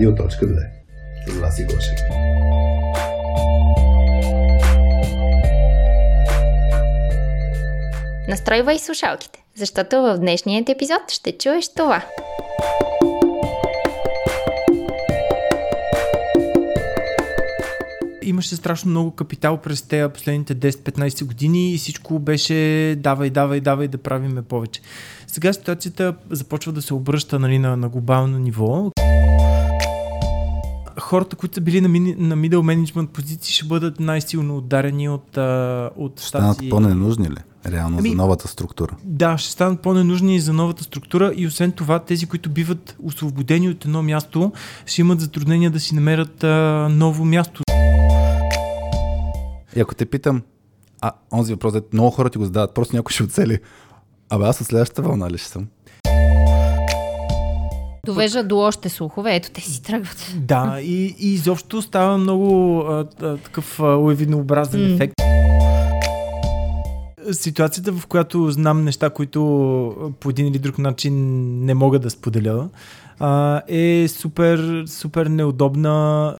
радио.2. С Васи Гошев. Настройвай слушалките, защото в днешният епизод ще чуеш това. имаше страшно много капитал през тези последните 10-15 години и всичко беше давай, давай, давай да правиме повече. Сега ситуацията започва да се обръща нали, на, на глобално ниво. Хората, които са били на, мини, на middle management позиции, ще бъдат най-силно ударени от, от Станат тази... по-ненужни ли? Реално ами, за новата структура. Да, ще станат по-ненужни за новата структура и освен това тези, които биват освободени от едно място, ще имат затруднения да си намерят а, ново място. И ако те питам, а онзи въпрос, е много хора ти го задават, просто някой ще оцели. Абе, аз от следващата вълна ли ще съм? Довежда до още слухове, ето те си тръгват. Да, и, и изобщо става много а, а, такъв уевиднообразен mm. ефект. Ситуацията, в която знам неща, които по един или друг начин не мога да споделя, е супер, супер неудобна.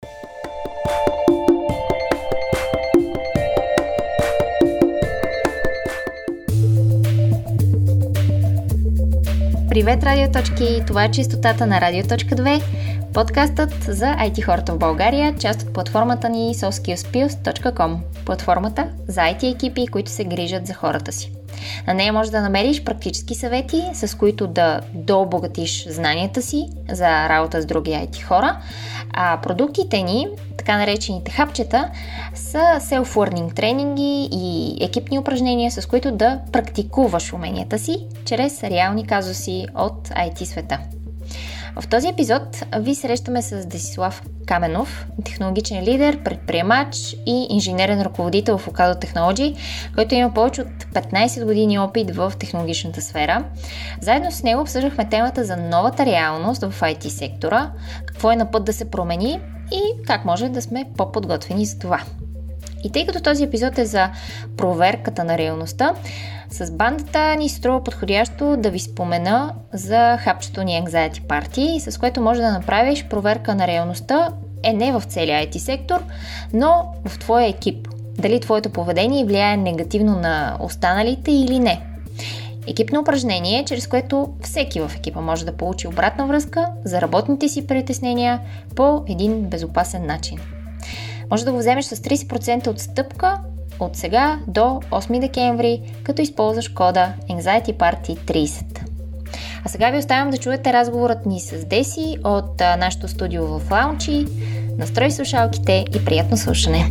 Привет, радиоточки! Това е чистотата на Радиоточка 2, подкастът за IT хората в България, част от платформата ни soskillspills.com, платформата за IT екипи, които се грижат за хората си. На нея можеш да намериш практически съвети, с които да дообогатиш знанията си за работа с други IT хора, а продуктите ни, така наречените хапчета, са self-learning тренинги и екипни упражнения, с които да практикуваш уменията си чрез реални казуси от IT света. В този епизод ви срещаме с Десислав Каменов, технологичен лидер, предприемач и инженерен ръководител в Ocado Technology, който има повече от 15 години опит в технологичната сфера. Заедно с него обсъждахме темата за новата реалност в IT сектора, какво е на път да се промени и как може да сме по-подготвени за това. И тъй като този епизод е за проверката на реалността, с бандата ни струва подходящо да ви спомена за хапчето ни Anxiety Party, с което може да направиш проверка на реалността е не в целия IT сектор, но в твоя екип. Дали твоето поведение влияе негативно на останалите или не. Екипно упражнение, чрез което всеки в екипа може да получи обратна връзка за работните си притеснения по един безопасен начин. Може да го вземеш с 30% отстъпка от сега до 8 декември, като използваш кода Anxiety Party 30. А сега ви оставям да чуете разговорът ни с Деси от нашото студио в Лаунчи. Настрой слушалките и приятно слушане!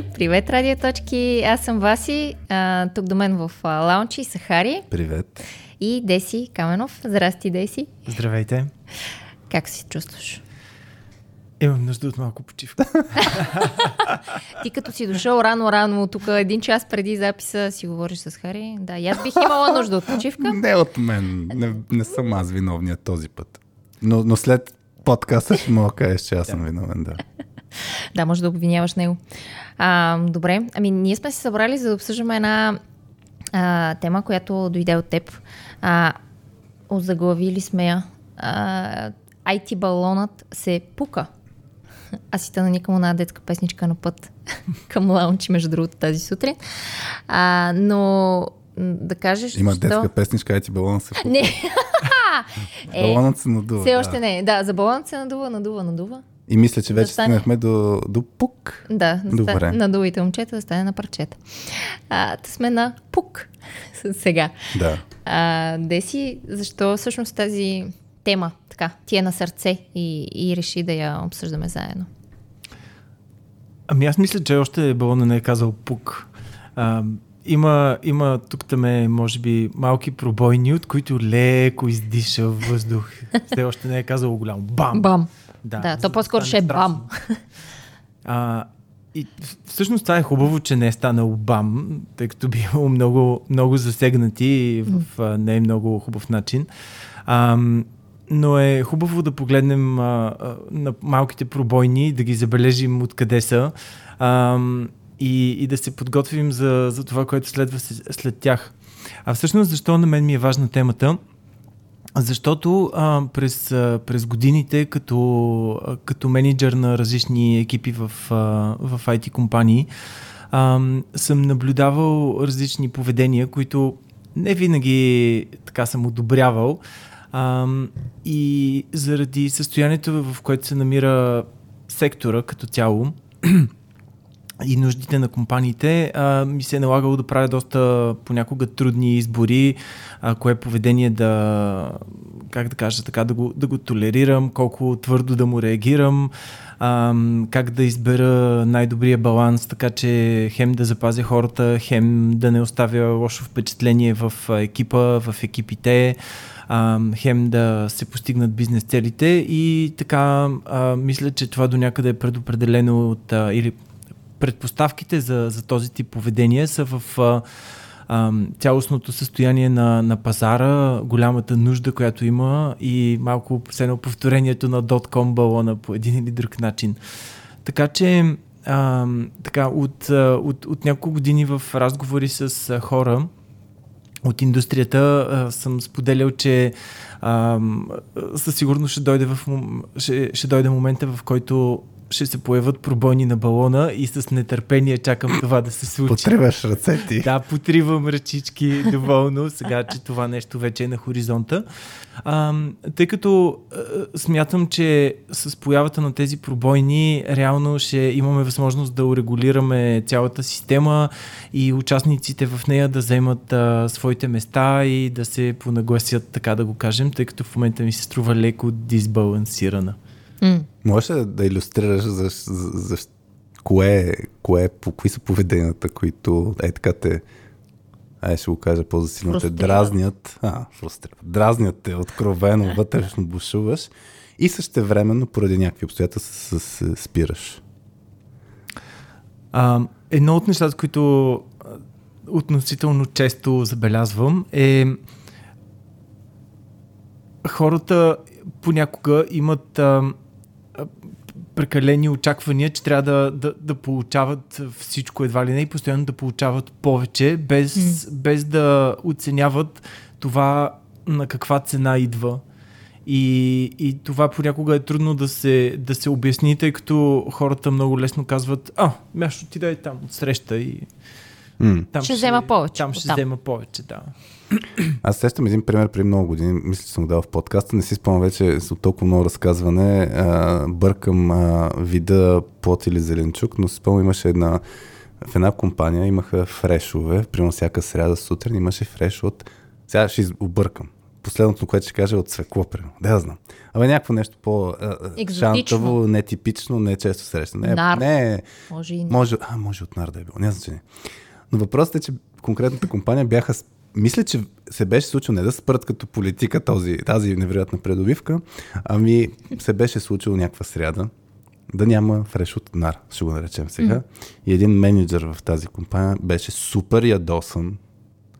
Привет, радиоточки! Аз съм Васи, а, тук до мен в Лаунчи, Сахари. Привет! И Деси Каменов. Здрасти, Деси! Здравейте! Как се чувстваш? Имам нужда от малко почивка. Ти като си дошъл рано-рано, тук един час преди записа си говориш с Хари. Да, и аз бих имала нужда от почивка. Не от мен. Не, не съм аз виновният този път. Но, но след подкаста ще мога да кажеш, че аз съм виновен, да. да, може да обвиняваш него. А, добре, ами ние сме се събрали за да обсъждаме една а, тема, която дойде от теб. А, озаглавили сме я. А, IT балонът се пука. Аз си наникам на детска песничка на път към лаунчи, между другото, тази сутрин. А, но да кажеш. Има детска детска песничка, IT балонът се пука. Не. е, балонът се надува. Все още да. не. Да, за балонът се надува, надува, надува. И мисля, че вече да стигнахме до, до пук. Да, Добре. на надувайте момчета да стане на парчета. А, да сме на пук сега. Да. А, Деси, защо всъщност тази тема така, ти е на сърце и, и реши да я обсъждаме заедно? Ами аз мисля, че още Балона не е казал пук. А, има, има тук там е, може би, малки пробойни, от които леко издиша въздух. Все още не е казал голям бам. Бам. Да, да то по-скоро ще е бам. А, и всъщност това е хубаво, че не е станал бам, тъй като би имало много, много засегнати в не е много хубав начин. А, но е хубаво да погледнем а, а, на малките пробойни, да ги забележим откъде са а, и, и да се подготвим за, за това, което следва след тях. А всъщност защо на мен ми е важна темата? Защото а, през, а, през годините като, а, като менеджер на различни екипи в, а, в IT компании а, съм наблюдавал различни поведения, които не винаги така съм одобрявал. А, и заради състоянието, в което се намира сектора като цяло, и нуждите на компаниите, а, ми се е налагало да правя доста понякога трудни избори, а, кое поведение да, как да кажа така, да го, да го толерирам, колко твърдо да му реагирам, а, как да избера най-добрия баланс, така че хем да запазя хората, хем да не оставя лошо впечатление в екипа, в екипите, а, хем да се постигнат бизнес целите и така а, мисля, че това до някъде е предопределено от, а, или предпоставките за, за този тип поведение са в а, а, цялостното състояние на, на пазара, голямата нужда, която има и малко едно повторението на .com балона по един или друг начин. Така че а, така, от, от, от няколко години в разговори с хора от индустрията а, съм споделял, че а, със сигурност ще дойде, в, ще, ще дойде момента, в който ще се появят пробойни на балона и с нетърпение чакам това да се случи. Потриваш ръцете. Да, потривам ръчички доволно, сега, че това нещо вече е на хоризонта. А, тъй като а, смятам, че с появата на тези пробойни реално ще имаме възможност да урегулираме цялата система и участниците в нея да вземат а, своите места и да се понагласят, така да го кажем, тъй като в момента ми се струва леко дисбалансирана. Mm. Можеш да, да иллюстрираш за, за, за кое, кое, по, кои са поведенията, които е така те Ай, ще го кажа по-засилно. Те дразнят, а, фрустрират. Дразнят те откровено, вътрешно бушуваш и същевременно поради някакви обстоятелства се спираш. А, едно от нещата, които относително често забелязвам е хората понякога имат а, прекалени очаквания, че трябва да, да, да получават всичко едва ли не и постоянно да получават повече, без, mm. без да оценяват това на каква цена идва. И, и това понякога е трудно да се, да се обясни, тъй като хората много лесно казват, а, мяш отидай там от среща и mm. там ще, ще взема повече. Там ще там. взема повече, да. Аз сещам един пример при много години, мисля, че съм го дал в подкаста, не си спомням вече с толкова много разказване, а, бъркам а, вида плод или зеленчук, но си спомням имаше една, в една компания имаха фрешове, примерно всяка сряда сутрин имаше фреш от, сега ще объркам, последното, което ще кажа е от свекло, примерно. Да, знам. Абе някакво нещо по-шантово, нетипично, не често срещано. Не, нар. не, може и може, а, може от нар да е било, няма значение. Но въпросът е, че конкретната компания бяха мисля, че се беше случило не да спрат като политика този, тази невероятна предобивка, ами се беше случило някаква сряда да няма фреш от нар, ще го наречем сега. Mm. И един менеджер в тази компания беше супер ядосан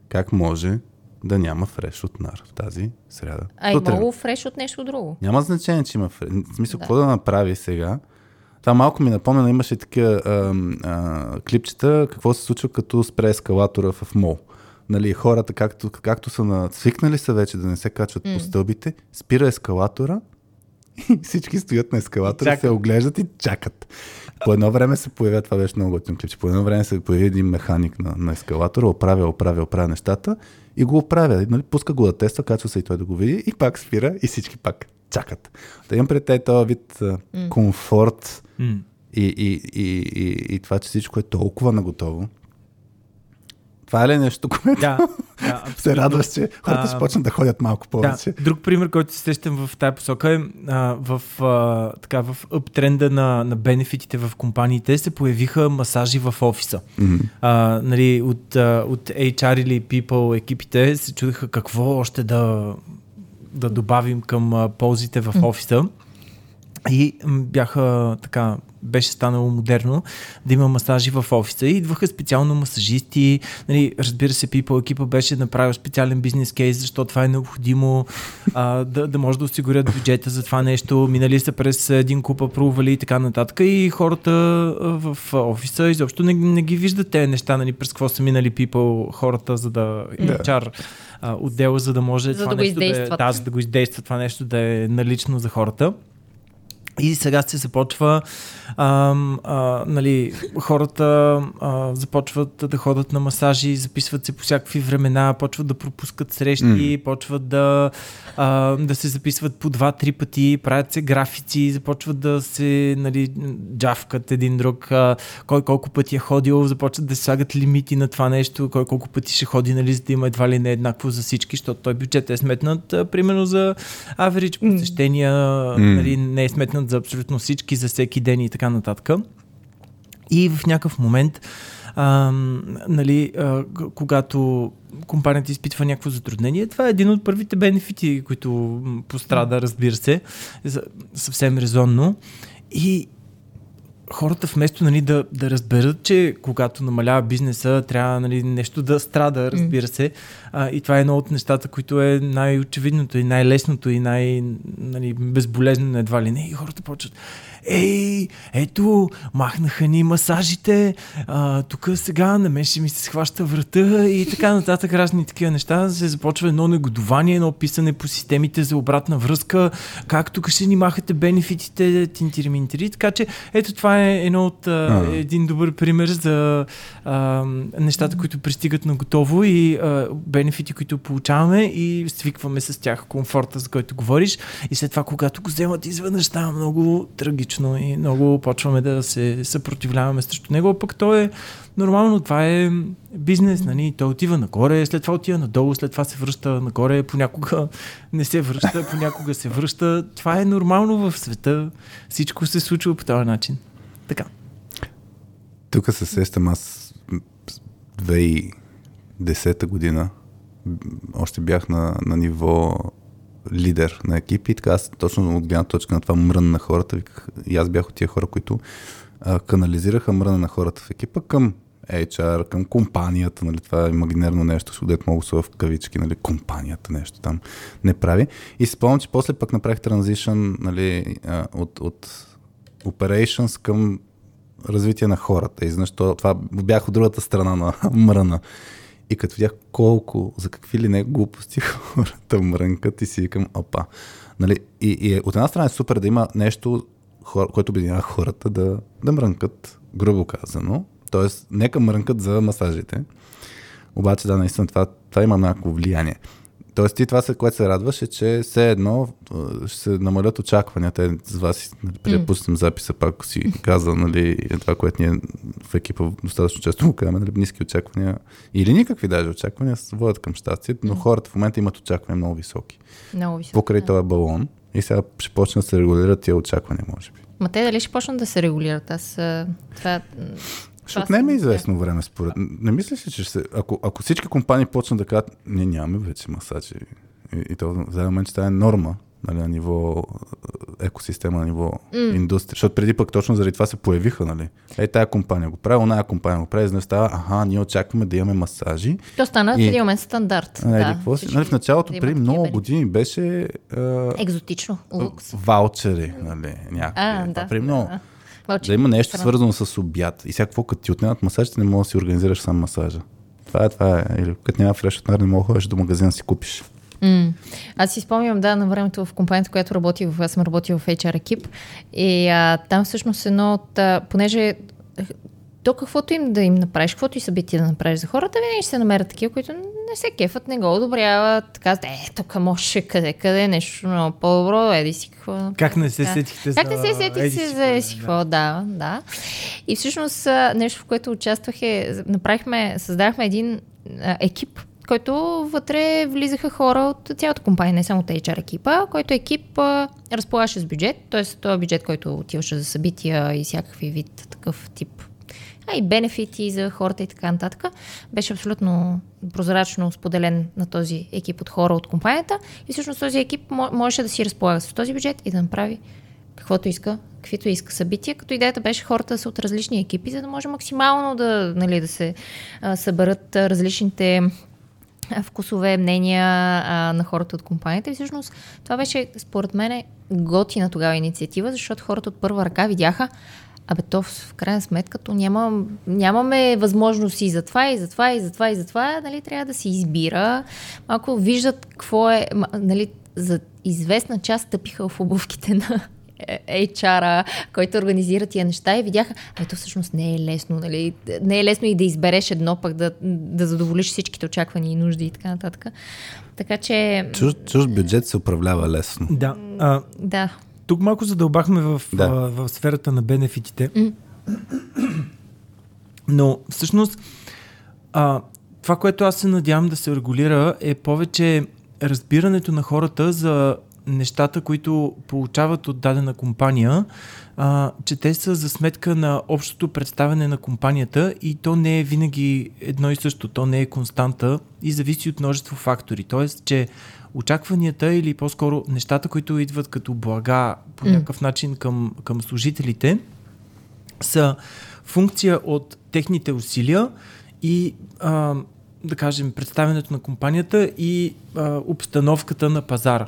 как може да няма фреш от нар в тази сряда. А имало фреш от нещо друго? Няма значение, че има фреш. В смисъл, да. какво да направи сега? Това малко ми напомня, имаше такива клипчета, какво се случва като спре ескалатора в мол нали, хората, както, както са на... свикнали са вече да не се качват mm. по стълбите, спира ескалатора и всички стоят на ескалатора, се оглеждат и чакат. По едно време се появя, това беше много готин клип, че по едно време се появи един механик на, на ескалатора, оправя, оправя, оправя нещата и го оправя. Нали, пуска го да тества, качва се и той да го види и пак спира и всички пак чакат. Да имам пред тези този вид mm. комфорт mm. И, и, и, и, и това, че всичко е толкова наготово, това е ли нещо, което да, да, се радваш, че хората ще почнат да ходят малко повече? Да. Друг пример, който се срещам в тази посока е а, в, а, така, в uptrenda на, на бенефитите в компаниите се появиха масажи в офиса. Mm-hmm. А, нали, от, а, от HR или People екипите се чудиха какво още да, да добавим към а, ползите в mm-hmm. офиса. И бяха така, беше станало модерно да има масажи в офиса. И идваха специално масажисти. Нали, разбира се, People екипа беше направил специален бизнес кейс, защото това е необходимо а, да, да може да осигурят бюджета за това нещо. Минали са през един купа, провали и така нататък. И хората в офиса изобщо не, не ги виждат тези неща, нали, през какво са минали People хората, за да HR отдела, за да може за това да нещо го издействат. да, е, да, за да го издейства това нещо да е налично за хората. И сега се започва, а, а, нали, хората а, започват да ходят на масажи, записват се по всякакви времена, почват да пропускат срещи, mm. почват да, а, да се записват по два-три пъти, правят се графици, започват да се нали, джавкат един друг, а, кой колко пъти е ходил, започват да се слагат лимити на това нещо, кой колко пъти ще ходи, нали, за да има едва ли не еднакво за всички, защото той бюджет е сметнат, а, примерно за аверидж посещения, mm. нали, не е сметнат за абсолютно всички, за всеки ден и така нататък. И в някакъв момент, а, нали, а, когато компанията изпитва някакво затруднение, това е един от първите бенефити, които пострада, разбира се, съвсем резонно. И, хората вместо нали, да, да разберат, че когато намалява бизнеса, трябва нали, нещо да страда, разбира се. А, и това е едно от нещата, които е най-очевидното и най-лесното и най-безболезнено нали, едва ли не. И хората почват ей, ето, махнаха ни масажите, тук сега на мен ще ми се схваща врата и така нататък, разни такива неща. Се започва едно негодование, едно писане по системите за обратна връзка, как тук ще ни махате бенефитите, тинтири Така че, ето това е едно от, а, един добър пример за нещата, които пристигат на готово и а, бенефити, които получаваме и свикваме с тях комфорта, за който говориш. И след това, когато го вземат изведнъж, става много трагично и много почваме да се съпротивляваме срещу него, пък то е нормално, това е бизнес, нали? той отива нагоре, след това отива надолу, след това се връща нагоре, понякога не се връща, понякога се връща. Това е нормално в света, всичко се случва по този начин. Така. Тук се сещам аз 2010 година, още бях на, на ниво лидер на екипи. И така аз точно от гледна точка на това мрън на хората, виках, и аз бях от тия хора, които а, канализираха мръна на хората в екипа към HR, към компанията, нали, това е имагинерно нещо, където мога да в кавички, нали, компанията нещо там не прави. И си спомням, че после пък направих транзишън нали, от, от operations към развитие на хората. И защо това бях от другата страна на мръна. И като видях колко, за какви ли не глупости хората мрънкат и си викам, опа. Нали? И, и от една страна е супер да има нещо, хор, което обединява хората да, да мрънкат, грубо казано. Тоест, нека мрънкат за масажите. Обаче, да, наистина това, това има някакво влияние. Тоест ти това, което се радваш е, че все едно ще се намалят очакванията. С вас, пуснем записа, пак си каза, нали, това, което ние в екипа достатъчно често му казваме, нали, ниски очаквания или никакви даже очаквания се водят към щастие, но хората в момента имат очаквания много високи. Много високи. Покрай да. този балон и сега ще почнат да се регулират тия очаквания, може би. Ма те дали ще почнат да се регулират? Аз това ще отнеме известно време, според. Не мисля си, че ще ако, ако всички компании почнат да кажат, ние нямаме вече масажи, и, и то в момент ще стане норма, нали, на ниво екосистема, на ниво mm. индустрия. Защото преди пък точно заради това се появиха, нали? Ей, тая компания го прави, оная компания го прави, за да става, аха, ние очакваме да имаме масажи. То стана и... в един момент стандарт. Нали, да, какво си? Нали, в началото, преди много години, беше... А... Екзотично, лукс. Ваучери, нали, някакви. А, да. При много. Да. Мълчи. Да има нещо свързано с обяд. И сега какво, като ти отнемат масажите, не можеш да си организираш сам масажа. Това е, това е. Или като няма фреш от не мога да ходиш до магазина да си купиш. Mm. Аз си спомням, да, на времето в компанията, която работих, аз съм работил в HR екип и а, там всъщност едно от, а, понеже то каквото им да им направиш, каквото и събитие да направиш за хората, винаги ще се намерят такива, които не се кефат, не го одобряват, така, е, тук може къде, къде, нещо много по-добро, еди си какво. Как не се сетихте за... Как не се сетихте за еди си какво, да, да. И всъщност нещо, в което участвах е, направихме, създахме един а, екип, който вътре влизаха хора от цялата компания, не само от HR екипа, който екип а, разполагаше с бюджет, т.е. този бюджет, който отиваше за събития и всякакви вид такъв тип а и бенефити за хората и така нататък, беше абсолютно прозрачно споделен на този екип от хора от компанията. И всъщност този екип можеше да си разполага с този бюджет и да направи каквото иска, каквито иска събития, като идеята беше хората да са от различни екипи, за да може максимално да, нали, да се а, съберат различните вкусове, мнения а, на хората от компанията. И всъщност това беше, според мен, готина тогава инициатива, защото хората от първа ръка видяха, Абе, то в крайна сметка то няма, нямаме възможности за това и за това и за това и за това. Нали, трябва да се избира. Малко виждат какво е, нали, за известна част тъпиха в обувките на HR-а, който организира тия неща и видяха, ето всъщност не е лесно, нали? Не е лесно и да избереш едно, пък да, да задоволиш всичките очаквания и нужди и така нататък. Така че... Чуж, чуж бюджет се управлява лесно. Да. А, да. Тук малко задълбахме в, да. в, в сферата на бенефитите. Mm. Но всъщност а, това, което аз се надявам да се регулира е повече разбирането на хората за нещата, които получават от дадена компания, а, че те са за сметка на общото представяне на компанията и то не е винаги едно и също, то не е константа и зависи от множество фактори. Тоест, че очакванията или по-скоро нещата, които идват като блага по някакъв начин към, към служителите, са функция от техните усилия и а, да кажем представянето на компанията и а, обстановката на пазара.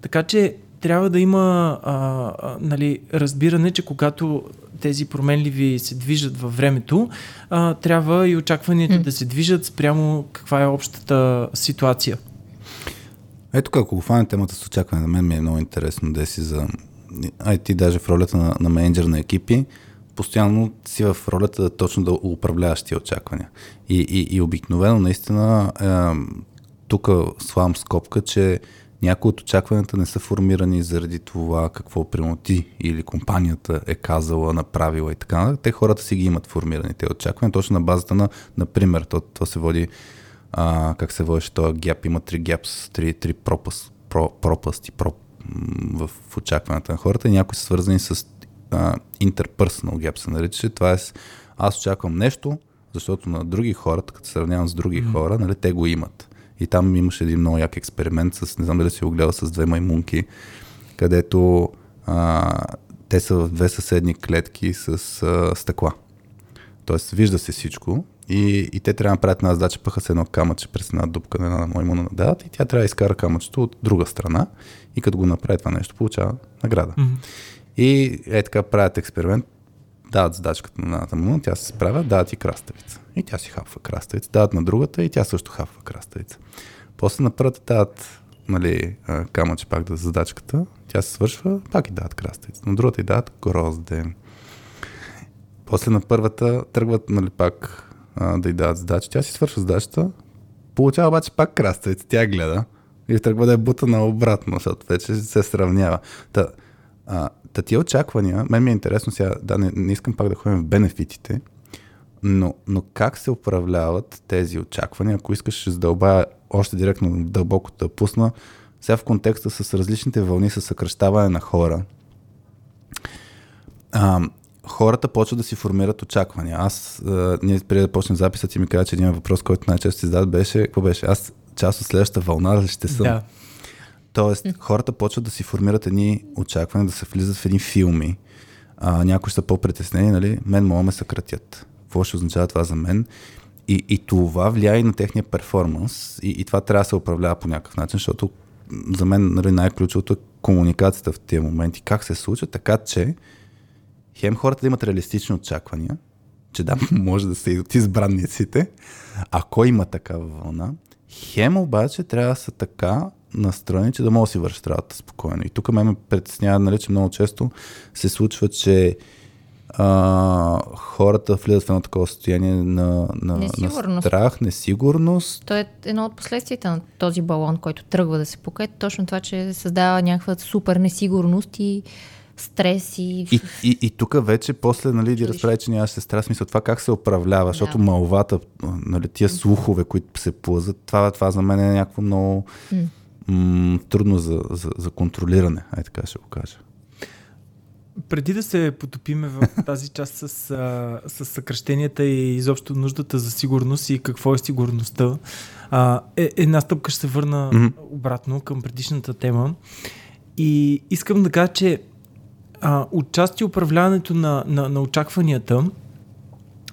Така че трябва да има а, а, нали, разбиране, че когато тези променливи се движат във времето, а, трябва и очакванията mm. да се движат спрямо каква е общата ситуация. Ето ако го фане темата с очакване, на мен ми е много интересно да си за... Ти даже в ролята на, на менеджер на екипи, постоянно си в ролята да точно да управляваш тия очаквания. И, и, и обикновено наистина е, тук славам скопка, че някои от очакванията не са формирани заради това какво прямо ти или компанията е казала, направила и така. Те хората си ги имат формирани те очаквания, точно на базата на, например, то, то се води, а, как се водеше този гяп, има три гяпс, три, три пропаст, про, пропасти про, в, очакванията на хората и някои са свързани с а, interpersonal gap се наричаше. Това е аз очаквам нещо, защото на други хора, като се сравнявам с други mm-hmm. хора, нали, те го имат. И там имаше един много як експеримент с, не знам дали си го гледал, с две маймунки, където а, те са в две съседни клетки с а, стъкла. Тоест, вижда се всичко и, и те трябва да правят една задача, пъха се едно камъче през една дупка на една маймуна на дадата и тя трябва да изкара камъчето от друга страна и като го направи това нещо, получава награда. Mm-hmm. И е така правят експеримент, дават задачката на едната маймуна, тя се справя, дават и краставица. И тя си хапва краставица. Дават на другата и тя също хапва краставица. После на първата дават нали, камъче пак да задачката, тя се свършва, пак и дават краставица. На другата и дават грозде. После на първата тръгват нали, пак а, да й дават задача. Тя си свършва задачата, получава обаче пак краставица. Тя гледа и тръгва да е бутана обратно, защото вече се сравнява. Та, а, та тия очаквания, мен ми е интересно сега, да, не, не искам пак да ходим в бенефитите, но, но как се управляват тези очаквания, ако искаш ще задълбая още директно дълбоко да пусна, сега в контекста с различните вълни, с съкръщаване на хора, а, хората почват да си формират очаквания. Аз, а, ние преди да почнем записа, ти ми каза, че един въпрос, който най-често си зададат беше, какво беше? Аз част от следващата вълна ли ще съм? Да. Тоест, хората почват да си формират едни очаквания, да се влизат в едни филми. А, някои са по-притеснени, нали? Мен мога ме съкратят. Какво ще означава това за мен? И, и това влияе и на техния перформанс и, и това трябва да се управлява по някакъв начин, защото за мен нали, най-ключовото е комуникацията в тези моменти, как се случва, така че хем хората да имат реалистични очаквания, че да, може да са и от избранниците, ако има такава вълна, хем обаче трябва да са така настроени, че да могат да си вършат работа спокойно. И тук ме ме притеснява, нали, че много често се случва, че а, хората влизат в едно такова състояние на, на, на страх, несигурност. То е едно от последствията на този балон, който тръгва да се пука. точно това, че създава някаква супер несигурност и стрес и... И, и, и тук вече после, нали, да разправи, че нямаше стрес, смисъл това как се управлява, защото да. малвата, нали, тия слухове, които се плъзат, това, това за мен е някакво много м- трудно за, за, за контролиране, ай така ще го кажа. Преди да се потопиме в тази част с, с съкръщенията и изобщо нуждата за сигурност и какво е сигурността, а, е, една стъпка ще се върна mm-hmm. обратно към предишната тема. И искам да кажа, че а, отчасти управляването на, на, на очакванията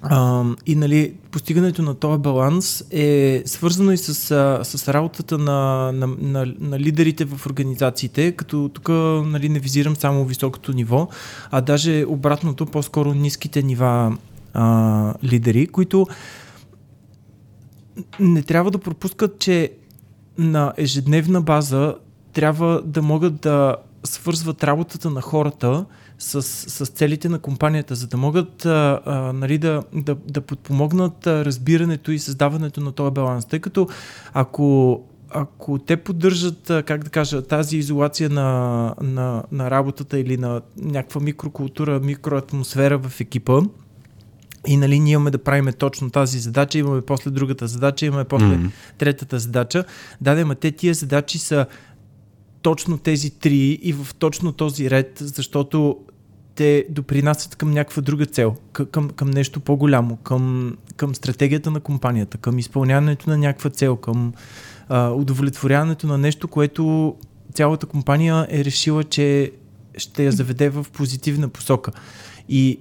а, и нали, постигането на този баланс е свързано и с, а, с работата на, на, на, на лидерите в организациите, като тук нали, не визирам само високото ниво, а даже обратното, по-скоро ниските нива а, лидери, които не трябва да пропускат, че на ежедневна база трябва да могат да свързват работата на хората с, с целите на компанията, за да могат а, а, нали, да, да, да подпомогнат а, разбирането и създаването на този баланс. Тъй като ако ако те поддържат, как да кажа, тази изолация на, на, на работата или на някаква микрокултура, микроатмосфера в екипа, и нали, ние имаме да правиме точно тази задача, имаме после другата задача, имаме после mm-hmm. третата задача. Да, да, те тия задачи са точно тези три и в точно този ред, защото те допринасят към някаква друга цел, към, към нещо по-голямо, към, към стратегията на компанията, към изпълняването на някаква цел, към а, удовлетворяването на нещо, което цялата компания е решила, че ще я заведе в позитивна посока. И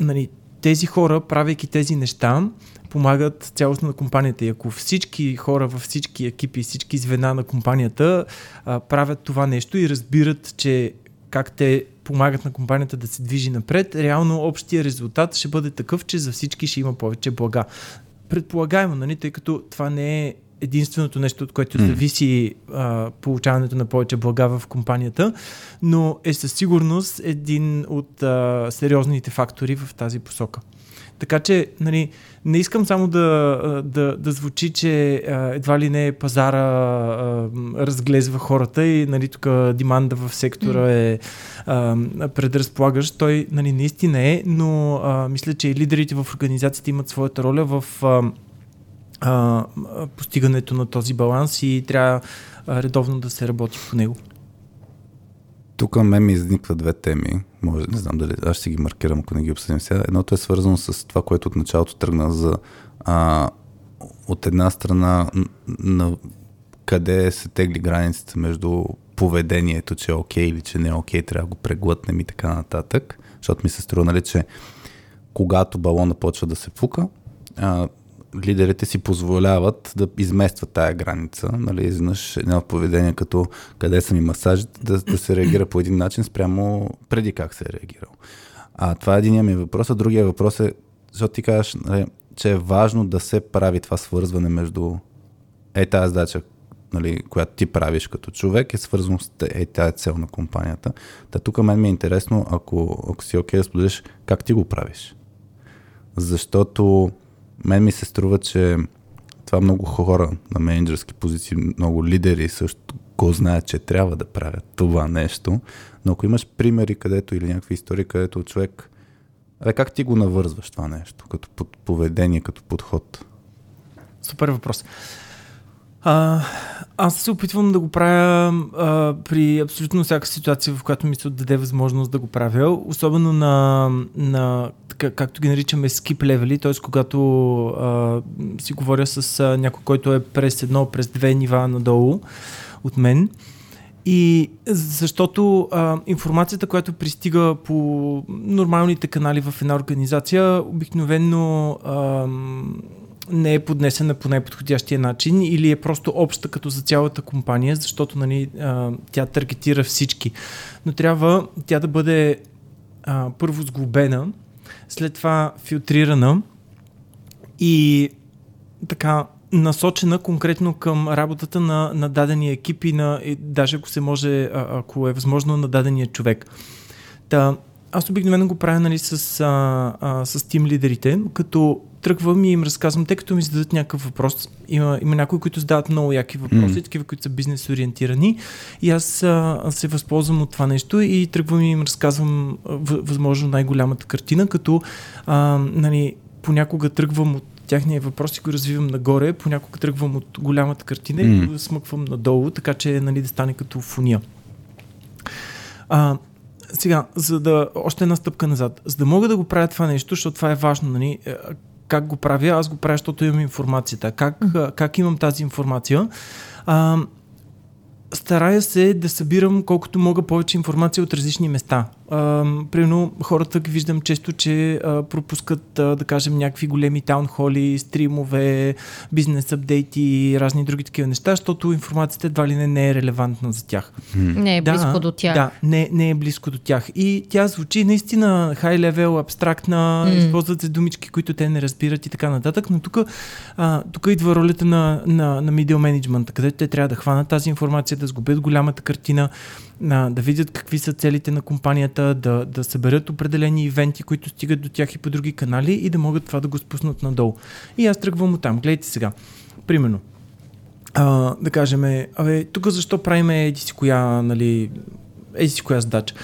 нали, тези хора, правейки тези неща, помагат цялостно на компанията. И ако всички хора във всички екипи, всички звена на компанията а, правят това нещо и разбират, че как те помагат на компанията да се движи напред, реално общия резултат ще бъде такъв, че за всички ще има повече блага. Предполагаемо, нали, тъй като това не е единственото нещо, от което зависи а, получаването на повече блага в компанията, но е със сигурност един от а, сериозните фактори в тази посока. Така че, нали, не искам само да, да, да звучи, че едва ли не пазара а, разглезва хората и нали, тук деманда в сектора е а, предразполагащ. Той нали, наистина е, но а, мисля, че и лидерите в организацията имат своята роля в а, а, постигането на този баланс и трябва редовно да се работи по него. Тук мен ми изникват две теми. Може, не знам дали аз ще ги маркирам, ако не ги обсъдим сега. Едното е свързано с това, което от началото тръгна за а, от една страна на къде се тегли границата между поведението, че е окей или че не е окей, трябва да го преглътнем и така нататък. Защото ми се струва, нали, че когато балона почва да се фука, а, лидерите си позволяват да изместват тая граница. Нали, изведнъж едно поведение като къде са ми масажите, да, да се реагира по един начин спрямо преди как се е реагирал. А това е единия ми въпрос. А другия въпрос е, защото ти кажеш, нали, че е важно да се прави това свързване между е тази задача, нали, която ти правиш като човек, е свързано с е тази цел на компанията. Та тук мен ми е интересно, ако, ако си окей okay, да споделиш, как ти го правиш. Защото мен ми се струва, че това много хора на менеджерски позиции, много лидери също го знаят, че трябва да правят това нещо. Но ако имаш примери където или някакви истории, където човек... Абе, как ти го навързваш това нещо, като поведение, като подход? Супер въпрос. А, аз се опитвам да го правя а, при абсолютно всяка ситуация, в която ми се отдаде възможност да го правя, особено на, на така, както ги наричаме скип левели, т.е. когато а, си говоря с а, някой, който е през едно, през две нива надолу от мен. И защото а, информацията, която пристига по нормалните канали в една организация, обикновено а, не е поднесена по най-подходящия начин или е просто обща като за цялата компания, защото нали, а, тя таргетира всички. Но трябва тя да бъде а, първо сглобена, след това филтрирана и така насочена конкретно към работата на, на дадения екип и, на, и даже ако се може, ако е възможно, на дадения човек. Та, аз обикновено го правя нали, с, а, а, с тим лидерите, като тръгвам и им разказвам, тъй като ми зададат някакъв въпрос. Има, има някои, които задават много яки въпроси, mm. такива, които са бизнес ориентирани. И аз а, се възползвам от това нещо и тръгвам и им разказвам възможно най-голямата картина, като а, нали, понякога тръгвам от тяхния въпрос и го развивам нагоре, понякога тръгвам от голямата картина mm. и го смъквам надолу, така че нали, да стане като фуния. А, сега, за да още една стъпка назад, за да мога да го правя това нещо, защото това е важно, нали, как го правя? Аз го правя, защото имам информацията. Как, mm-hmm. как имам тази информация? А, старая се да събирам колкото мога повече информация от различни места. А, примерно хората ги виждам често, че а, пропускат, а, да кажем, някакви големи таунхоли, стримове, бизнес апдейти, разни други такива неща, защото информацията едва ли не, не е релевантна за тях. Не е близко да, до тях. Да, не, не е близко до тях. И тя звучи наистина хай левел, абстрактна, М. използват се думички, които те не разбират и така нататък, но тук, а, тук идва ролята на, на, на media management, където те трябва да хванат тази информация, да сгубят голямата картина, а, да видят какви са целите на компанията, да, да съберат определени ивенти, които стигат до тях и по други канали и да могат това да го спуснат надолу. И аз тръгвам от там. Гледайте сега. Примерно, а, да кажем, абе, тук защо правим еди си коя, нали, еди си коя задача.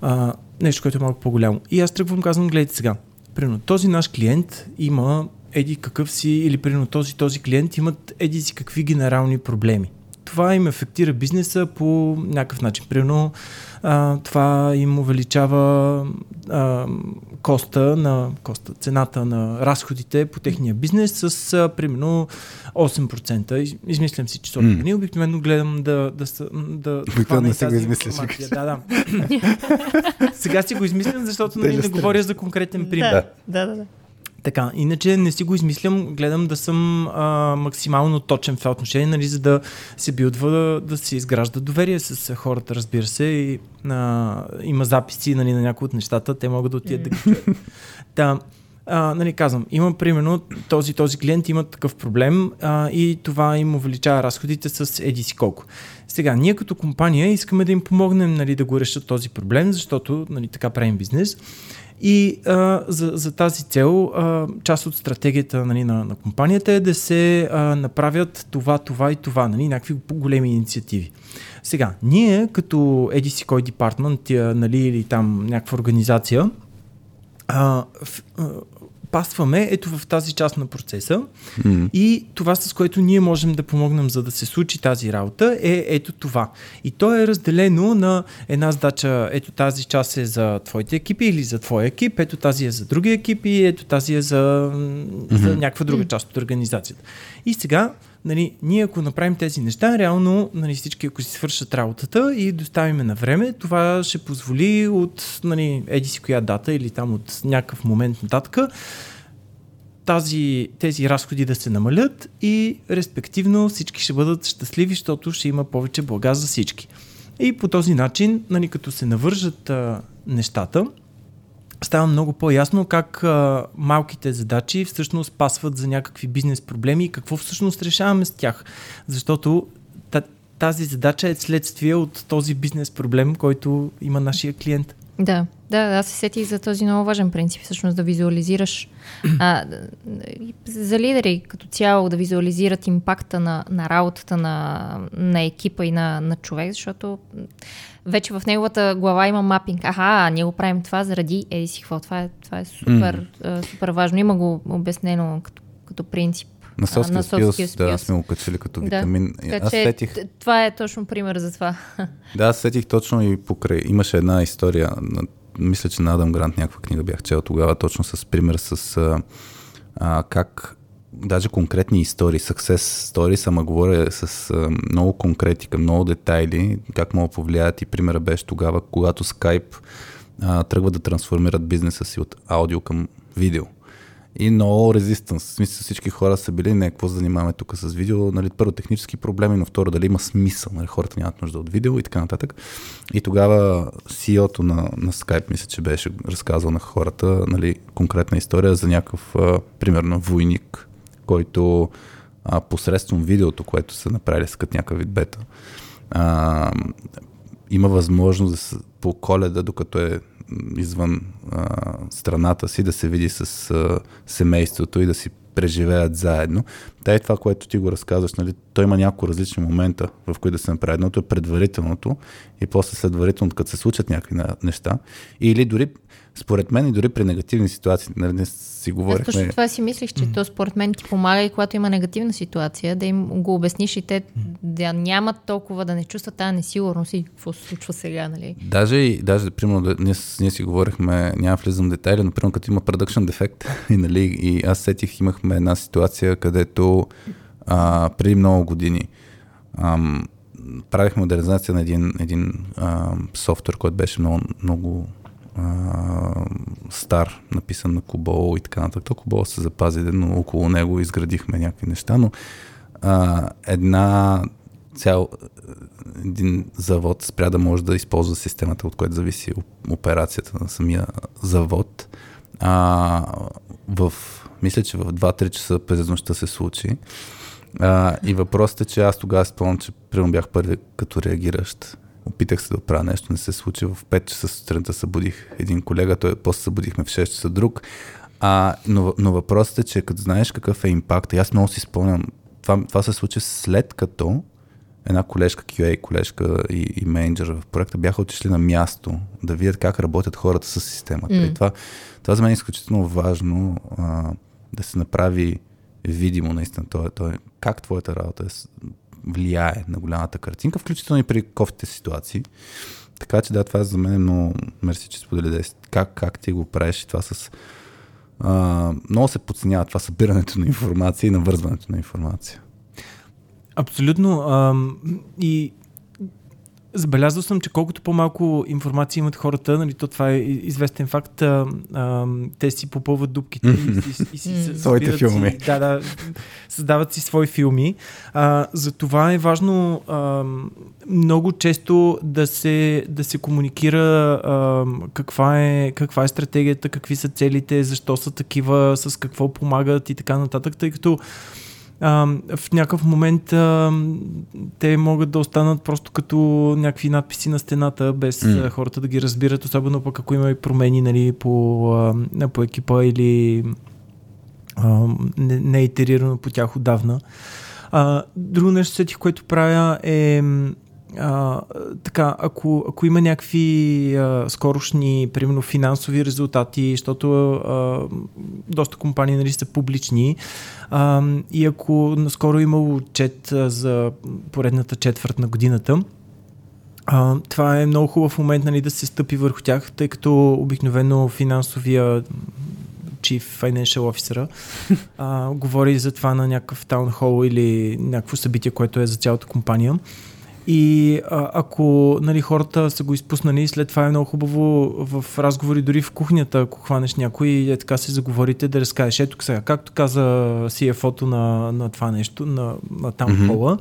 А, нещо, което е малко по-голямо. И аз тръгвам, казвам, гледайте сега. Примерно, този наш клиент има еди какъв си, или примерно този, този клиент имат еди си какви генерални проблеми. Това им ефектира бизнеса по някакъв начин. Примерно, а, това им увеличава а, коста на коста, цената на разходите по техния бизнес с а, примерно 8%. Из, измислям си числото. М. Mm. Обикновено гледам да, да, да и не си го тази измисляш, информация. Да, да. Сега си го измислям, защото Да нали, не говоря за конкретен пример. Да, да, да. Да. Така, иначе не си го измислям, гледам да съм а, максимално точен в това отношение, нали, за да се билдва, да, да се изгражда доверие с хората, разбира се. И, а, има записи нали, на някои от нещата, те могат да отидат да ги чуят. Та, а, нали, казвам, имам примерно този, този клиент има такъв проблем а, и това им увеличава разходите с еди си колко. Сега, ние като компания искаме да им помогнем нали, да го решат този проблем, защото нали, така правим бизнес. И а, за, за тази цел, а, част от стратегията нали, на, на компанията е да се а, направят това, това и това, нали, някакви големи инициативи. Сега, ние като EDC кой департмент нали, или там някаква организация, а, в, а, пасваме ето в тази част на процеса М. и това с което ние можем да помогнем за да се случи тази работа е ето това. И то е разделено на една задача, ето тази част е за твоите екипи или за твоя екип, ето тази е за други екипи, ето тази е за, за някаква друга част от организацията. И сега нали, ние ако направим тези неща, реално нали, всички ако си свършат работата и доставиме на време, това ще позволи от нали, еди си коя дата или там от някакъв момент нататък тази, тези разходи да се намалят и респективно всички ще бъдат щастливи, защото ще има повече блага за всички. И по този начин, нали, като се навържат а, нещата, става много по-ясно как а, малките задачи всъщност пасват за някакви бизнес проблеми и какво всъщност решаваме с тях. Защото та, тази задача е следствие от този бизнес проблем, който има нашия клиент. Да, да, аз се сетих за този много важен принцип, всъщност да визуализираш а, за лидери като цяло да визуализират импакта на, на работата на, на екипа и на, на човек, защото вече в неговата глава има мапинг. Аха, ние го правим това заради еди си какво. Това е, това е супер, а, супер важно. Има го обяснено като, като принцип. На на Skills, Soft да, сме го качили като Да. витамин. Така Аз че сетих, това е точно пример за това. да, аз сетих точно и покрай. Имаше една история, на, мисля, че на Адам Грант някаква книга бях чел тогава, точно с пример с а, а, как даже конкретни истории, success stories, ама говоря с а, много конкретика, много детайли, как могат да повлияят и примера беше тогава, когато Skype а, тръгва да трансформират бизнеса си от аудио към видео. И много резистанс. В смисъл всички хора са били, не, какво занимаваме тук с видео, нали, първо технически проблеми, но второ дали има смисъл, нали, хората нямат нужда от видео и така нататък. И тогава CEO-то на, на Skype, мисля, че беше разказал на хората, нали, конкретна история за някакъв, а, примерно, войник, който а, посредством видеото, което са направили с като някакъв вид бета, а, има възможност да по коледа, докато е извън а, страната си, да се види с а, семейството и да си преживеят заедно. Та е това, което ти го разказваш, нали, той има няколко различни момента, в които да се направи. Едното е предварителното и после следварителното, като се случат някакви неща. Или дори, според мен, и дори при негативни ситуации, нали, не си Аз говорихме... точно това си мислих, че то според мен ти помага и когато има негативна ситуация, да им го обясниш и те да нямат толкова, да не чувстват тази несигурност и какво се случва сега, нали? Даже, и- даже примерно, да, ние, ние си говорихме, няма да влизам в детайли, но примерно като има production дефект, и, нали, и аз сетих, имахме една ситуация, където а, преди много години ам, правих модернизация на един, един ам, софтуер, който беше много, много а, стар, написан на Кобол и така нататък. То Кобол се запази, но около него изградихме някакви неща, но а, една цял един завод спря да може да използва системата, от която зависи операцията на самия завод. А, в, мисля, че в 2-3 часа през нощта се случи. А, и въпросът е, че аз тогава спомням, че примерно бях първи като реагиращ. Опитах се да правя нещо, не се случи. В 5 часа сутринта събудих един колега, той после събудихме в 6 часа друг. А, но, но въпросът е, че като знаеш какъв е импакт, аз много си спомням, това, това се случи след като една колежка, QA колежка и, и менеджер в проекта бяха отишли на място да видят как работят хората с системата. Mm. И това, това за мен е изключително важно а, да се направи видимо наистина това, това, как твоята работа е, влияе на голямата картинка, включително и при кофите ситуации. Така че да, това е за мен много мерси, че сподели как, как ти го правиш това с... А, много се подценява това събирането на информация и навързването на информация. Абсолютно. А, и Забелязал съм, че колкото по-малко информация имат хората, нали, то това е известен факт, а, а, те си попълват дупките и, и, и си Своите филми. Си, да, да, създават си свои филми. А, за това е важно а, много често да се, да се комуникира а, каква, е, каква е стратегията, какви са целите, защо са такива, с какво помагат и така нататък, тъй като а, в някакъв момент а, те могат да останат просто като някакви надписи на стената, без mm. хората да ги разбират, особено пък ако има и промени нали, по, а, по екипа или а, не, не е итерирано по тях отдавна. А, друго нещо, сетих, което правя е а, така, ако, ако има някакви а, скорошни, примерно финансови резултати, защото а, доста компании нали, са публични а, и ако наскоро имало отчет за поредната четвърт на годината, а, това е много хубав момент нали, да се стъпи върху тях, тъй като обикновено финансовия Chief Financial Officer а, говори за това на някакъв таунхол или някакво събитие, което е за цялата компания. И а, ако нали, хората са го изпуснали, след това е много хубаво в разговори, дори в кухнята, ако хванеш някой и е, така се заговорите, да разкажеш. Ето сега, както каза CFO-то на, на това нещо, на, на там mm-hmm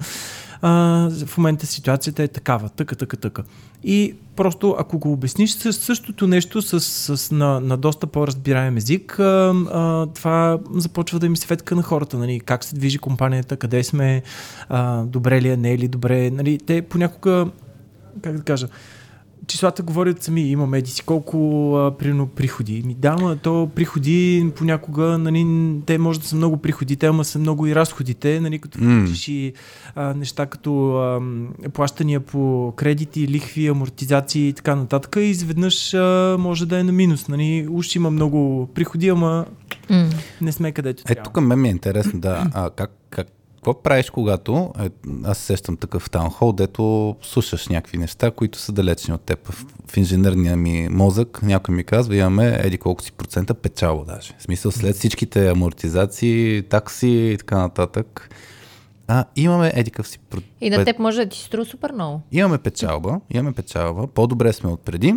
а, в момента ситуацията е такава, тъка, тъка, тъка. И просто ако го обясниш с същото нещо с, с, на, на доста по-разбираем език, а, а, това започва да им светка на хората, нали, как се движи компанията, къде сме, а, добре ли е, не е ли добре. Нали, те понякога, как да кажа, числата говорят сами, имаме еди си колко а, примерно приходи. Ми да, ма то приходи понякога, нали, те може да са много приходите, ама са много и разходите, нали, като mm. и а, неща като а, плащания по кредити, лихви, амортизации и така нататък и изведнъж а, може да е на минус. Нали. Уж има много приходи, ама mm. не сме където трябва. Ето тук мен ми е интересно, да, а, как, как какво правиш, когато, е, аз сещам такъв таунхол, дето слушаш някакви неща, които са далечни от теб. В, в инженерния ми мозък някой ми казва, имаме еди колко си процента печало даже. В смисъл след всичките амортизации, такси и така нататък. А, имаме еди къв си... И на теб може да ти струва супер много. Имаме печалба, имаме печалба, по-добре сме от преди.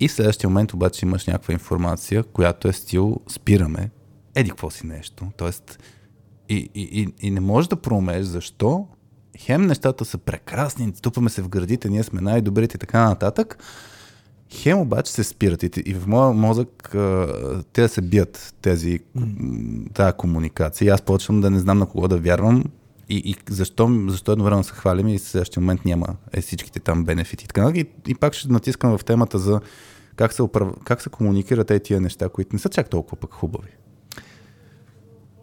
И в следващия момент обаче имаш някаква информация, която е стил спираме. Еди какво си нещо. Тоест, и, и, и, и не можеш да проумееш защо хем нещата са прекрасни, ступваме се в градите, ние сме най-добрите и така нататък. Хем обаче се спират и, и в моя мозък те се бият тези, тази комуникация. И аз почвам да не знам на кого да вярвам и, и защо, защо едновременно се хвалим и в следващия момент няма е, всичките там бенефити. Така, и, и пак ще натискам в темата за как се, управ... как се комуникират тези тия неща, които не са чак толкова пък хубави.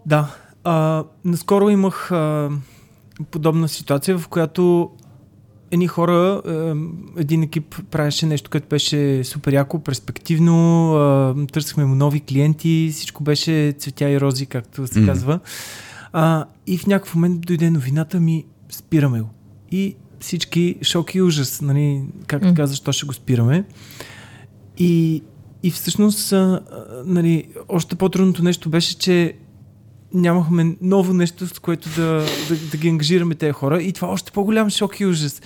Да, а, наскоро имах а, подобна ситуация, в която едни хора, един екип правеше нещо, което беше супер яко, перспективно, търсихме му нови клиенти, всичко беше цветя и рози, както се mm. казва. А, и в някакъв момент дойде новината ми, спираме го. И всички шок и ужас, нали, как mm. каза, защо ще го спираме. И, и всъщност, а, нали, още по-трудното нещо беше, че нямахме ново нещо, с което да, да, да ги ангажираме тези хора. И това още по-голям шок и ужас.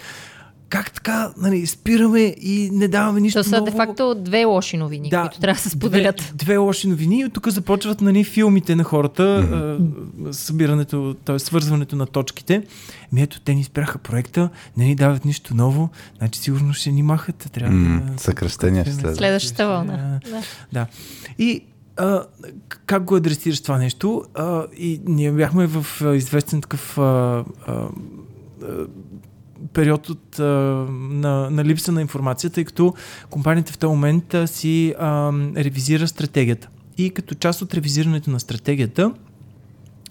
как така, нали, спираме и не даваме нищо То са ново. де-факто две лоши новини, Да, които трябва да се споделят. Две, две лоши новини и от тук започват нали, филмите на хората, mm-hmm. събирането, т.е. свързването на точките. Ми ето, те ни спряха проекта, не ни дават нищо ново, значи сигурно ще ни махат. Трябва М, да... съкръщения ще следват. Следващата вълна. Да. Да. И а, как го адресираш това нещо? А, и ние бяхме в известен такъв а, а, период от, а, на, на липса на информация, тъй като компанията в този момент а, си а, ревизира стратегията. И като част от ревизирането на стратегията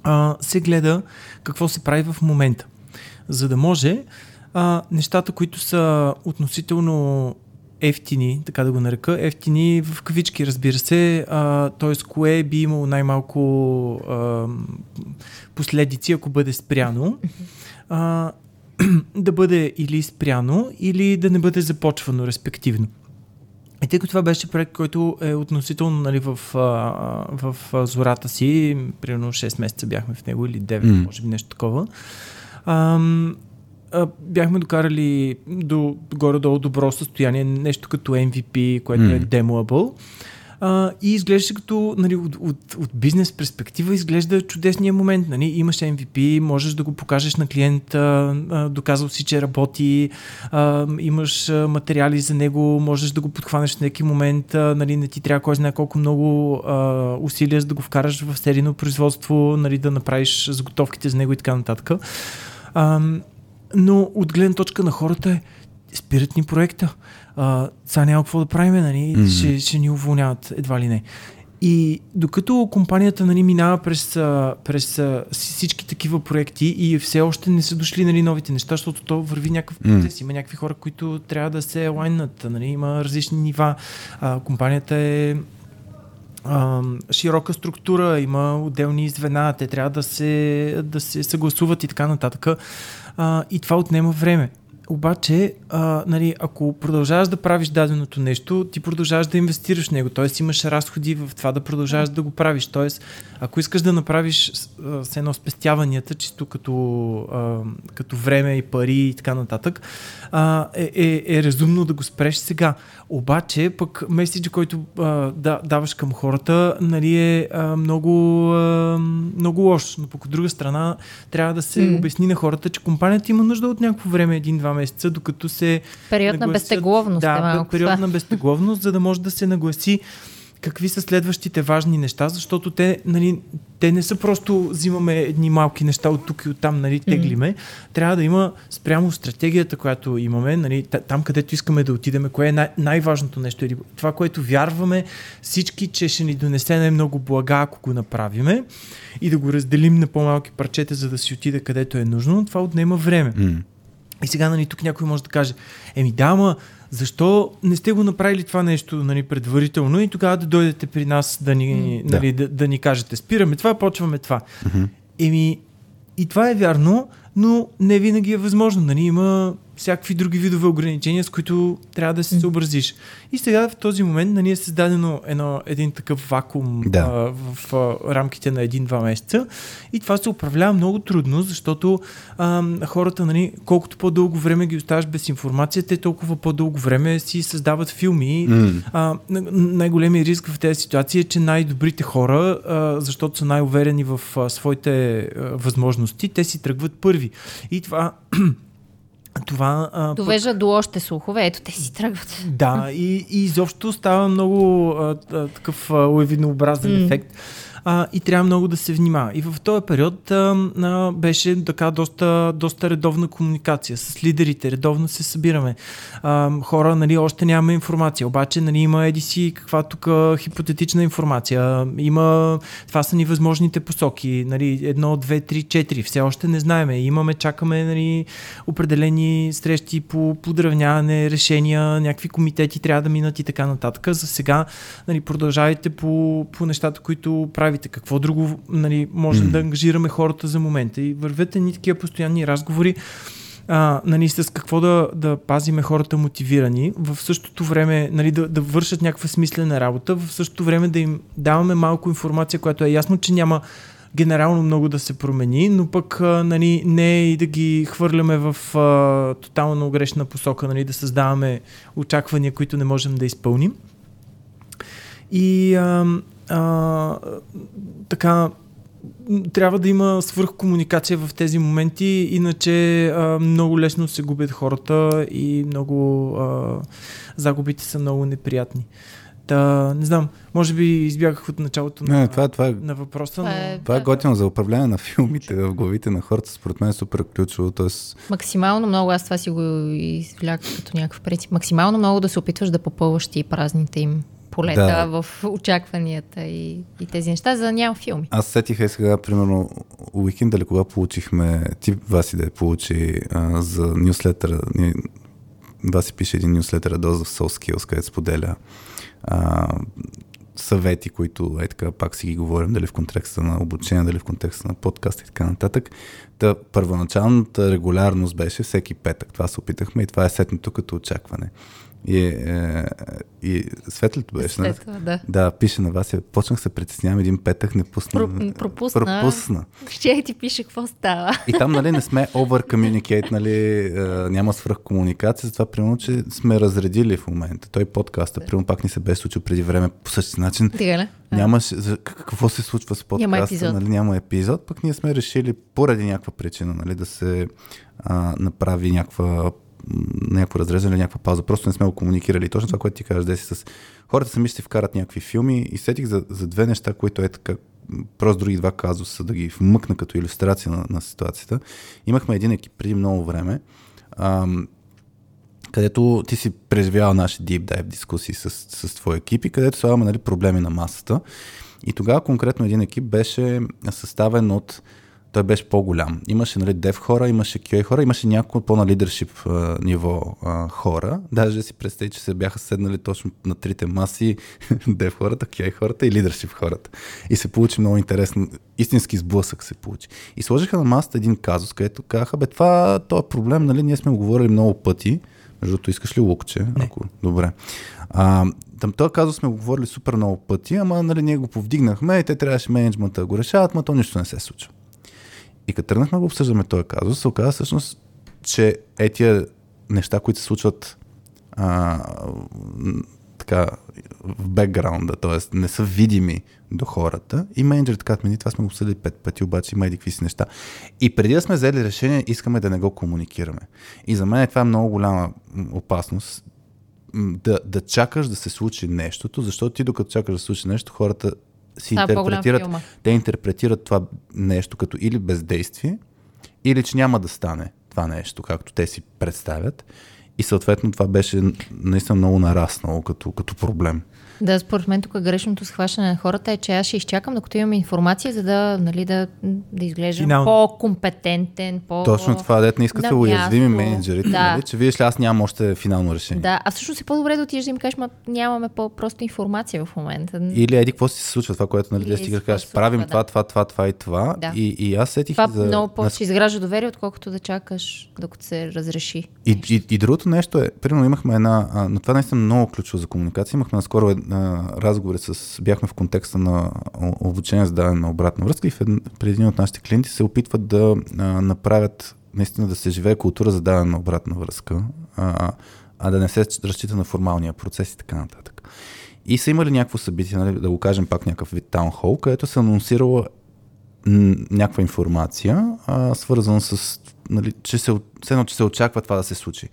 а, се гледа какво се прави в момента. За да може а, нещата, които са относително ефтини, така да го нарека, ефтини в кавички, разбира се, т.е. кое би имало най-малко а, последици, ако бъде спряно, а, да бъде или спряно, или да не бъде започвано, респективно. И тъй като това беше проект, който е относително нали, в, в а, зората си, примерно 6 месеца бяхме в него или 9, М. може би нещо такова, ам, а, бяхме докарали до горе-долу добро състояние, нещо като MVP, което М. е demoable. А, и изглеждаше като, нали, от, от, от бизнес перспектива, изглежда чудесния момент. Нали? Имаш MVP, можеш да го покажеш на клиента, а, доказал си, че работи, а, имаш материали за него, можеш да го подхванеш в някакви момент, а, нали, не ти трябва кой знае колко много а, усилия за да го вкараш в серийно производство, нали, да направиш заготовките за него и така нататък. Но от гледна точка на хората е, спират ни проекта. А, сега няма какво да правим, нали? Мгм. ще, ще ни уволняват, едва ли не. И докато компанията нали, минава през, през всички такива проекти и все още не са дошли нали, новите неща, защото то върви някакъв процес. Има някакви хора, които трябва да се лайнат. Нали? Има различни нива. А, компанията е а, широка структура, има отделни звена, те трябва да се, да се съгласуват и така нататък. А, и това отнема време. Обаче, а, нали, ако продължаваш да правиш даденото нещо, ти продължаваш да инвестираш в него, т.е. имаш разходи в това да продължаваш да го правиш. Т.е. ако искаш да направиш а, с едно спестяванията, чисто като, а, като време и пари и така нататък, а, е, е, е разумно да го спреш сега. Обаче, пък меседжа, който а, да, даваш към хората, нали, е а, много, а, много лош. Но пък от друга страна, трябва да се М. обясни на хората, че компанията има нужда от някакво време, един-два месеца, докато се Период на нагласят- безтегловност Да, е малко период това. на безтегловност, за да може да се нагласи какви са следващите важни неща, защото те, нали, те не са просто взимаме едни малки неща от тук и от там, нали, теглиме. Трябва да има спрямо стратегията, която имаме, нали, та- там където искаме да отидеме, кое е най- най-важното нещо. Или това, което вярваме всички, че ще ни донесе най-много блага, ако го направиме и да го разделим на по-малки парчета, за да си отиде където е нужно, това отнема време. М. И сега нали, тук някой може да каже, еми да, ама защо не сте го направили това нещо нали, предварително и тогава да дойдете при нас да ни, Да. нали, да. Да, ни кажете, спираме това, почваме това. Мгм. Еми, и това е вярно, но не винаги е възможно. Нали? Има всякакви други видове ограничения, с които трябва да се съобразиш. И сега в този момент нали, е създадено едно, един такъв вакуум Да. а, в а, рамките на един-два месеца. И това се управлява много трудно, защото а, хората, нали, колкото по-дълго време ги оставаш без информация, те толкова по-дълго време си създават филми. М. А, най-големият риск в тези ситуации е, че най-добрите хора, а, защото са най-уверени в а, своите а, възможности, те си тръгват първи. И това. Това а, пък- Довежда до още слухове. Ето, те си тръгват. да, и, и изобщо става много а, а, такъв лавинообразен М. ефект. А, и трябва много да се внимава. И в този период а, а, беше така доста, доста редовна комуникация. С лидерите, редовно се събираме. А, хора, нали, още нямаме информация, обаче нали, има еди си каква тук хипотетична информация, има, това са ни възможните посоки, нали, едно, две, три, четири, все още не знаеме, имаме, чакаме нали, определени срещи по подравняване, решения, някакви комитети трябва да минат и така нататък. За сега нали, продължавайте по, по нещата, които правите. Какво друго нали, можем М. да ангажираме хората за момента. И вървете ни такива постоянни разговори а, нали, с какво да, да пазиме хората мотивирани, в същото време нали, да, да вършат някаква смислена работа, в същото време да им даваме малко информация, която е ясно, че няма генерално много да се промени, но пък а, нали, не и да ги хвърляме в а, тотално грешна посока, нали, да създаваме очаквания, които не можем да изпълним. И а, а, така, трябва да има свръхкомуникация в тези моменти, иначе а, много лесно се губят хората и много а, загубите са много неприятни. Та, не знам, може би избягах от началото Не, на, това, това, е, на въпроса, Това но... е- това е готино за управление на филмите в главите на хората. Според мен е супер ключово. Тоест, Максимално много, аз това си го извлях като някакъв принцип, максимално много да се опитваш да попълваш ти празните им полета Да. в очакванията и, и тези неща, за да няма филми. Аз сетих е сега, примерно, уикенда ли кога получихме, ти Васи да я получи а, за нюслетъра, ни- Васи пише един нюслетър, Dose of Soul Skills, където споделя а, съвети, които е така пак си ги говорим, дали в контекста на обучение, дали в контекста на подкаст и така нататък. Та, първоначалната регулярност беше всеки петък. Това се опитахме и това е сетнато като очакване. И, е, и светлето беше. нали? След това, да. Да, пише на вас. Почнах се притеснявам един петък, не пусна. Про- пропусна. Пропусна. Ще ти пише какво става. И там, нали, не сме over communicate, нали, е, няма свръхкомуникация, затова, примерно, че сме разредили в момента. Той подкаста, примерно, пак ни се бе случил преди време по същия начин. Така ли? Нямаше, за, какво се случва с подкаста, Няма епизод. нали, няма епизод, пък ние сме решили поради някаква причина, нали, да се а, направи някаква някакво разрезане или някаква пауза. Просто не сме го комуникирали. Точно това, което ти кажеш, Деси, с хората сами ще си вкарат някакви филми и сетих за, за две неща, които е така, просто други два казуса, да ги вмъкна като иллюстрация на, на ситуацията. Имахме един екип преди много време, ам, където ти си преживял наши deep dive дискусии с, с твой екип и където слагаме нали, проблеми на масата. И тогава конкретно един екип беше съставен от той беше по-голям. Имаше нали, дев хора, имаше QA хора, имаше няколко по-на лидершип ниво а, хора. Даже си представи, че се бяха седнали точно на трите маси дев хората, QA хората и лидершип хората. И се получи много интересно. Истински сблъсък се получи. И сложиха на масата един казус, където казаха, бе, това, този проблем, нали, ние сме го говорили много пъти. Между другото, искаш ли лукче? Ако... Добре. А, там този казус сме го говорили супер много пъти, ама нали, ние го повдигнахме и те трябваше менеджмента да го решават, но то нищо не се случва. И като тръгнахме да обсъждаме този казус, се оказа всъщност, че е тия неща, които се случват а, така, в бекграунда, т.е. не са видими до хората. И менеджерите казват, ми това сме го обсъдили пет пъти, обаче има и какви си неща. И преди да сме взели решение, искаме да не го комуникираме. И за мен това е много голяма опасност, да, да чакаш да се случи нещото, защото ти докато чакаш да се случи нещо, хората си по-голям интерпретират, те интерпретират това нещо като или бездействие, или че няма да стане това нещо, както те си представят. И съответно това беше наистина много нараснало като, като проблем. Да, според мен тук грешното схващане на хората е, че аз ще изчакам, докато имам информация, за да, нали, да, да изглеждам Финално. по-компетентен, по... Точно това, дете не искат на да уязвими менеджерите, Да. нали, че виж ли, аз нямам още финално решение. Да, а всъщност е по-добре да отидеш да им кажеш, ма нямаме по-просто информация в момента. Или еди, какво си се случва това, което нали, да се кажеш, случва, правим да. това, това, това, това и това. Да. И, и аз сетих Това за... много повече ще изгражда доверие, отколкото да чакаш, докато се разреши. И, и, и другото нещо е, примерно имахме една, а, но това наистина е много ключово за комуникация, имахме наскоро една, разговори с, бяхме в контекста на обучение за даване на обратна връзка и в един, при един от нашите клиенти се опитват да а, направят, наистина да се живее култура за даване на обратна връзка, а, а да не се разчита на формалния процес и така нататък. И са имали някакво събитие, нали, да го кажем пак някакъв вид таунхол, където се анонсирала някаква информация, а, свързана с, нали, че се, едно, че се очаква това да се случи.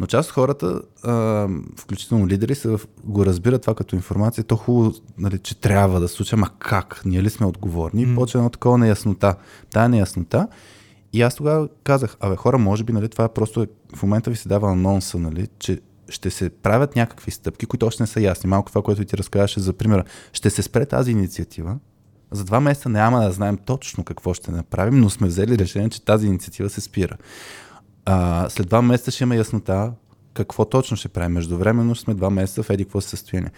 Но част от хората, а, включително лидери, са, го разбират това като информация. То хубаво, нали, че трябва да се случи, ама как? Ние ли сме отговорни? Mm. Почва едно такова неяснота. Тая неяснота. И аз тогава казах, абе хора, може би нали, това просто е, в момента ви се дава анонса, нали, че ще се правят някакви стъпки, които още не са ясни. Малко това, което ти разказваше за примера. Ще се спре тази инициатива. За два месеца няма да знаем точно какво ще направим, но сме взели решение, че тази инициатива се спира. А, след два месеца ще има яснота какво точно ще правим. Междувременно сме два месеца в еди какво състояние.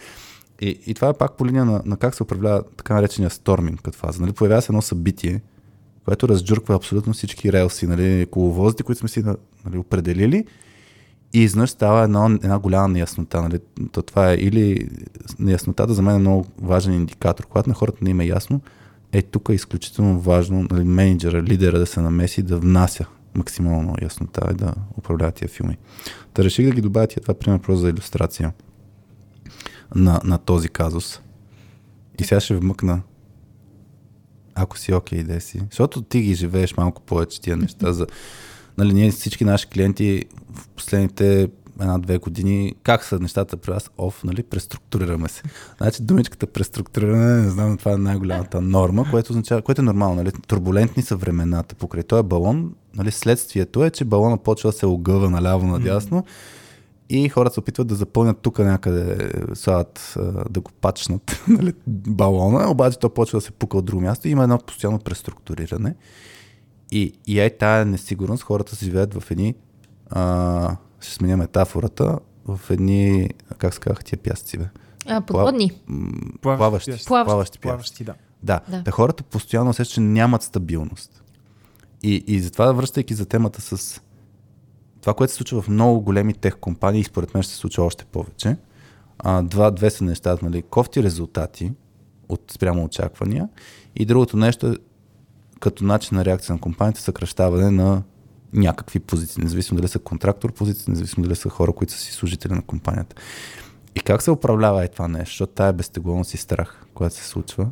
И, и това е пак по линия на, на как се управлява така наречения сторминг като фаза. Нали, появява се едно събитие, което разджурква абсолютно всички релси, нали, коловозите, които сме си нали, определили и изнъж става една, една голяма неяснота. Нали. То това е или неяснотата за мен е много важен индикатор. Когато на хората не им е ясно, е тук е изключително важно нали, менеджера, лидера да се намеси да внася максимално яснота и да управлява тия филми. Та реших да ги добавя тия това, пример, просто за иллюстрация на, на този казус. И сега ще вмъкна ако си окей, okay, си. Защото ти ги живееш малко повече тия неща. За, нали, ние всички наши клиенти в последните една-две години, как са нещата при вас? Оф, нали, преструктурираме се. Значи думичката преструктуриране, не знам, това е най-голямата норма, което, означава, което е нормално. Нали? Турбулентни са времената. Покрай този балон, нали, следствието е, че балона почва да се огъва наляво надясно и хората се опитват да запълнят тук някъде, слагат да го пачнат нали, балона, обаче то почва да се пука от друго място и има едно постоянно преструктуриране. И, и ай тая несигурност, хората се живеят в едни а, ще сменя метафората, в едни, как се казах, тия пясъци, бе? А, подводни. Плаващи. Плаващи, плаващи, плаващи да. Да, да. да хората постоянно усещат, че нямат стабилност. И, и затова, връщайки за темата с това, което се случва в много големи тех компании, и според мен ще се случва още повече, а, два, две са нещата, нали, кофти резултати от спрямо очаквания и другото нещо е като начин на реакция на компанията съкръщаване на някакви позиции, независимо дали са контрактор позиции, независимо дали са хора, които са си служители на компанията. И как се управлява е това нещо, защото тая безтегловност и страх, която се случва,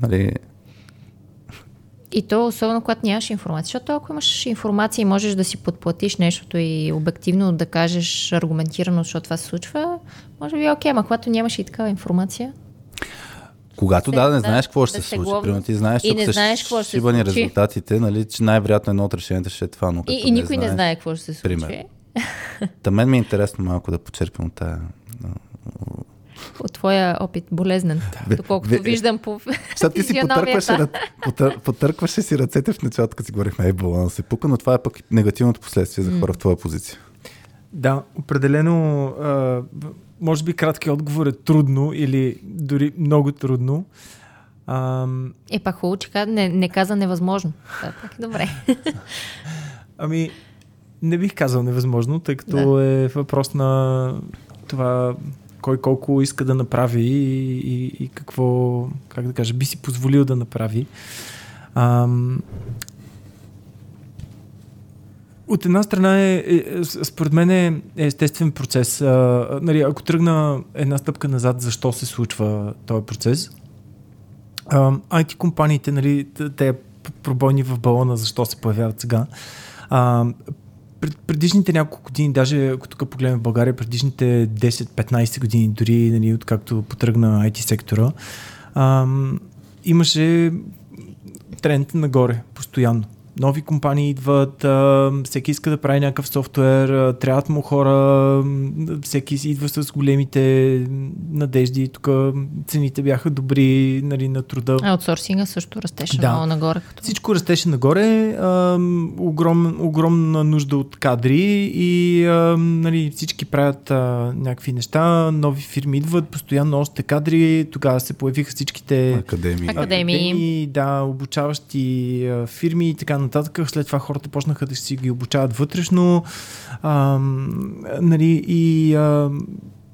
нали, и то особено когато нямаш информация, защото ако имаш информация и можеш да си подплатиш нещото и обективно да кажеш аргументирано, защото това се случва, може би е окей, ама когато нямаш и такава информация, когато да, да не знаеш какво ще да се случи. Примерно ти знаеш, и не знаеш какво ще се случи. резултатите, нали, че най-вероятно едно от решенията ще е това. Но и, и никой не, не знае какво ще се случи. Пример. Та мен ми е интересно малко да почерпим от тая от твоя опит, болезнен, да. доколкото Ве, виждам по Сега ти си потъркваше, потър, потъркваше си ръцете в началото, като си говорихме, ей, балон се пука, но това е пък негативното последствие за хора mm. в твоя позиция. Да, определено а, може би краткият отговор е трудно или дори много трудно. Ам... Е, пак хубаво, че не, не каза невъзможно. Това е пак добре. ами, не бих казал невъзможно, тъй като да. е въпрос на това кой колко иска да направи и, и, и какво, как да кажа, би си позволил да направи. Ам, от една страна е, е според мен е естествен процес. А, нали, ако тръгна една стъпка назад, защо се случва този процес? А, IT компаниите, нали, те пробойни в балона, защо се появяват сега? А, пред, предишните няколко години, даже ако тук погледнем в България, предишните 10-15 години, дори нали, откакто потръгна IT сектора, имаше тренд нагоре, постоянно нови компании идват, а, всеки иска да прави някакъв софтуер, а, трябват му хора, всеки си идва с големите надежди. Тук цените бяха добри нали, на труда. Аутсорсинга също растеше да. много нагоре. Като... Всичко растеше нагоре, а, огром, огромна нужда от кадри и а, нали, всички правят а, някакви неща, нови фирми идват, постоянно още кадри, тогава се появиха всичките академии, академии. академии да, обучаващи а, фирми и така нататък. След това хората почнаха да си ги обучават вътрешно. А, нали, и а,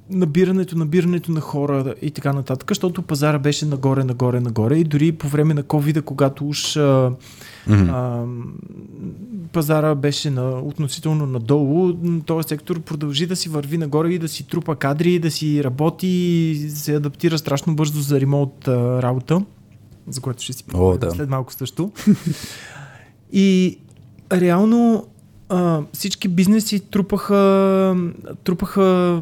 набирането, набирането на хора и така нататък, защото пазара беше нагоре, нагоре, нагоре и дори по време на covid когато уж mm-hmm. а, пазара беше на, относително надолу, този сектор продължи да си върви нагоре и да си трупа кадри, да си работи и се адаптира страшно бързо за ремонт работа, за което ще си поговорим да. след малко също. И реално а, всички бизнеси трупаха, трупаха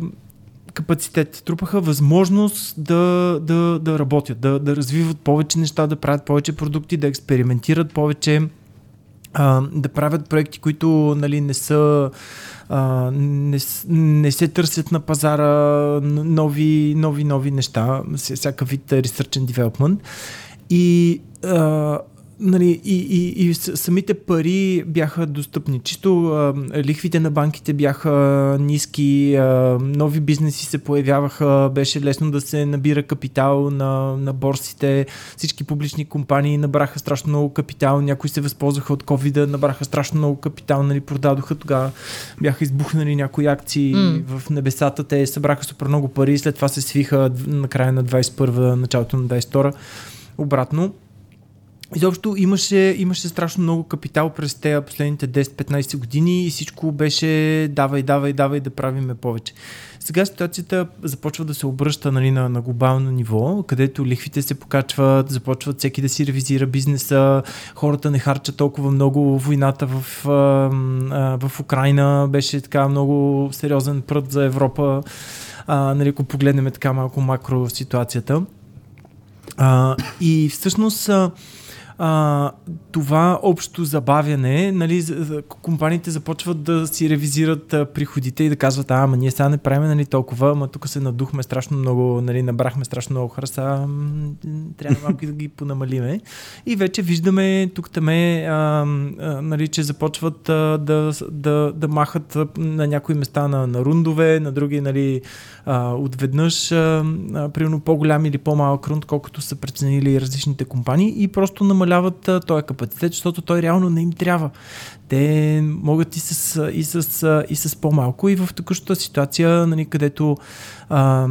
капацитет, трупаха възможност да, да, да работят, да, да развиват повече неща, да правят повече продукти, да експериментират повече, а, да правят проекти, които нали, не са а, не, не се търсят на пазара нови, нови, нови неща, всяка вид research and development. И а, нали, и, и, и самите пари бяха достъпни. Чисто а, лихвите на банките бяха ниски, а, нови бизнеси се появяваха, беше лесно да се набира капитал на, на борсите, всички публични компании набраха страшно много капитал, някои се възползваха от COVID, набраха страшно много капитал, нали, продадоха тогава, бяха избухнали някои акции mm. в небесата, те събраха супер много пари, след това се свиха на края на 21 началото на 22 обратно. Изобщо имаше, имаше страшно много капитал през тези последните 10-15 години и всичко беше давай, давай, давай да правиме повече. Сега ситуацията започва да се обръща нали, на, на глобално ниво, където лихвите се покачват, започват всеки да си ревизира бизнеса, хората не харчат толкова много, войната в, в Украина беше така много сериозен прът за Европа, а, нали, ако погледнем така малко макро ситуацията. А, и всъщност а, това общо забавяне, нали, компаниите започват да си ревизират а, приходите и да казват, а, ама ние сега не правим нали, толкова, ама тук се надухме страшно много, нали, набрахме страшно много хора, трябва малко да ги понамалиме. И вече виждаме тук таме, нали, че започват а, да, да, да махат на някои места на, на рундове, на други, нали, а, отведнъж, а, а, примерно по-голям или по-малък рунд, колкото са преценили различните компании и просто намаляват а, този капацитет, защото той реално не им трябва. Те могат и с, и с, и с по-малко и в такъщата ситуация, нали, където а,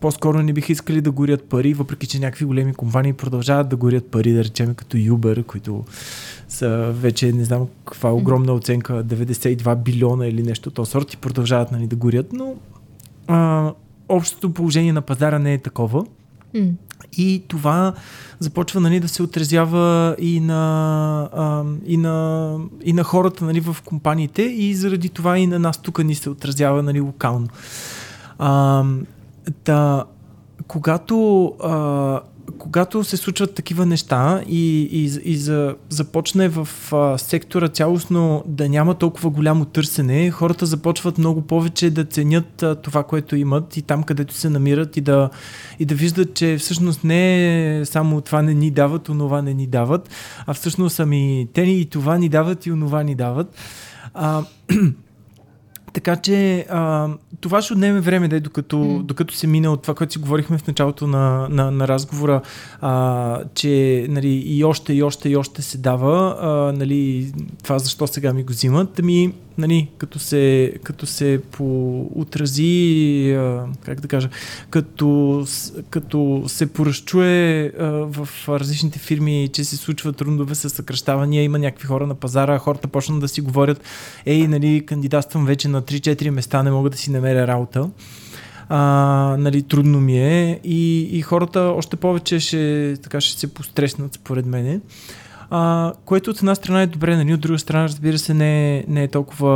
по-скоро не бих искали да горят пари, въпреки че някакви големи компании продължават да горят пари, да речем като Uber, които са вече не знам каква огромна оценка, 92 билиона или нещо от този сорт и продължават нали, да горят, но а, общото положение на пазара не е такова. Mm. И това започва нали, да се отразява и на, а, и на, и на хората нали, в компаниите и заради това и на нас тук ни се отразява нали, локално. А, да, когато а, когато се случват такива неща и, и, и за, започне в а, сектора цялостно да няма толкова голямо търсене, хората започват много повече да ценят а, това, което имат и там, където се намират и да, и да виждат, че всъщност не само това не ни дават, онова не ни дават, а всъщност ами те ни и това ни дават и онова ни дават. А, така че а, това ще отнеме време, да, докато, mm. докато се мине от това, което си говорихме в началото на, на, на разговора, а, че нали, и още, и още, и още се дава. А, нали, това защо сега ми го взимат? Ами, нали, като се, като се поотрази, как да кажа, като, като се поразчуе в различните фирми, че се случват трудове с съкръщавания, има някакви хора на пазара, хората почнат да си говорят, ей, нали, кандидатствам вече на 3-4 места, не мога да си намеря работа. А, нали, трудно ми е и, и хората още повече ще, така, ще се постреснат според мене а, което от една страна е добре, нали, от друга страна, разбира се, не е, не е толкова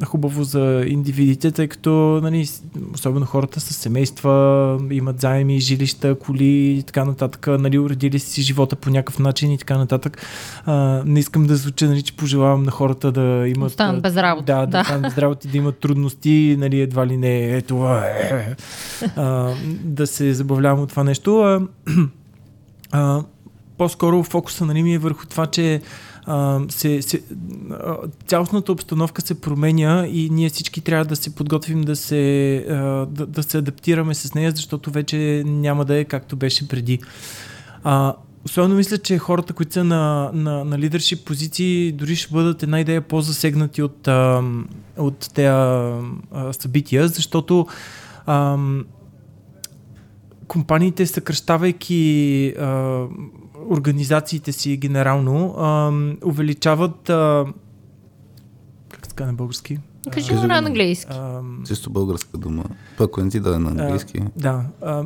а, хубаво за индивидите, тъй като, нали, особено хората с семейства, имат заеми, жилища, коли и така нататък, нали, уредили си живота по някакъв начин и така нататък. А, не искам да звуча, нали, че пожелавам на хората да имат... Останат без работа. Да, да, да. без работа да имат трудности, нали, едва ли не е това е, а, да се забавлявам от това нещо. А, а, по-скоро фокуса нали, ми е върху това, че а, се, се, а, цялостната обстановка се променя и ние всички трябва да се подготвим да се, а, да, да се адаптираме с нея, защото вече няма да е както беше преди. А, Особено мисля, че хората, които са на, на, на лидершип позиции, дори ще бъдат една идея по-засегнати от, от тези събития, защото а, компаниите, съкръщавайки организациите си генерално а, увеличават а, как се на български? Кажи го на английски. Чисто българска дума. Пък не ти да е на английски. А, да. А,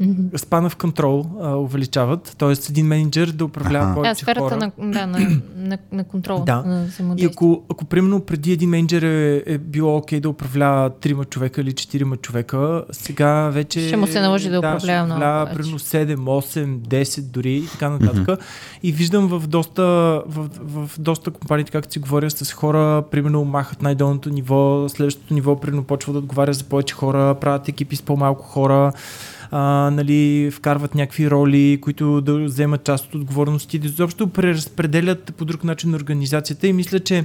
mm-hmm. спана в контрол а, увеличават, т.е. един менеджер да управлява ага. повече сферата хора. На, да, на, на, на контрол. Да. На и ако, ако примерно преди един менеджер е, е било окей okay да управлява трима човека или четирима човека, сега вече... Ще му се наложи да, да управлява много повече. примерно 7, 8, 10 дори и така нататък. Mm-hmm. И виждам в доста, в, в, в доста компании, както си говоря с хора, примерно махат най-долното ниво, следващото ниво примерно почва да отговаря за повече хора, правят екипи с по-малко хора а, нали, вкарват някакви роли, които да вземат част от отговорности, да изобщо преразпределят по друг начин организацията и мисля, че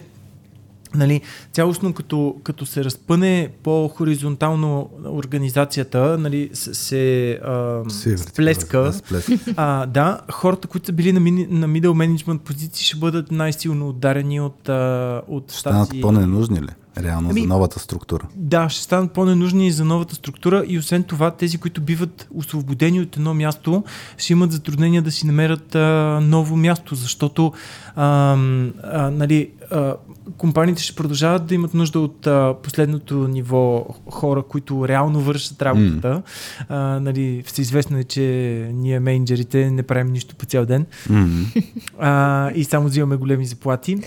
Нали, цялостно като, като се разпъне по-хоризонтално организацията, нали, се а, сплеска. А, да, хората, които са били на, мини, на middle management позиции, ще бъдат най-силно ударени от, а, от Станат по-ненужни ли? Реално Ами, за новата структура. Да, ще станат по-ненужни за новата структура и освен това тези, които биват освободени от едно място, ще имат затруднения да си намерят а, ново място, защото а, а, нали, а, компаниите ще продължават да имат нужда от а, последното ниво хора, които реално вършат работата. Mm. А, нали, всеизвестно е, че ние менеджерите не правим нищо по цял ден Mm-hmm. а, и само взимаме големи заплати.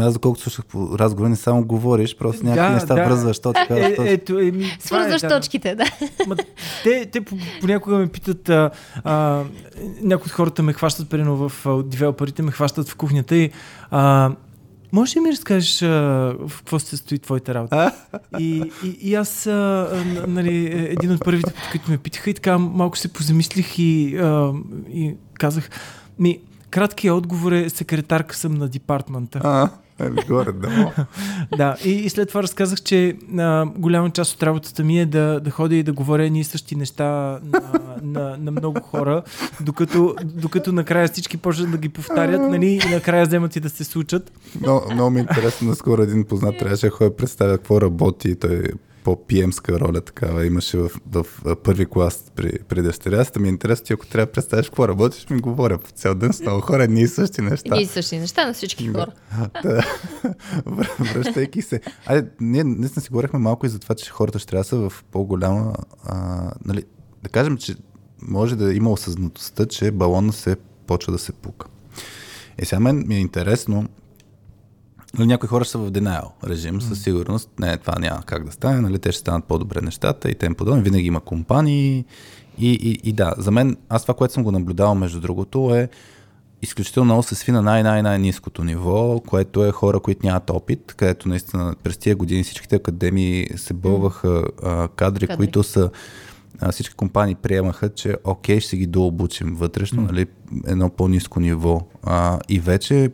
Аз доколкото слушах по разговора, не само говориш, просто някакви Да, неща да. връзваш точка. Е, точка. ето, еми, това е, Свързваш да. точките, да. Ма, те, те по- понякога ме питат, а, а, някои от хората ме хващат, примерно в а, девелоперите, ме хващат в кухнята и а, може ли ми разкажеш а, в какво се стои твоята работа? И, и, и аз, а, нали, е, един от първите, които ме питаха и така малко се позамислих и, а, и казах, ми, краткият отговор е секретарка съм на департмента. А, еми, горе, да. Да, и, и след това разказах, че а, голяма част от работата ми е да, да ходя и да говоря едни и същи неща на, на, на много хора, докато, докато накрая всички почнат да ги повтарят, нали, и накрая вземат и да се случат. Но, много ми е интересно, наскоро един познат трябваше да ходя да представя какво работи. Той е по-пиемска роля такава имаше в, в, в първи клас при, при дъщеря. си. Ми е интересно, ти ако трябва да представиш какво работиш, ми говоря по цял ден с много хора, едни и същи неща. Едни и същи неща на всички хора. Да. Връ- Връщайки се. Айде, ние наистина си говорихме малко и за това, че хората ще трябва да са в по-голяма... А, нали, да кажем, че може да има осъзнатостта, че балона се почва да се пука. И сега мен ми е интересно, нали, някои хора са в denial режим, със сигурност. Не, това няма как да стане, нали, те ще станат по-добре нещата и тем подобно. Винаги има компании. И, и, и да, за мен, аз това, което съм го наблюдавал, между другото, е изключително много се сви на най-най-най-низкото ниво, което е хора, които нямат опит, където наистина през тия години всичките академии се бълваха а, кадри, Кадри. които са а, всички компании приемаха, че окей, ще ги дообучим вътрешно, нали, едно по-низко ниво. А, и вече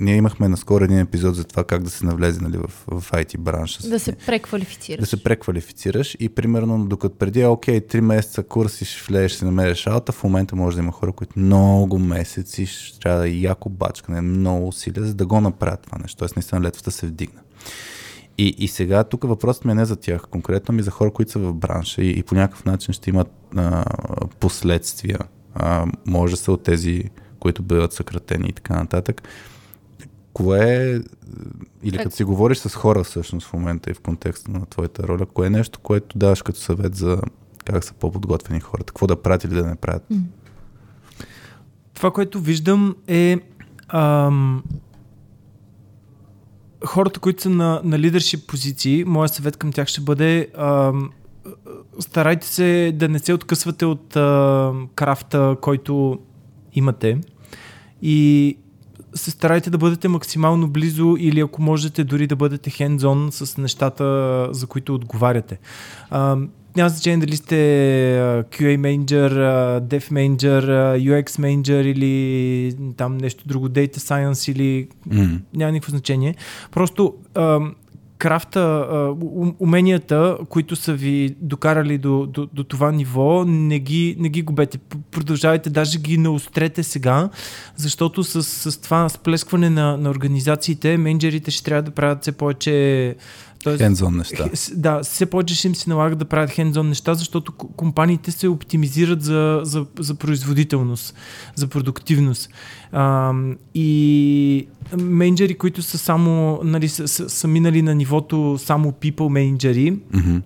ние имахме наскоро един епизод за това как да се навлезе нали, в, в IT бранша. Да се преквалифицираш. да се преквалифицираш и примерно докато преди окей, 3 месеца курс и ще влезеш, ще намериш работа, в момента може да има хора, които много месеци ще трябва да е яко бачкане, много усилия, за да го направят това нещо. Тоест наистина летвата се вдигна. И, и сега тук въпросът ми е не за тях, конкретно ми за хора, които са в бранша и, и по някакъв начин ще имат а, последствия. А, може да са от тези, които бъдат съкратени и така нататък. Кое е, или като си говориш с хора всъщност в момента и в контекста на твоята роля, кое е нещо, което даваш като съвет за как са по-подготвени хората? Какво да правят или да не правят? Това, което виждам е ам, хората, които са на, на лидершип позиции, моят съвет към тях ще бъде ам, старайте се да не се откъсвате от ам, крафта, който имате и се старайте да бъдете максимално близо или ако можете дори да бъдете hands-on с нещата, за които отговаряте. А, няма значение дали сте QA менеджер, Dev менеджер, UX менеджер или там нещо друго, Data Science или Mm. няма никакво значение. Просто крафта, уменията, които са ви докарали до, до, до това ниво, не ги, не ги губете. Продължавайте, даже ги наострете сега, защото с, с това сплескване на, на организациите, менеджерите ще трябва да правят все повече Тоест, Hands-on неща. Да, все повече ще им се налага да правят хендзон неща, защото компаниите се оптимизират за, за, за производителност, за продуктивност. А, и менеджери, които са само, нали, са, са, са минали на нивото само people менеджери, Мгм.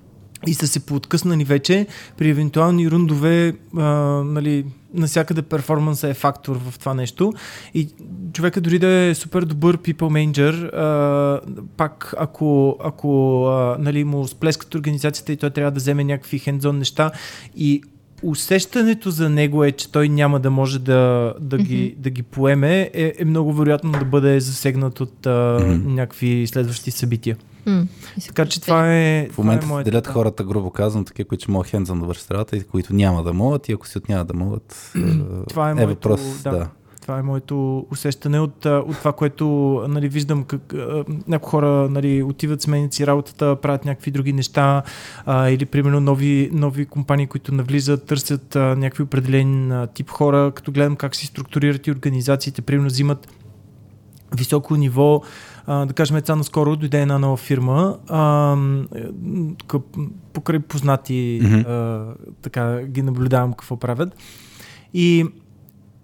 и са се пооткъснали вече, при евентуални рундове, а, нали, насякъде перформанса е фактор в това нещо. И човека дори да е супер добър people manager, а, пак ако, ако а, нали, му сплескат организацията и той трябва да вземе някакви хендзон неща и усещането за него е, че той няма да може да, да, ги, да ги поеме, е, е много вероятно да бъде засегнат от а, Мгм. някакви следващи събития. Се Така че това е. В момента това е се моята- делят хората, грубо казвам, такива, които ще могат хендзън да вършат работа и които няма да могат и ако си от няма да могат, Това е е моето, въпрос. да. Да. Това е моето усещане от, от това, което нали, виждам как някои хора нали, отиват, сменят си работата, правят някакви други неща а, или примерно нови, нови компании, които навлизат, търсят а, някакви определен а, тип хора, като гледам как си структурират и организациите, примерно взимат високо ниво А, да кажем, сега наскоро дойде една нова фирма, а, къп, покрай познати, Мгм. а, така ги наблюдавам какво правят. И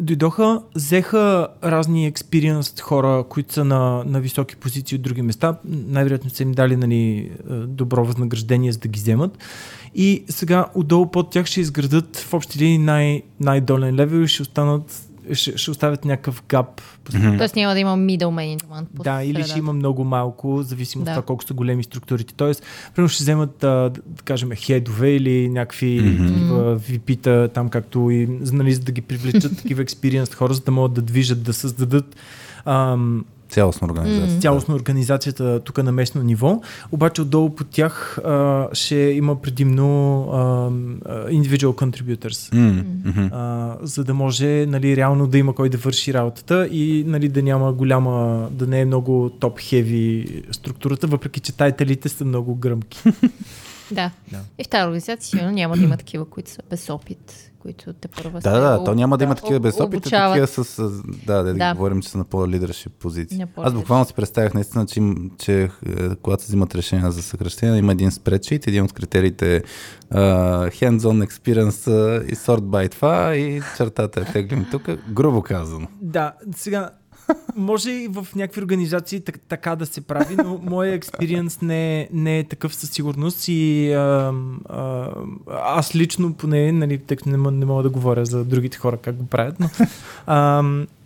дойдоха, взеха разни експириенс хора, които са на, на високи позиции от други места. Най-вероятно са им дали нали, добро възнаграждение, за да ги вземат. И сега отдолу под тях ще изградат в общи линии най- най-долен левел и ще останат ще, ще оставят някакъв гап. Мгм. Тоест няма да има middle management. по Да, или ще има много малко, зависимо от Да. това колко са големи структурите. Тоест, примерно ще вземат, а, да, кажем, хедове или някакви VP-та, там както и, нали, за да ги привлечат такива експириенс хора, за да могат да движат, да създадат ам, Цялостна организация. цялостно организацията тук на местно ниво, обаче отдолу под тях а, ще има предимно а, individual contributors. Мгм. А, за да може нали, реално да има кой да върши работата и нали, да няма голяма, да не е много топ-хеви структурата, въпреки че тайтелите са много гръмки. Да. Да. И в тази организация сигурно няма да има такива, които са без опит, които те първа Да, да, то няма да има такива без опит, а такива с, да, да, да. Да. говорим, че са на по-лидершип позиции. На Аз буквално си представях наистина, че, им- че е, когато се взимат решения за съкръщение, има един спредшит, един от критериите е uh, hands-on experience uh, и sort by това и чертата е теглим тук, грубо казано. Да, сега може и в някакви организации так, така да се прави, но моя експириенс не, не е такъв със сигурност и а, а, аз лично поне, нали, като не, не мога да говоря за другите хора как го правят, но а,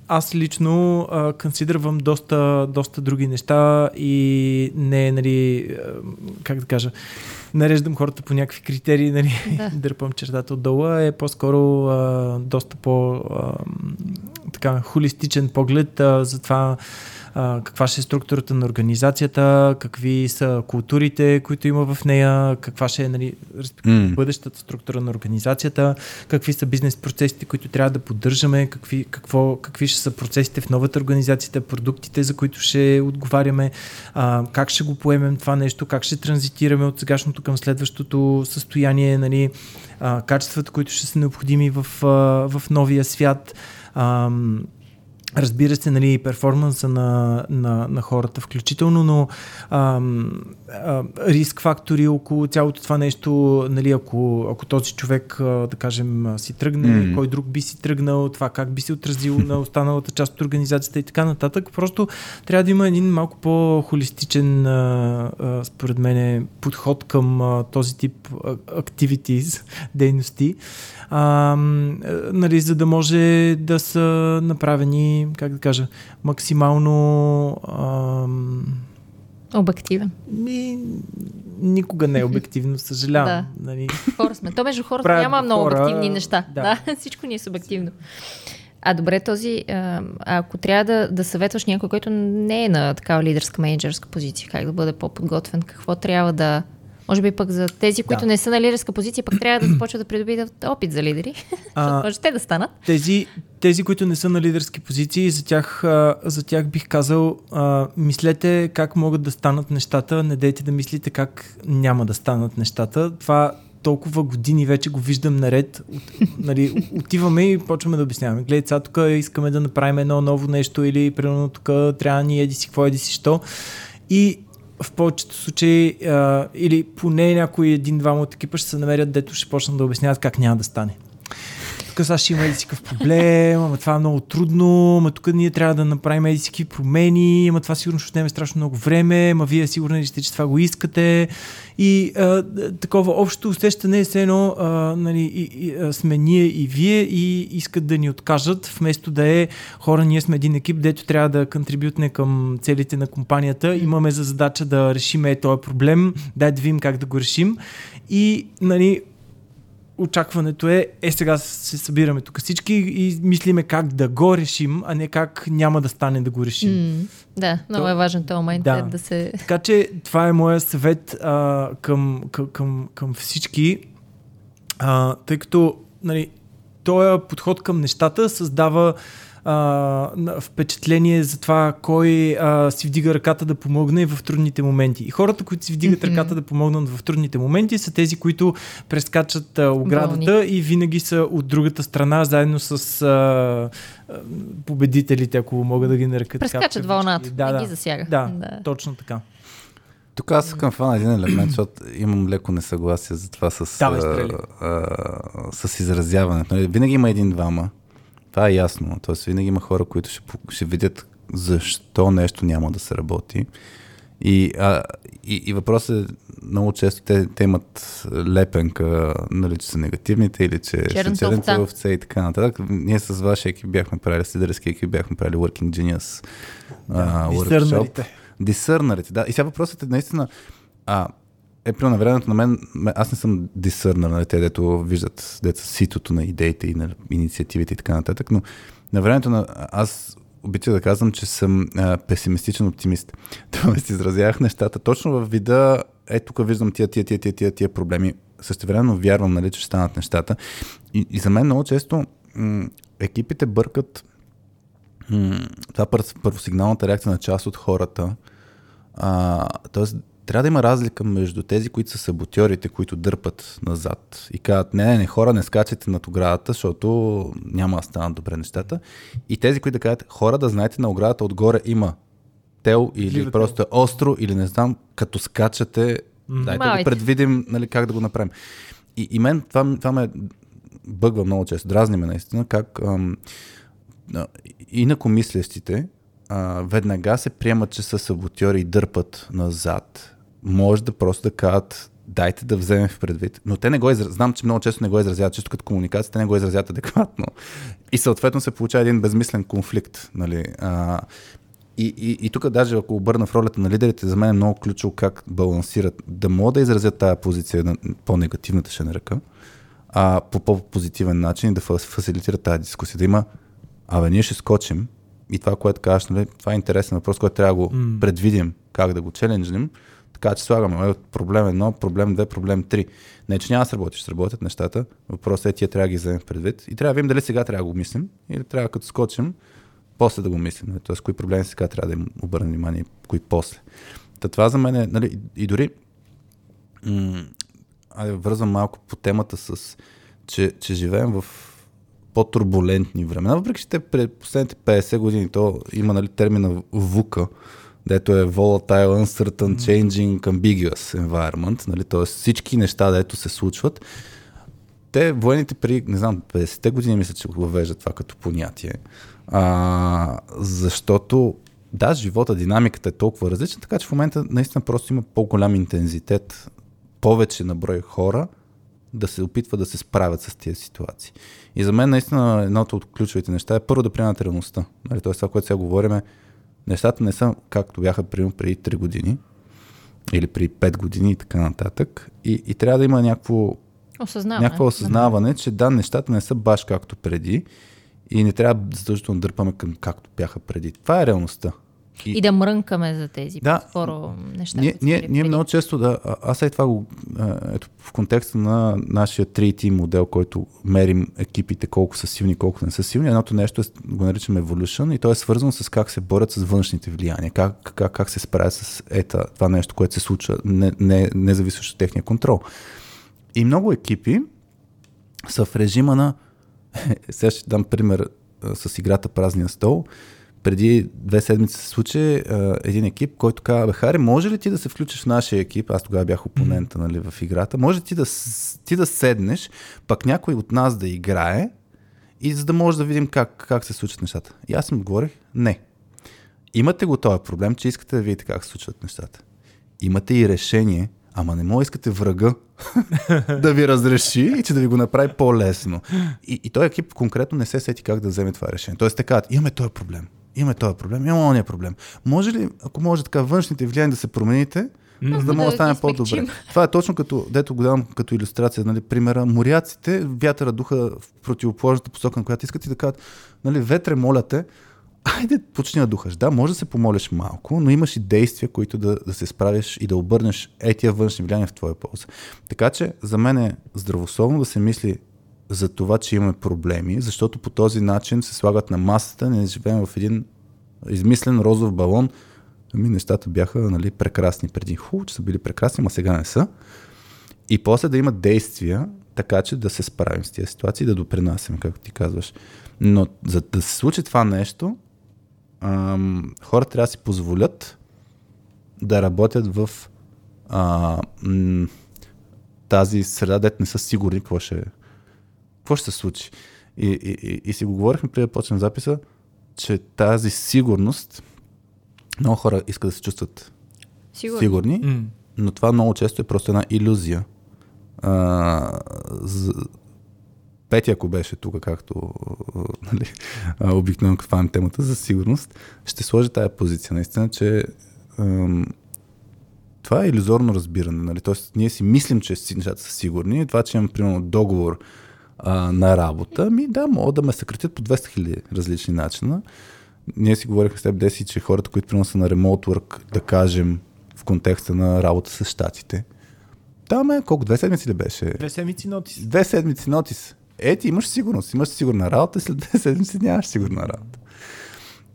аз лично а, консидервам доста, доста други неща и не, нали, а, как да кажа, нареждам хората по някакви критерии, нали, Да. дърпам чертата отдолу, е по-скоро а, доста по а, така, холистичен поглед а, за това а, каква ще е структурата на организацията, какви са културите, които има в нея, каква ще е нали, М. бъдещата структура на организацията, какви са бизнес процесите, които трябва да поддържаме, какви, какво, какви ще са процесите в новата организацията, продуктите, за които ще отговаряме, а, как ще го поемем това нещо, как ще транзитираме от сегашното към следващото състояние, нали, а, качествата, които ще са необходими в, а, в новия свят. Ам, Разбира се, нали, перформанса на, на, на хората включително, но ам, а, риск фактори около цялото това нещо, нали, ако, ако този човек, а, да кажем, си тръгне, Мгм. кой друг би си тръгнал, това как би се отразило на останалата част от организацията и така нататък. Просто трябва да има един малко по-холистичен, а, а, според мен, подход към а, този тип activities, дейности, а, а, нали, за да може да са направени, как да кажа, максимално ам, Обективен. ми, никога не е обективно, съжалявам. Да. Нали. Хора сме. То между хората Правят няма го много хора, обективни неща. да. Да. всичко ни е субективно. А добре, този, а, ако трябва да, да съветваш някой, който не е на такава лидерска менеджерска позиция, как да бъде по-подготвен, какво трябва да... Може би пък за тези, които Да. не са на лидерска позиция, пък трябва да започват да придобиват опит за лидери. А, може те да станат. тези, тези, които не са на лидерски позиции, за тях, за тях бих казал, а, мислете как могат да станат нещата, не дейте да мислите как няма да станат нещата. Това толкова години вече го виждам наред. От, нали, отиваме и почваме да обясняваме. Гледай, сега тук искаме да направим едно ново нещо или примерно тук трябва ни еди си какво, еди си що. И в повечето случаи а, или поне някой един-двама от екипа ще се намерят, дето ще почнат да обясняват как няма да стане тук сега ще има еди си какъв проблем, ама това е много трудно, ама тук ние трябва да направим еди какви промени, ама това сигурно ще отнеме страшно много време, ама вие сигурно ли сте, че това го искате. И а, такова общо усещане е все едно, а, нали, и, и, сме ние и вие и искат да ни откажат, вместо да е хора, ние сме един екип, дето трябва да контрибютне към целите на компанията, имаме за задача да решим е този проблем, дай да видим как да го решим. И нали, очакването е, е сега се събираме тук всички и мислиме как да го решим, а не как няма да стане да го решим. Mm. Да, много То- е важен този момент Да. да. да се... Така че това е моя съвет а, към, към, към, към всички, а, тъй като нали, този подход към нещата създава а, впечатление за това кой а, си вдига ръката да помогне в трудните моменти. И хората, които си вдигат mm-hmm. ръката да помогнат в трудните моменти, са тези, които прескачат а, оградата Болни. и винаги са от другата страна, заедно с а, победителите, ако мога да ги нарека. Прескачат вълната, да, да, ги засяга. Да, да, точно така. Тук аз искам фана един елемент, защото имам леко несъгласие за това с, Давай, а, а, с изразяването. Нали, винаги има един-двама. Това е ясно. Тоест винаги има хора, които ще, ще видят защо нещо няма да се работи. И, а, и, и въпросът е много често те, те имат лепенка, нали, че са негативните или че са черните овце и така нататък. Ние с вашия екип бяхме правили, с лидерски екип бяхме правили Working Genius да, workshop. Дисърнарите, да. И сега въпросът е наистина, а, е при на времето на мен, аз не съм дисърнер, нали, те дето виждат деца ситото на идеите и на инициативите и така нататък, но на времето на аз обичах да казвам, че съм а, песимистичен оптимист. Тоест изразявах нещата точно в вида, е тук виждам тия, тия, тия, тия, тия, тия проблеми. Същевременно вярвам, нали, че ще станат нещата. И, и за мен много често м- екипите бъркат м- това първосигналната реакция на част от хората. А, тоест трябва да има разлика между тези, които са саботьорите, които дърпат назад и казват, не, не, не, хора, не скачайте над оградата, защото няма да станат добре нещата. И тези, които да кажат, хора, да знаете, на оградата отгоре има тел или Живете. просто е остро, или не знам, като скачате, mm. дайте да го предвидим нали, как да го направим. И, и мен това, това ме бъгва много често, дразни ме наистина, как ам, инакомислещите а, веднага се приемат, че са саботьори и дърпат назад може да просто да кажат дайте да вземем в предвид. Но те не го изразяват. Знам, че много често не го изразяват, често като комуникация, те не го изразяват адекватно. И съответно се получава един безмислен конфликт. Нали? А, и, и, и тук даже ако обърна в ролята на лидерите, за мен е много ключово как балансират. Да могат да изразят тази позиция на по-негативната ще нарека, а по по-позитивен начин и да фасилитират тази дискусия. Да има, абе, ние ще скочим и това, което кажеш, нали, това е интересен въпрос, който трябва да го mm. предвидим, как да го челенджнем, така че слагаме проблем едно, проблем две, проблем три. Не, че няма да сработи, ще сработят нещата. Въпросът е, тия трябва да ги вземем предвид. И трябва да видим дали сега трябва да го мислим или трябва като скочим, после да го мислим. Нали? Тоест, кои проблеми сега трябва да им обърнем внимание, кои после. Та това за мен е, нали, и дори м- вързвам малко по темата с, че, че живеем в по-турбулентни времена, въпреки че те пред последните 50 години то има нали, термина ВУКА, дето е volatile, uncertain, changing, ambiguous environment, нали, т.е. всички неща, дето се случват, те, военните при, не знам, 50-те години мисля, че го въвеждат това като понятие, а, защото да, живота, динамиката е толкова различна, така че в момента наистина просто има по-голям интензитет, повече на брой хора да се опитва да се справят с тези ситуации. И за мен наистина едното от ключовите неща е първо да приемат реалността. Нали, Тоест това, което сега говорим е нещата не са както бяха примерно преди 3 години или при 5 години и така нататък. И, и трябва да има някакво осъзнаване, някакво осъзнаване, че да, нещата не са баш както преди и не трябва задължително да дърпаме към както бяха преди. Това е реалността. И, и да мрънкаме за тези да, по-скоро неща. Ние, ние, ние много често да. Аз е това го. Ето, в контекста на нашия 3T модел, който мерим екипите колко са силни, колко не са силни. Едното нещо е, го наричаме evolution и то е свързано с как се борят с външните влияния, как, как, как се справят с ета, това нещо, което се случва, не, не, не зависещо от техния контрол. И много екипи са в режима на. Сега ще дам пример с играта Празния стол преди две седмици се случи а, един екип, който каза, бе, Хари, може ли ти да се включиш в нашия екип? Аз тогава бях опонента нали, в играта. Може ти да, ти да седнеш, пък някой от нас да играе и за да може да видим как, как се случват нещата. И аз им отговорих, не. Имате го този проблем, че искате да видите как се случват нещата. Имате и решение, ама не може искате врага да ви разреши и че да ви го направи по-лесно. И, и този екип конкретно не се сети как да вземе това решение. Тоест, така, имаме този проблем имаме този проблем, имаме ония проблем. Може ли, ако може така, външните влияния да се промените, mm-hmm. за да може да стане по-добре. Това е точно като, дето го давам като иллюстрация, нали, примера. Моряците, вятъра духа в противоположната посока, на която искат и да кажат, нали, ветре, моля те, айде почни да духаш. Да, може да се помолиш малко, но имаш и действия, които да, да се справиш и да обърнеш етия външни влияния в твоя полза. Така че за мен е здравословно да се мисли за това, че имаме проблеми, защото по този начин се слагат на масата, не живеем в един измислен розов балон. Ами нещата бяха нали, прекрасни преди. Хубаво, че са били прекрасни, а сега не са. И после да има действия, така че да се справим с тези ситуации, да допринасяме, както ти казваш. Но за да се случи това нещо, ам, хората трябва да си позволят да работят в а, м- тази среда, дете не са сигурни какво ще, какво ще се случи. И, и, и, и си го говорихме преди да почнем записа, че тази сигурност, много хора искат да се чувстват Сигурно. сигурни, М. но това много често е просто една иллюзия. А, за... Пети, ако беше тук, както нали, обикновено хванем темата за сигурност, ще сложи тая позиция. Наистина, че ам, това е иллюзорно разбиране. Нали? Тоест, ние си мислим, че нещата са сигурни. Това, че имам, примерно, договор а, на работа, ми да, могат да ме съкратят по 200 хиляди различни начина. Ние си говорихме с теб, Деси, че хората, които примерно са на remote work, да кажем, в контекста на работа с щатите. Там е колко? Две седмици ли беше? Две седмици нотис. Две седмици нотис. Е, ти имаш сигурност. Имаш сигурна работа, след две седмици нямаш сигурна работа.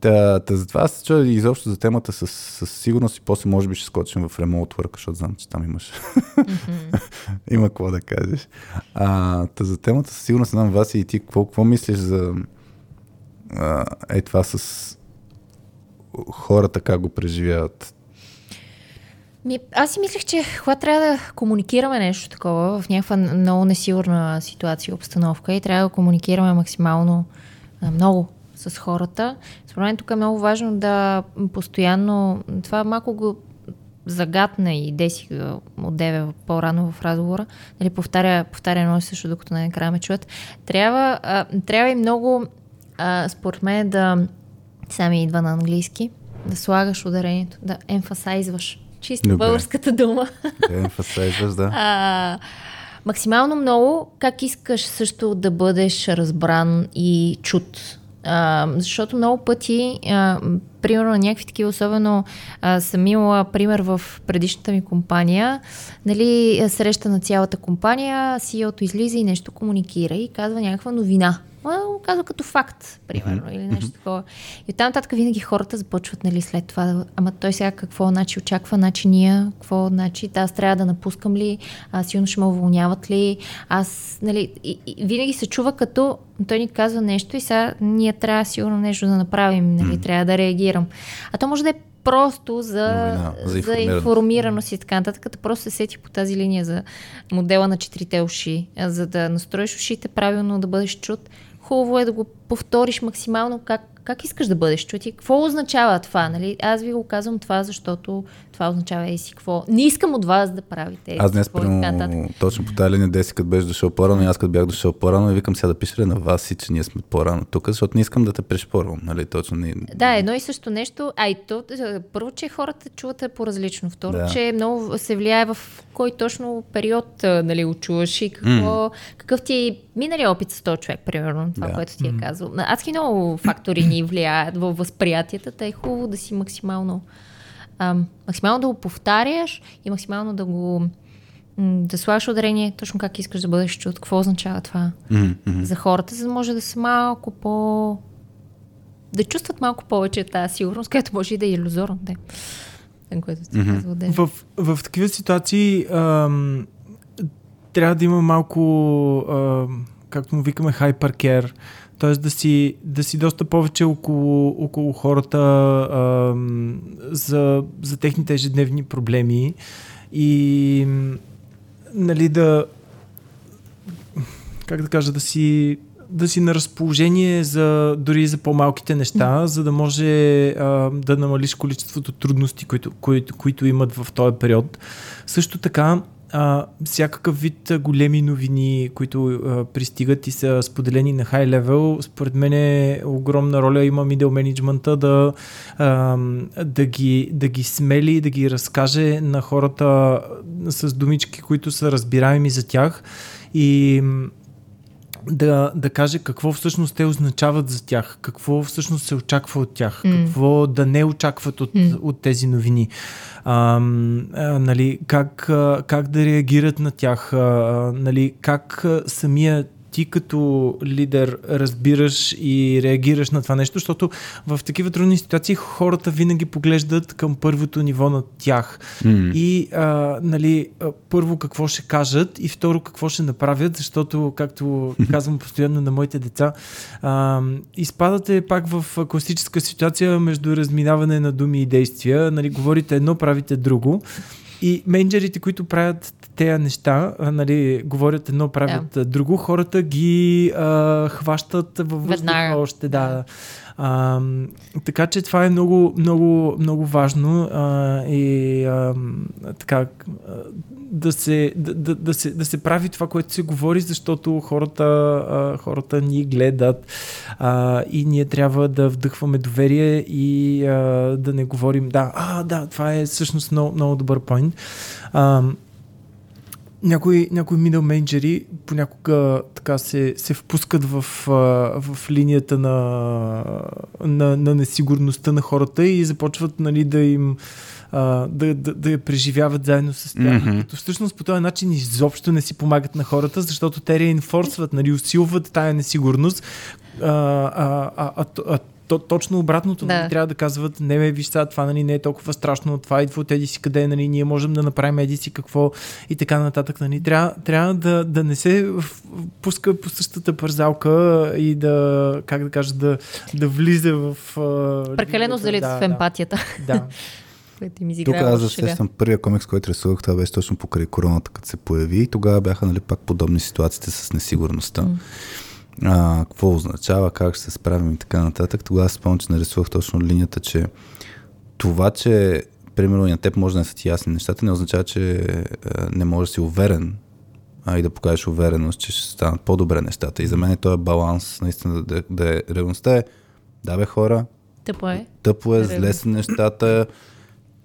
Та, та затова аз се чуя изобщо за темата с, с сигурност и после може би ще скочим в remote work, защото знам, че там имаш. Има какво да кажеш. А, та за темата със сигурност знам вас и ти какво, какво мислиш за а, е това с хората как го преживяват. Ми, аз си мислех, че когато трябва да комуникираме нещо такова в някаква много несигурна ситуация и обстановка и трябва да комуникираме максимално много с хората. Според мен тук е много важно да постоянно, това малко го загатна и Деси отдеве по-рано в разговора, нали, повтаря, повтаря едно и също, докато накрая ме чуят. Трябва, а, трябва и много, а, според мен, да сами идва на английски, да слагаш ударението, да емфасайзваш. Чисто Добре. българската дума. Да, емфасайзваш, да. А, максимално много, как искаш също да бъдеш разбран и чут. А, защото много пъти, а, примерно някакви такива, особено а, съм имала пример в предишната ми компания, нали, среща на цялата компания, CEO-то излиза и нещо комуникира и казва някаква новина. Го казва като факт, примерно, или нещо такова. И оттам нататък винаги хората започват, нали, след това, ама той сега какво, значи, очаква, значи ние, какво, значи, аз трябва да напускам ли, а, силно ще ме уволняват ли, аз, нали, и, и, винаги се чува като, той ни казва нещо и сега ние трябва сигурно нещо да направим, нали, трябва да реагирам. А то може да е просто за, Новина, за за информираност. и така нататък, като просто се сети по тази линия за модела на четирите уши, за да настроиш ушите правилно, да бъдеш чут. Хубаво е да го повториш максимално как, как искаш да бъдеш чут и какво означава това, нали? Аз ви го казвам това, защото това означава и си какво. Не искам от вас да правите. Аз днес, примерно, точно по тази линия, Деси, като беше дошъл по-рано, и аз като бях дошъл по-рано, и викам сега да пише ли на вас и че ние сме по-рано тук, защото не искам да те пришпорвам, нали, точно. Не... Да, едно и също нещо. А и то, е, първо, че хората чуват по-различно. Второ, Да. че много се влияе в кой точно период а, нали, го чуваш и какво, какъв ти е миналия опит с този човек, примерно, това, Да. което ти е казал. Адски много фактори ни влияят във възприятията, тъй е хубаво да си максимално ам, максимално да го повтаряш и максимално да го да слагаш ударение точно как искаш да бъдеш чут, какво означава това мгм. за хората, за да може да са малко по... да чувстват малко повече тази сигурност, която може и да е иллюзорна. Да. Което да. В, в такива ситуации ам, трябва да има малко, ам, както му викаме, hypercare. Т.е. Да си, да си доста повече около, около хората ам, за, за техните ежедневни проблеми и нали да как да кажа, да си да си на разположение за, дори за по-малките неща, за да може а, да намалиш количеството трудности, които, които, които имат в този период. Също така, а, всякакъв вид големи новини, които а, пристигат и са споделени на хай левел, според мен е огромна роля има middle менеджмента да, а, да, ги, да ги смели, да ги разкаже на хората с думички, които са разбираеми за тях и да, да каже какво всъщност те означават за тях, какво всъщност се очаква от тях, М. какво да не очакват от, М. от тези новини. А, нали, как, как да реагират на тях, а, нали, как самия ти като лидер разбираш и реагираш на това нещо, защото в такива трудни ситуации хората винаги поглеждат към първото ниво на тях. М. И а, нали, първо какво ще кажат и второ какво ще направят, защото, както казвам постоянно на моите деца, а, изпадате пак в класическа ситуация между разминаване на думи и действия. Нали, говорите едно, правите друго. И менеджерите, които правят тези неща, а, нали, говорят едно, правят да. друго, хората ги а, хващат във въздуха още. Да. А, така че това е много, много, много важно а, и а, така да се, да, да, да, се, да се прави това, което се говори, защото хората, а, хората ни гледат а, и ние трябва да вдъхваме доверие и а, да не говорим да, а, да, това е всъщност много, много добър поинт. Някои, някои middle менеджери понякога така се, се впускат в, в линията на, на, на несигурността на хората и започват нали, да им а, да, да, да я преживяват заедно с тях. Mm-hmm. Като всъщност по този начин изобщо не си помагат на хората, защото те реинфорсват, нали, усилват тая несигурност. А, а, а, а, а, то, точно обратното, Да. нали, трябва да казват, не бе, виж сега, това нали, не е толкова страшно, това идва от еди си къде, нали, ние можем да направим еди си какво и така нататък. Нали. Трябва, трябва да, да не се пуска по същата пързалка и да, как да кажа, да, да влиза в... Прекалено залит да, в емпатията, Да, да. което им Тук аз в шега. засещам първия комикс, който рисувах, това беше точно покрай короната, като се появи и тогава бяха нали, пак подобни ситуациите с несигурността. М. А, какво означава, как ще се справим и така нататък. Тогава спомням, че нарисувах точно линията, че това, че примерно и на теб може да не са ти ясни нещата, не означава, че е, не можеш да си уверен а и да покажеш увереност, че ще станат по-добре нещата. И за мен е този баланс, наистина, да, да е реалността е, да бе хора, Тъпо е. тъпо е, зле са нещата.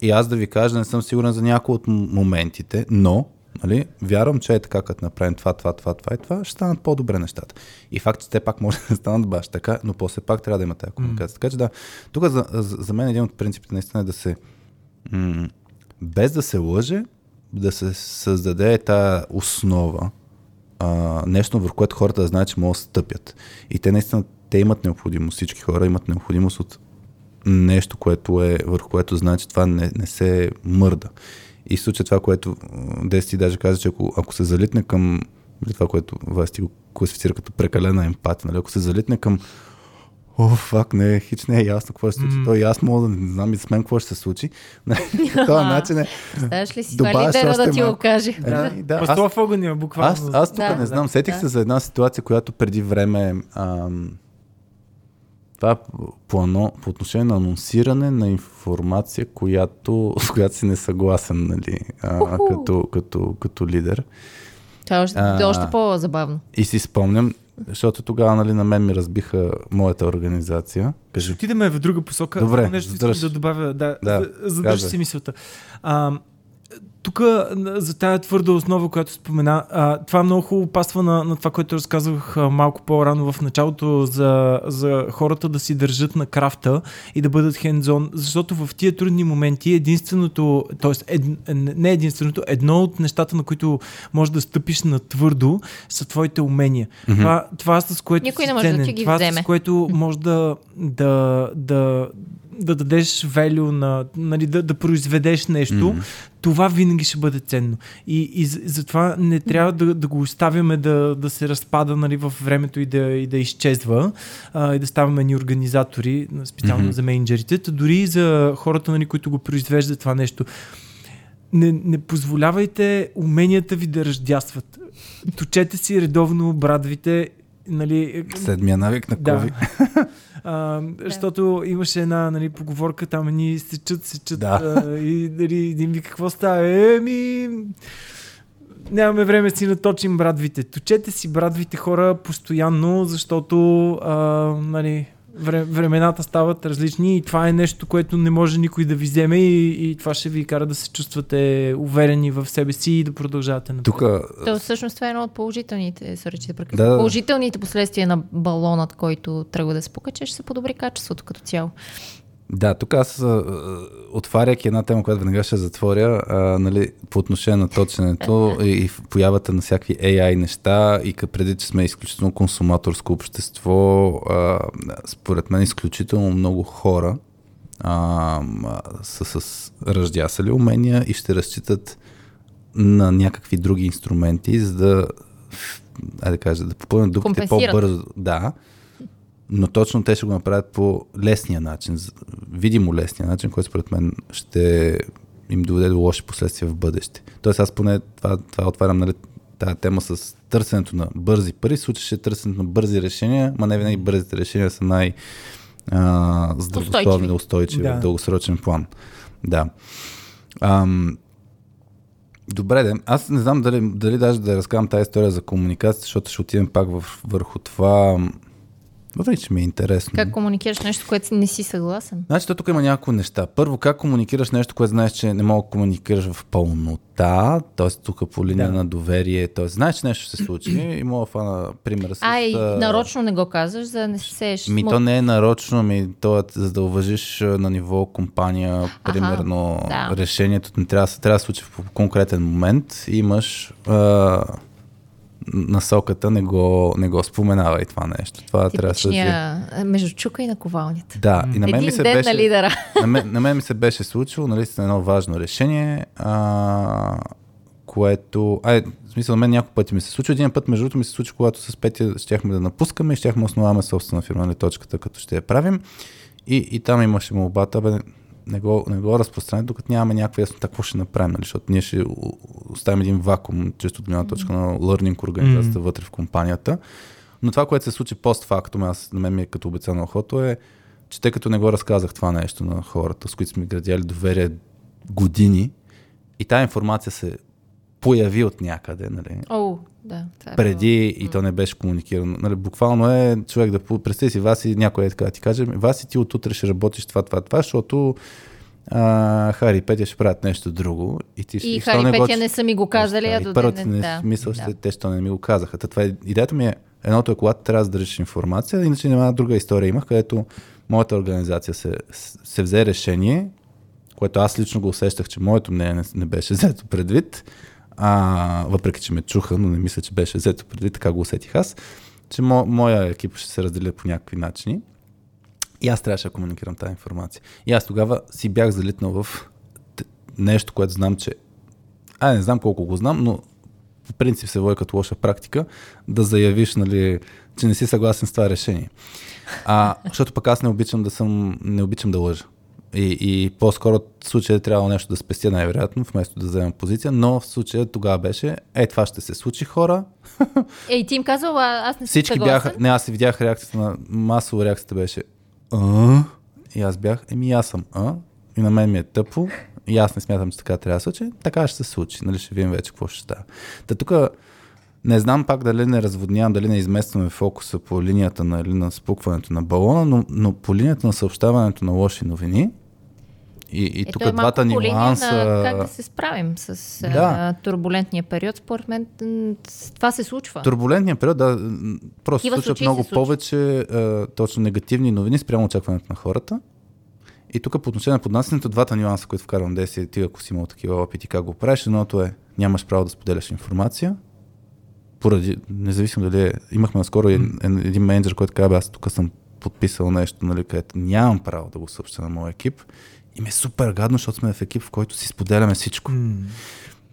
И аз да ви кажа, не съм сигурен за някои от моментите, но нали, вярвам, че е така, като направим това, това, това, това и това, ще станат по-добре нещата. И факт, че те пак може да станат баш така, но после пак трябва да има тази комуникация. Така че да, тук за, за, за мен един от принципите наистина е да се м- без да се лъже, да се създаде тази основа, а, нещо върху което хората да знаят, че могат да стъпят. И те наистина, те имат необходимост, всички хора имат необходимост от нещо, което е, върху което знаят, че това не, не се мърда. И в случая това, което Дести даже каза, че ако, ако се залитне към или това, което Васти го класифицира като прекалена емпатия, нали? ако се залитне към О, фак, не, хич не е ясно какво ще се случи. Mm. То и аз мога да не знам и с мен какво ще се случи. По този начин е. Знаеш ли си това лидера да ти го каже? Ами, да, аз, огъня, буквално. аз, аз тук Да. не знам, сетих Да. се за една ситуация, която преди време ам, това е по, ано, по отношение на анонсиране на информация, която, с която си не съгласен, нали, а, като, като, като лидер. Това е още, А. още по-забавно. И си спомням, защото тогава нали, на мен ми разбиха моята организация. Кажи. Отидеме в друга посока. Добре, нещо да добавя. Да, Да, задържа си мисълта. А, тук за тая твърда основа, която спомена, а, това много хубаво пасва на, на това, което разказвах а, малко по-рано в началото за, за хората да си държат на крафта и да бъдат хендзон, защото в тия трудни моменти единственото, т.е. Ед, не единственото, едно от нещата, на които можеш да стъпиш на твърдо, са твоите умения. Мгм. Това, това с което Никой си не може да ценен, ти ги това вземе. с което може да, да, да, да дадеш велю на, нали, да, да произведеш нещо, Мгм. Това винаги ще бъде ценно. И, и за- затова не трябва да, да го оставяме да, да се разпада нали, в времето и да, и да изчезва а, и да ставаме ни организатори, специално Мгм. за менеджерите, та дори и за хората, нали, които го произвеждат това нещо. Не, не позволявайте уменията ви да ръждясват. Точете си редовно брадвите, нали, Седмия навик на да. А, защото имаше една нали, поговорка, там ни сечат, сечат Да. а, и нали, един ви какво става? Еми, нямаме време да си наточим брадвите. Точете си брадвите хора постоянно, защото а, нали, времената стават различни и това е нещо, което не може никой да ви вземе и, и това ще ви кара да се чувствате уверени в себе си и да продължавате напред. Тук То всъщност това е едно от положителните, sorry, че те прекъсвам. Да, да, положителните последствия на балонът, който тръгва да се пука, че ще се подобри качеството като цяло. Да, тук аз, а, отваряйки една тема, която веднага ще затворя, а, нали, по отношение на точенето и, и появата на всякакви AI неща и преди, че сме изключително консуматорско общество, а, според мен изключително много хора а, са с ръждясали умения и ще разчитат на някакви други инструменти, за да, да кажа, да попълнят дупките по-бързо. Да, но точно те ще го направят по лесния начин, видимо лесния начин, който според мен ще им доведе до лоши последствия в бъдеще. Тоест аз поне това, това отварям нали, тази тема с търсенето на бързи пари, случваше търсенето на бързи решения, ма не винаги бързите решения са най- здравословни, устойчиви да. в дългосрочен план. Да. Ам, Добре, де. аз не знам дали, дали даже да разказвам тази история за комуникация, защото ще отидем пак в, върху това въпреки, че ми е интересно. Как комуникираш нещо, което не си съгласен? Значи, то тук има няколко неща. Първо, как комуникираш нещо, което знаеш, че не мога да комуникираш в пълнота, т.е. тук по линия да. на доверие, т.е. знаеш, че нещо ще се случи и мога да фана пример с... А, и нарочно не го казваш, за да не се сееш. Ми то не е нарочно, ми то е за да уважиш на ниво компания, примерно, да. решението не трябва, трябва да се случи в конкретен момент. Имаш... А, насоката не го, не го споменава и това нещо. Това трябва да се между чука и наковалнята. Да, и на мен Един ми се ден беше, на лидера. На мен, на мен ми се беше случило, нали, с едно важно решение, а, което... Ай, в смисъл, на мен няколко пъти ми се случва. Един път, между другото, ми се случи, когато с Петя щяхме да напускаме и щяхме основаваме собствена фирма, нали, точката, като ще я правим. И, и там имаше молбата, бе, не го, не го разпространя, докато нямаме някаква яснота какво ще направим, нали? защото ние ще оставим един вакуум, често от гледна точка на learning организацията mm-hmm. вътре в компанията. Но това, което се случи постфактум, аз на мен ми е като обецано охото е, че тъй като не го разказах това нещо на хората, с които сме градяли доверие години, и тази информация се появи от някъде, нали? Oh, да, това е Преди било. и то не беше комуникирано. Нали, буквално е човек да представи си вас и някой е така да ти каже, вас и ти от утре ще работиш това, това, това, защото а, Хари и Петя ще правят нещо друго. И, ти, и, и Хари и Петя не са ми го казали, а до Първо ти не да, мисъл, да. те, що не ми го казаха. Та, това е, идеята ми е, едното е когато трябва да държиш информация, иначе няма друга история имах, където моята организация се, се взе решение, което аз лично го усещах, че моето мнение не, не беше взето предвид а, въпреки че ме чуха, но не мисля, че беше взето преди, така го усетих аз, че мо, моя екип ще се разделя по някакви начини. И аз трябваше да комуникирам тази информация. И аз тогава си бях залитнал в нещо, което знам, че... А, не знам колко го знам, но в принцип се води като лоша практика да заявиш, нали, че не си съгласен с това решение. А, защото пък аз не обичам да съм, не обичам да лъжа. И, и по-скоро в случая е трябвало нещо да спестя най-вероятно, вместо да вземем позиция, но в случая тогава беше, е, това ще се случи хора. Е, и ти им казал, аз не съм Всички съгласен. бяха, не, аз си видях реакцията на, масово реакцията беше, а? И аз бях, еми аз съм, а? И на мен ми е тъпо, и аз не смятам, че така трябва да се случи, така ще се случи, нали, ще видим вече какво ще става. Та тук не знам пак дали не разводнявам, дали не изместваме фокуса по линията на, на спукването на балона, но, но по линията на съобщаването на лоши новини, и, и тук е двата нюанса... На как да се справим с да. турбулентния период, според мен това се случва. Турбулентния период, да, просто се случват много се повече а, точно негативни новини спрямо очакването на хората. И тук по отношение на поднасянето, двата нюанса, които вкарвам действие, ти ако си имал такива опити, как го правиш, едното е нямаш право да споделяш информация, поради, независимо дали е, имахме наскоро mm. един менеджер, който каза, аз тук съм подписал нещо, нали, където нямам право да го съобща на моя екип. И ми е супер гадно, защото сме в екип, в който си споделяме всичко. Mm.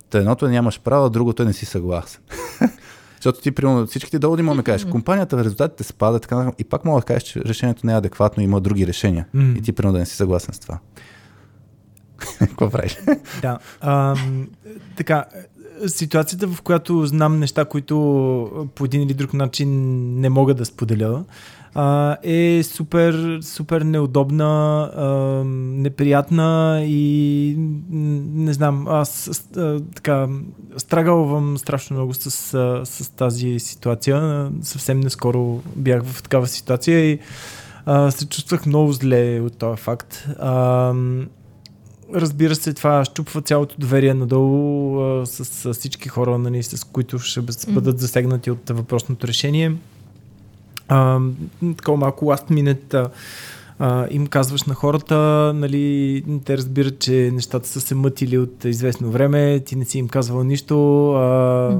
Та едното е нямаш право, другото е не си съгласен. Защото ти, примерно, всичките доводи му ме кажеш, компанията, резултатите спадат, така, и пак мога да кажеш, че решението не е адекватно, има други решения. Mm. И ти, примерно, да не си съгласен с това. Какво правиш? да. Ам, така, ситуацията, в която знам неща, които по един или друг начин не мога да споделя, а, е супер, супер неудобна, а, неприятна и не знам, аз а, така страгалвам страшно много с, с, с тази ситуация. Съвсем нескоро бях в такава ситуация и а, се чувствах много зле от този факт. А, разбира се, това щупва цялото доверие надолу а, с, с всички хора, нали, с които ще бъдат засегнати от въпросното решение такова малко last minute им казваш на хората, нали, те разбират, че нещата са се мътили от известно време, ти не си им казвал нищо. А,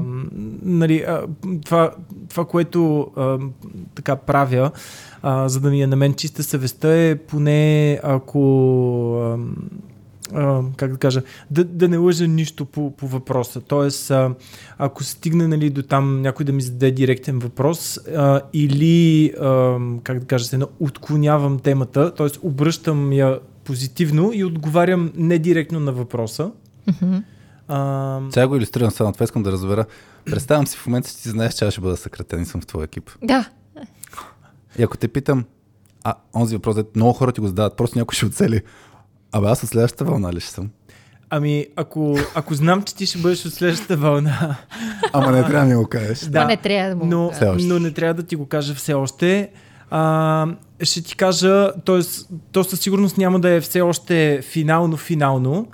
нали, а, това, това, което а, така правя, а, за да ми е на мен чиста съвестта е поне ако а, а, как да кажа, да, да не лъжа нищо по, по въпроса. Тоест, а, ако стигне нали, до там някой да ми зададе директен въпрос а, или, а, как да кажа, се отклонявам темата, т.е. обръщам я позитивно и отговарям не директно на въпроса. Мгм. А, Сега го иллюстрирам само, това искам да разбера. Представям си в момента, че ти знаеш, че аз ще бъда съкратен и съм в твоя екип. Да. И ако те питам, а онзи въпрос, дето много хора ти го задават, просто някой ще оцели. Абе, аз от следващата вълна ли ще съм? ами, ако, ако знам, че ти ще бъдеш от следващата вълна, Ама не трябва да ми го кажеш. Да. не трябва да му но, но не трябва да ти го кажа все още. А, ще ти кажа, т.е. то със сигурност няма да е все още финално-финално.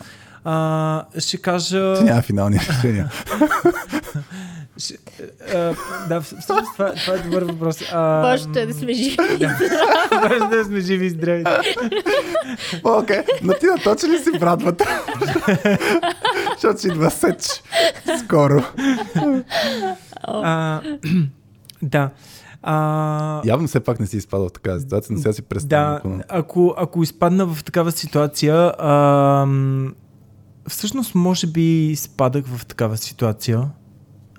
А, ще кажа... Ти няма финални решения. Ще, а, да, всъщност това, това е добър въпрос. А, Важното е да сме живи. Важно е да сме живи и здрави. Окей, но ти наточи ли си брадвата? Защото си идва сеч. Скоро. А, да. А, Явно все пак не си изпадал в такава ситуация, но сега си представям. Да, ако- ако, изпадна в такава ситуация, ам, всъщност може би спадах в такава ситуация.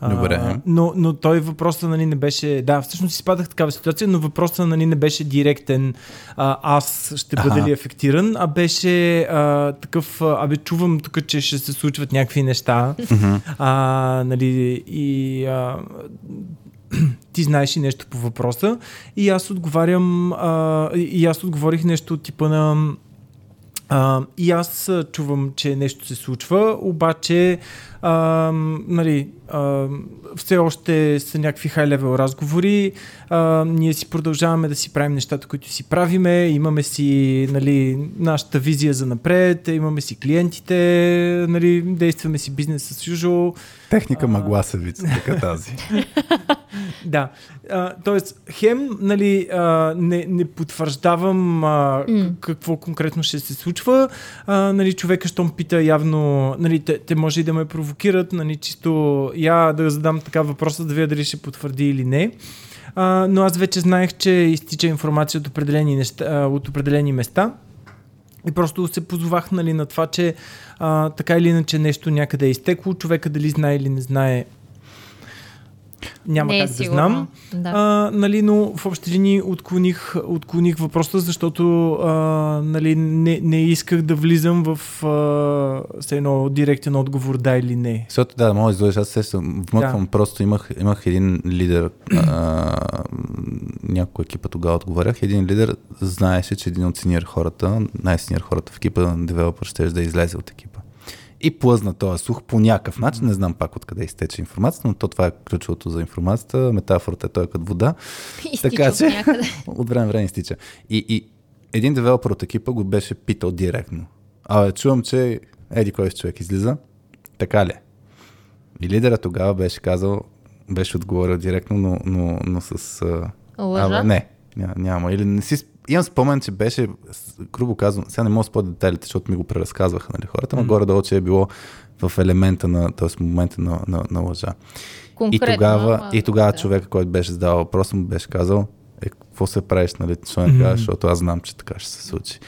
А, Добре. но, но той въпросът нали, не беше... Да, всъщност изпадах такава ситуация, но въпросът нали, не беше директен а, аз ще бъда Аха. ли ефектиран, а беше а, такъв... а, Абе, чувам тук, че ще се случват някакви неща. а, нали, и а, ти знаеш и нещо по въпроса. И аз отговарям, а, и аз отговорих нещо от типа на а, и аз а, чувам, че нещо се случва, обаче а, нали, а, все още са някакви хай-левел разговори. А, ние си продължаваме да си правим нещата, които си правиме. Имаме си нали, нашата визия за напред, имаме си клиентите, нали, действаме си бизнес с usual. Техника мъгла се вица, така тази. Да. А, тоест, хем, нали, а, не, не потвърждавам а, к- какво конкретно ще се случва. А, нали, човека, щом пита явно, нали, те, те може и да ме провокират, нали, чисто я да задам така въпроса, да видя дали ще потвърди или не. А, но аз вече знаех, че изтича информация от определени, неща, от определени места. И просто се позовах нали, на това, че а, така или иначе нещо някъде е изтекло. Човека дали знае или не знае, няма не е как да сигурно. знам. Да. А, нали, но в общи линии отклоних, отклоних въпроса, защото а, нали, не, не исках да влизам в а, с едно директен отговор да или не. Защото да, мога да излъжа, аз се вмъквам, Да. просто имах, имах един лидер, а, някой екипа тогава отговарях, един лидер знаеше, че един от синьор хората, най-синьор хората в екипа, девелопър, ще да излезе от екипа. И плъзна този слух по някакъв начин, не знам пак откъде изтече информацията, но то това е ключовото за информацията, метафората е той като вода, Изтича така че- някъде. от време време изтича. И, и един девелопър от екипа го беше питал директно. Абе, чувам, че еди кой човек излиза. Така ли? е? И лидера тогава беше казал, беше отговорил директно, но, но, но с... а, Лъжа? Абе, не, няма. Или не си... Имам спомен, че беше, грубо казвам, сега не мога да спомня детайлите, защото ми го преразказваха нали, хората, но горе-долу, че е било в елемента на, т.е. момента на, на, на лъжа. И Конкретно, тогава, ама, и тогава да. човека, който беше задавал въпроса, му беше казал, е, какво се правиш, нали, не кажеш, защото аз знам, че така ще се случи.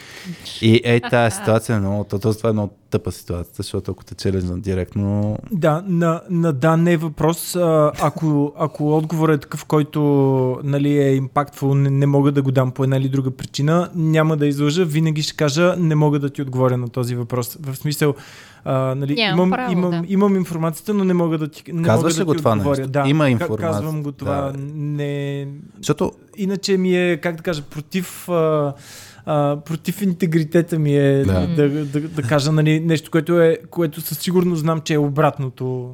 И е, тази ситуация е много, то, то, това е много тъпа ситуация, защото ако те челенджна директно, Да, на, на да не е въпрос. А, ако, ако отговорът е такъв, който нали, е impactful, не, не мога да го дам по една или друга причина, няма да излъжа. Винаги ще кажа, не мога да ти отговоря на този въпрос. В смисъл, а, нали, Нямам имам, право, имам, да. имам информацията, но не мога да ти, не Казваш мога ли да го ти това отговоря. нещо? Да, Има информация. Казвам го това. Да. Не, защото иначе ми е, как да кажа, против, а, а, против интегритета ми е Да. да, да, да, кажа нали, нещо, което, е, което със сигурност знам, че е обратното.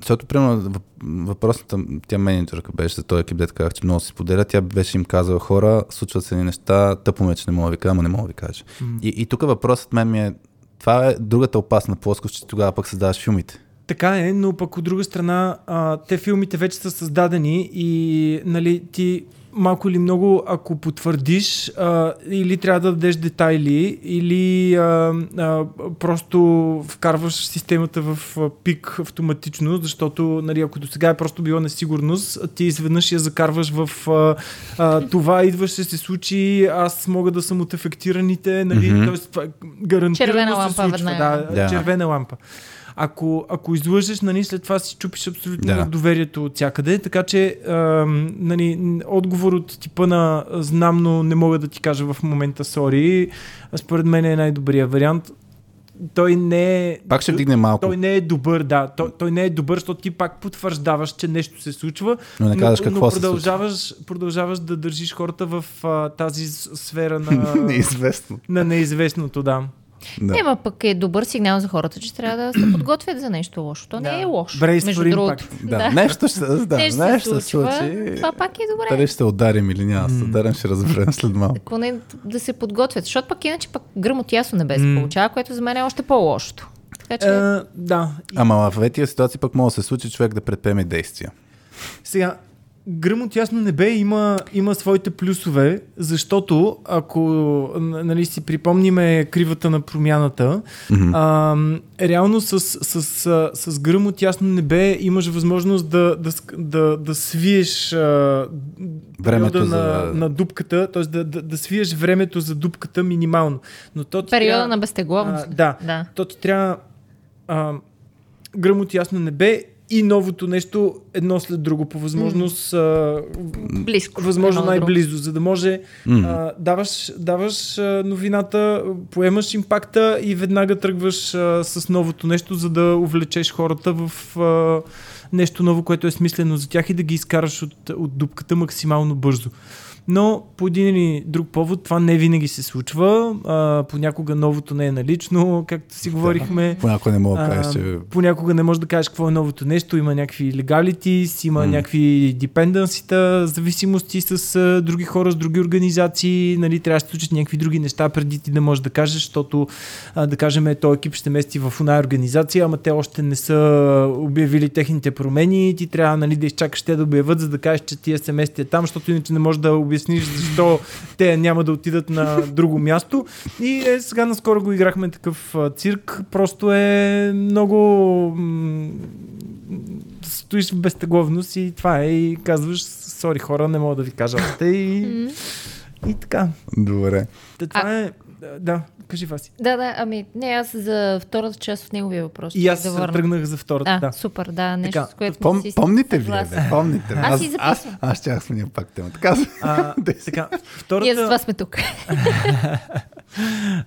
Защото, примерно, въп- въпросната, тя менеджерка беше за този екип, дето казах, че много се споделя, тя беше им казала хора, случват се едни неща, тъпо ме, че не мога да ви кажа, ама не мога да ви кажа. И, и тук въпросът мен ми е, това е другата опасна плоскост, че тогава пък създаваш филмите. Така е, но пък от друга страна, а, те филмите вече са създадени и нали, ти малко или много, ако потвърдиш, а, или трябва да дадеш детайли, или а, а, просто вкарваш системата в пик автоматично, защото нали, ако до сега е просто било несигурност, ти изведнъж я закарваш в а, а, това идва, ще се случи, аз мога да съм от ефектираните, нали, Мгм. т.е. това гарантирано Червена се лампа случва. веднага. Да, Да. червена лампа. Ако, ако излъжеш, нали, след това си чупиш абсолютно Да. доверието от всякъде, така че ам, нали, отговор от типа на знам, но не мога да ти кажа в момента сори, според мен е най-добрият вариант. Той не е... Пак ще вдигне малко, Той не е добър, да. Той, той не е добър, защото ти пак потвърждаваш, че нещо се случва, но не казваш но, какво но се случва. продължаваш, продължаваш да държиш хората в а, тази сфера на, Неизвестно. на неизвестното, да. Да. Ема пък е добър сигнал за хората, че трябва да се подготвят за нещо лошо. То не Да. е лошо. Brainstorm Между другото. impact. Да, нещо ще, да, нещо нещо се случи. Това пак е добре. Дали ще се ударим или няма да се ударим, ще разберем след малко. Ако не да се подготвят, защото пък иначе пък гръм от ясно небе се получава, което за мен е още по-лошото. Така че... Е, да. Ама в тия ситуации пък може да се случи човек да предприеме действия. Сега, гръм от ясно небе има, има своите плюсове, защото ако нали, си припомниме кривата на промяната, Мгм. а, реално с, с, с, с гръм от ясно небе имаш възможност да, да, да, да свиеш а, Времето периода за- на, на дупката, т.е. Да, да, да свиеш времето за дупката минимално. Но то Периода трябва- на безтегловност. А, да. да. то ти трябва а, гръм от ясно небе и новото нещо едно след друго по възможност а, Близко. възможно друго. най-близо, за да може М. а, даваш, даваш а, новината, поемаш импакта и веднага тръгваш а, с новото нещо, за да увлечеш хората в а, нещо ново, което е смислено за тях и да ги изкараш от, от дупката максимално бързо. Но по един или друг повод това не винаги се случва. А, понякога новото не е налично, както си говорихме. Понякога не мога да кажеш, че Понякога не можеш да кажеш какво е новото нещо, има някакви legalities, има М. някакви dependency зависимости с а, други хора, с други организации, нали, трябва да се случат някакви други неща преди ти да можеш да кажеш, защото а, да кажем, е, този екип ще мести в една организация, ама те още не са обявили техните промени, ти трябва нали, да изчакаш те да обявят, за да кажеш, че тия се местят там, защото иначе не можеш да обясниш защо те няма да отидат на друго място. И е, сега наскоро го играхме такъв а, цирк. Просто е много... стоиш в безтегловност и това е. И казваш, сори хора, не мога да ви кажа още. И, и така. добре. Та, това е... Да, кажи Васи. Да, да, ами не, аз за втората част от неговия въпрос. И аз да тръгнах за втората. А, Да. супер, да, нещо Така, с което Пом, си помните съгласна. бе? Помните ли? Аз си аз, аз ще сменя пак темата. Казвай. А, така, Ние за втората, това сме тук.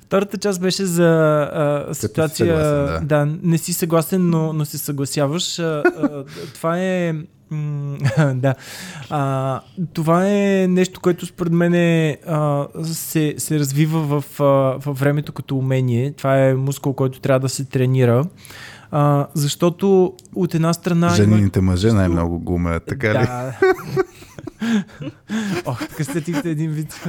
втората част беше за а, ситуация... съгласен, да. да, не си съгласен, но, но се съгласяваш. А, а, това е... да. А, това е нещо, което според мен е, а, се, се развива в, а, във времето като умение. Това е мускул, който трябва да се тренира. А, защото от една страна... има- Женените мъже най-много го умеят, така ли? да. Ох, така статихте един вид.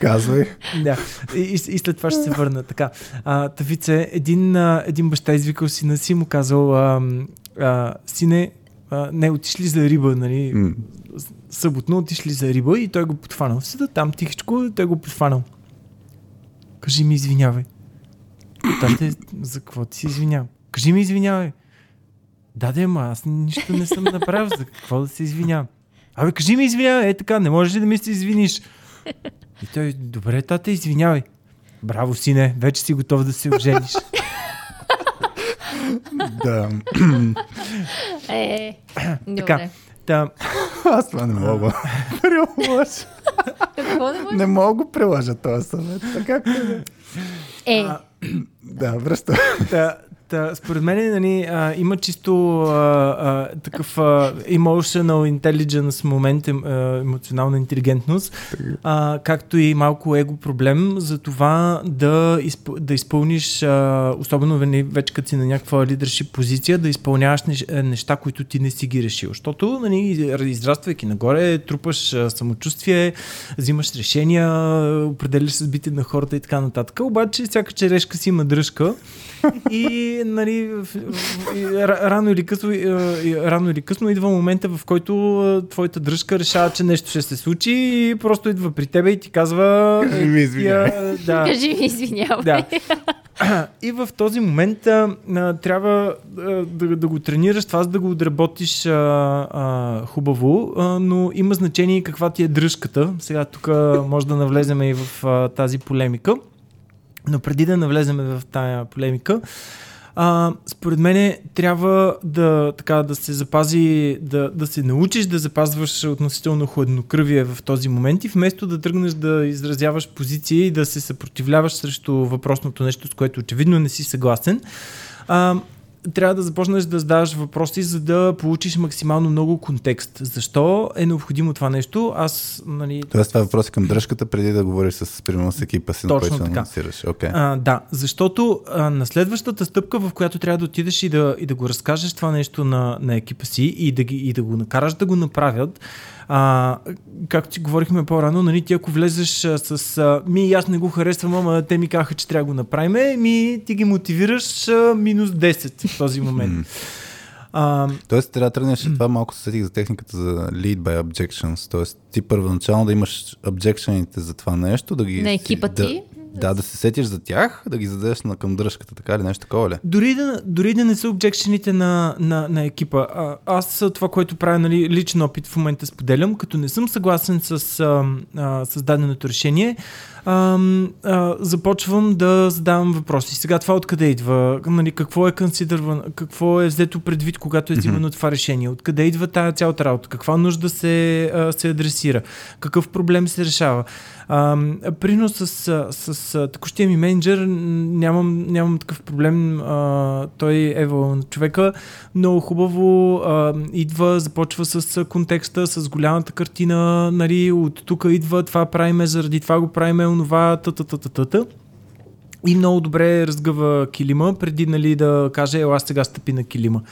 Казвай. да. И, и, и след това ще се върна. Така. А, Тавице, един, а, един баща извикал сина си, му казал, а, а, сине, а, не, отишли за риба, нали? М. Съботно отишли за риба и той го подфанал. Седа там тихичко, той го подфанал. Кажи ми извинявай. Тате, за какво ти си извинявам? Кажи ми извинявай. Да, да, ма аз нищо не съм направил, за какво да се извинявам. Абе, кажи ми извинявай, е така, не можеш ли да ми се извиниш? И той, добре, тате, извинявай. Браво, сине, вече си готов да се ожениш. Да. Е, Така. добре. Та, Аз това не мога може? Не мога го приложа този съвет. Така да... Е, Да, връща. Та, според мен нали, а, има чисто а, а, такъв а, emotional intelligence момент, а, емоционална интелигентност, а, както и малко его проблем за това да, изп, да изпълниш, а, особено вече като си на някаква лидершип позиция, да изпълняваш е, неща, които ти не си ги решил. Защото нали, израствайки нагоре, трупаш а, самочувствие, взимаш решения, определяш съдбите на хората и така нататък. Обаче всяка черешка си има дръжка и, нали, рано, или късно, и, рано или късно идва момента, в който а, твоята дръжка решава, че нещо ще се случи и просто идва при тебе и ти казва... Кажи ми извинявай. Да, Кажи ми извинявай. да. И в този момент а, а, трябва а, да, да го тренираш, това за да го отработиш а, а, хубаво, а, но има значение каква ти е дръжката. Сега тук може да навлезем и в а, тази полемика. Но преди да навлезем в тая полемика, а, според мен трябва да, така, да се запази, да, да се научиш да запазваш относително хладнокръвие в този момент и вместо да тръгнеш да изразяваш позиции и да се съпротивляваш срещу въпросното нещо, с което очевидно не си съгласен, а, трябва да започнеш да задаваш въпроси, за да получиш максимално много контекст. Защо е необходимо това нещо? Аз, нали... Тоест това е въпрос към дръжката, преди да говориш с, примерно, с екипа си, на Точно който така. анонсираш. Okay. А, да, защото а, на следващата стъпка, в която трябва да отидеш и да, и да го разкажеш това нещо на, на екипа си и да, ги, и да го накараш да го направят, а, както си говорихме по-рано, нали, ти ако влезеш а, с а, ми аз не го харесвам, ама те ми казаха, че трябва да го направим, ми ти ги мотивираш а, минус 10 в този момент. А, Тоест, трябва да тръгнеш, това малко се сетих за техниката за lead by objections. Тоест, ти първоначално да имаш objectionите за това нещо, да ги... На екипа ти? Да, да се сетиш за тях, да ги зададеш на към дръжката, така или нещо такова ли? Дори да, дори да не са обжекшените на, на, на екипа. А, аз това, което правя, нали, личен опит в момента споделям, като не съм съгласен с, а, а, с даденото решение, а, а, започвам да задавам въпроси. Сега това откъде идва? Нали, какво е консидървано? Какво е взето предвид, когато е взимано това решение? Откъде идва тая цялата работа? Каква нужда се, а, се адресира? Какъв проблем се решава? А, принос с, с, с текущия ми менеджер нямам, нямам такъв проблем. А, той е човека много хубаво а, идва, започва с контекста, с голямата картина, нали, от тук идва, това правиме, заради това го правиме, онова, та-та-та-та-та. И много добре разгъва килима, преди нали, да каже, ела аз сега стъпи на килима.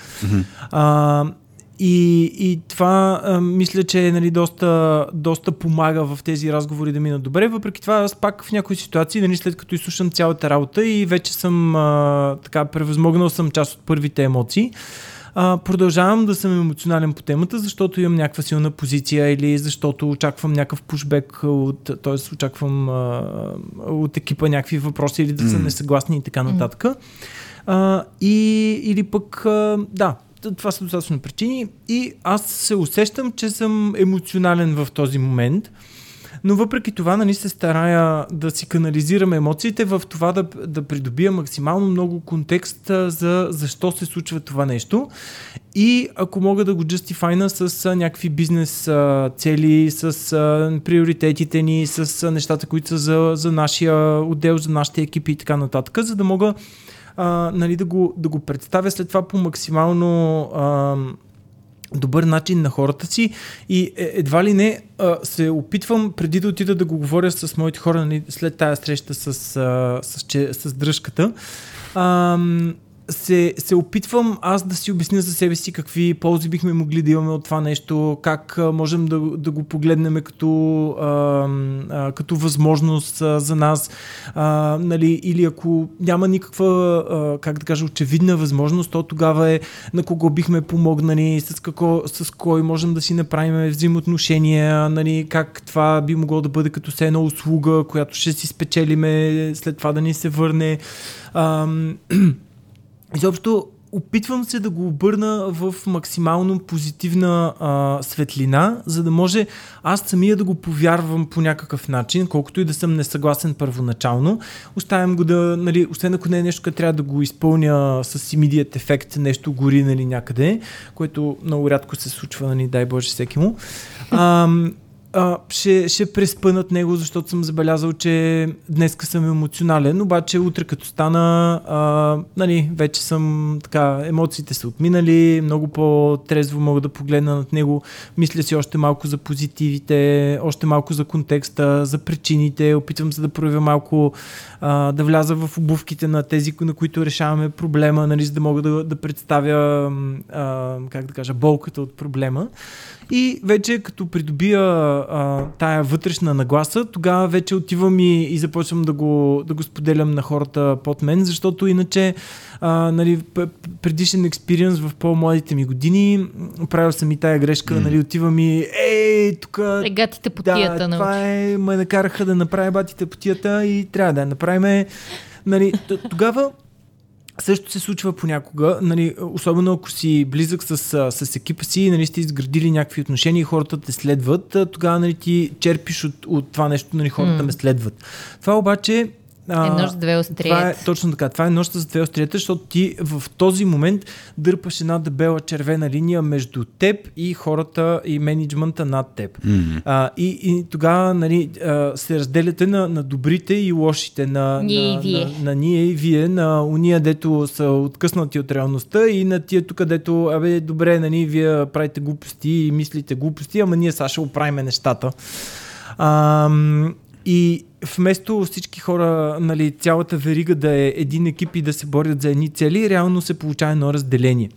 А, и, и това а, мисля, че нали, доста, доста помага в тези разговори да минат добре. Въпреки това, аз пак в някои ситуации, нали, след като изслушам цялата работа и вече съм а, така превъзмогнал съм част от първите емоции, а, продължавам да съм емоционален по темата, защото имам някаква силна позиция или защото очаквам някакъв пушбек, от, т.е. очаквам а, от екипа някакви въпроси или да са М. несъгласни и така нататък. А, и, или пък, а, да, това са достатъчно причини и аз се усещам, че съм емоционален в този момент. Но въпреки това, нали, се старая да си канализирам емоциите в това да, да придобия максимално много контекст за защо се случва това нещо. И ако мога да го джастифайна с а, някакви бизнес а, цели, с а, приоритетите ни, с а, нещата, които са за, за нашия отдел, за нашите екипи и така нататък, за да мога а, нали, да, го, да го представя след това по максимално а, добър начин на хората си и е- едва ли не се опитвам преди да отида да го говоря с моите хора нали, след тая среща с, с, че, с дръжката. Се, се опитвам аз да си обясня за себе си какви ползи бихме могли да имаме от това нещо, как а, можем да, да го погледнем като, а, а, като възможност а, за нас, а, нали, или ако няма никаква, а, как да кажа, очевидна възможност, то тогава е на кого бихме помогнали, с, какво, с кой можем да си направим взаимоотношения, нали, как това би могло да бъде като се една услуга, която ще си спечелиме, след това да ни се върне. Ам, Изобщо опитвам се да го обърна в максимално позитивна а, светлина, за да може аз самия да го повярвам по някакъв начин, колкото и да съм несъгласен първоначално. Оставям го да, нали, освен ако не е нещо, което трябва да го изпълня с immediate ефект, нещо гори нали, някъде, което много рядко се случва, нали, дай Боже всеки му. Ам, а, ще, ще преспа над него, защото съм забелязал, че днеска съм емоционален, обаче утре като стана, а, нали, вече съм така, емоциите са отминали, много по-трезво мога да погледна над него, мисля си още малко за позитивите, още малко за контекста, за причините, опитвам се да проявя малко, а, да вляза в обувките на тези, на които решаваме проблема, нали, за да мога да, да представя, а, как да кажа, болката от проблема. И вече като придобия а, тая вътрешна нагласа, тогава вече отивам и, и започвам да го, да го споделям на хората под мен, защото иначе а, нали, предишен експириенс в по-младите ми години, правил съм и тая грешка, mm. нали, отивам и ей, тук... Регатите по тията. Да, това е, ме накараха да направя батите по тията и трябва да я направим. Нали, тогава също се случва понякога, нали, особено ако си близък с, с екипа си, нали, сте изградили някакви отношения и хората те следват, тогава нали, ти черпиш от, от това нещо, нали, хората mm. ме следват. Това обаче а, е нощ с две острията. Това е, точно така. Това е нощта с две острията, защото ти в този момент дърпаш една дебела червена линия между теб и хората и менеджмента над теб. Mm-hmm. А, и, и тогава нали, а, се разделяте на, на добрите и лошите. На, ние на, и вие. На, на, на ние и вие, на уния, дето са откъснати от реалността и на тия тук, дето, абе, добре, нали, вие правите глупости и мислите глупости, ама ние сега ще оправим нещата. А, и вместо всички хора, нали, цялата верига да е един екип и да се борят за едни цели, реално се получава едно разделение.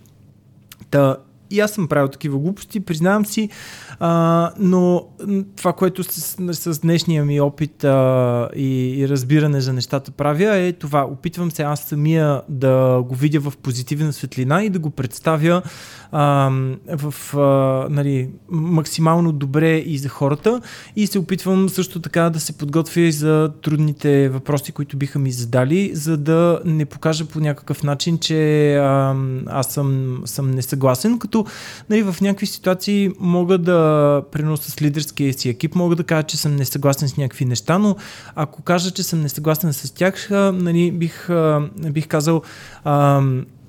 Та, и аз съм правил такива глупости, признавам си, а, но това, което с, с днешния ми опит а, и, и разбиране за нещата правя е това. Опитвам се аз самия да го видя в позитивна светлина и да го представя а, в а, нали, максимално добре и за хората. И се опитвам също така да се подготвя и за трудните въпроси, които биха ми задали, за да не покажа по някакъв начин, че а, аз съм, съм несъгласен, като нали, в някакви ситуации мога да преноса с лидерския си екип, мога да кажа, че съм несъгласен с някакви неща, но ако кажа, че съм несъгласен с тях, нали, бих, бих казал а,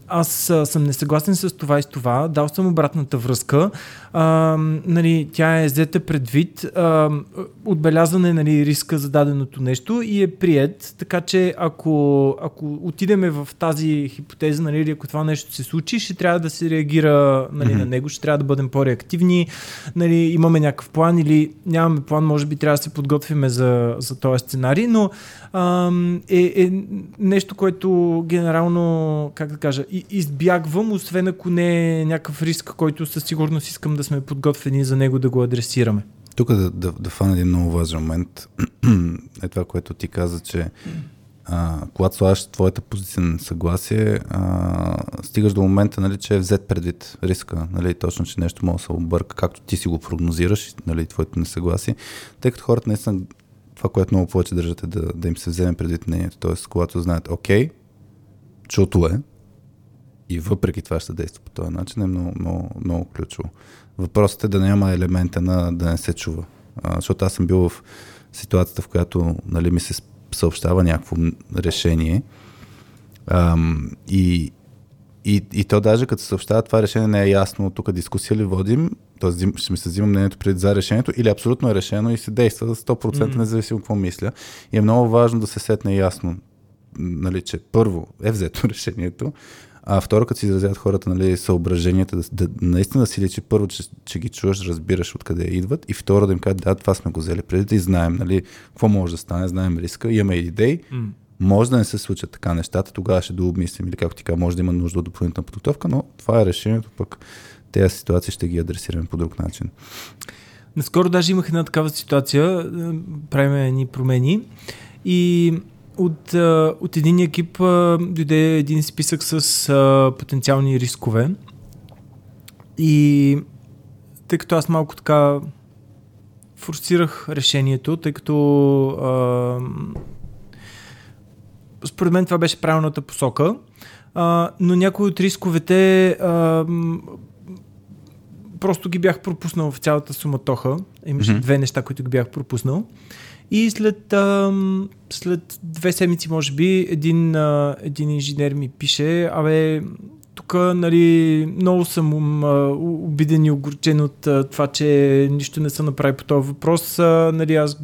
аз а, съм несъгласен с това и с това, дал съм обратната връзка, а, нали, тя е взета предвид, а, отбелязане нали, риска за даденото нещо и е прият, така че ако, ако отидеме в тази хипотеза, нали, или ако това нещо се случи, ще трябва да се реагира нали, mm-hmm. на него, ще трябва да бъдем по-реактивни, нали, имаме някакъв план или нямаме план, може би трябва да се подготвиме за, за този сценарий, но е, е нещо, което генерално, как да кажа, избягвам, освен ако не е някакъв риск, който със сигурност искам да сме подготвени за него да го адресираме. Тук да, да, да фана един много важен момент е това, което ти каза, че а, когато слагаш твоята позиция на съгласие, а, стигаш до момента, нали, че е взет предвид риска, нали, точно, че нещо може да се обърка, както ти си го прогнозираш, нали, твоето несъгласие, тъй като хората наистина това, което много повече държат е да, да им се вземе предвид мнението. Тоест, когато знаят, окей, чуто е, и въпреки това ще действа по този начин е много, много, много ключово. Въпросът е да няма елемента на да не се чува. А, защото аз съм бил в ситуацията, в която нали, ми се съобщава някакво решение ам, и, и, и то даже като се съобщава това решение не е ясно, тук дискусия ли водим, т.е. ще ми се взима мнението преди за решението или абсолютно е решено и се действа за 100% mm. независимо какво мисля. И е много важно да се сетне ясно, нали, че първо е взето решението, а второ, като си изразяват хората нали, съображенията, да, да, наистина да си личи първо, че, че ги чуваш, разбираш откъде идват и второ да им кажат, да, това сме го взели преди и знаем нали, какво може да стане, знаем риска, имаме идеи, mm. може да не се случат така нещата, тогава ще дообмислим или както ти кажа, може да има нужда от допълнителна подготовка, но това е решението, пък тези ситуации ще ги адресираме по друг начин. Наскоро даже имах една такава ситуация, е, правим едни промени и от, от един екип дойде един списък с потенциални рискове. И тъй като аз малко така форсирах решението, тъй като а, според мен това беше правилната посока, а, но някои от рисковете а, просто ги бях пропуснал в цялата суматоха. Имаше mm-hmm. две неща, които ги бях пропуснал. И след, а, след две седмици, може би, един, а, един инженер ми пише, абе, тук нали, много съм а, обиден и огорчен от а, това, че нищо не се направи по този въпрос. А, нали, аз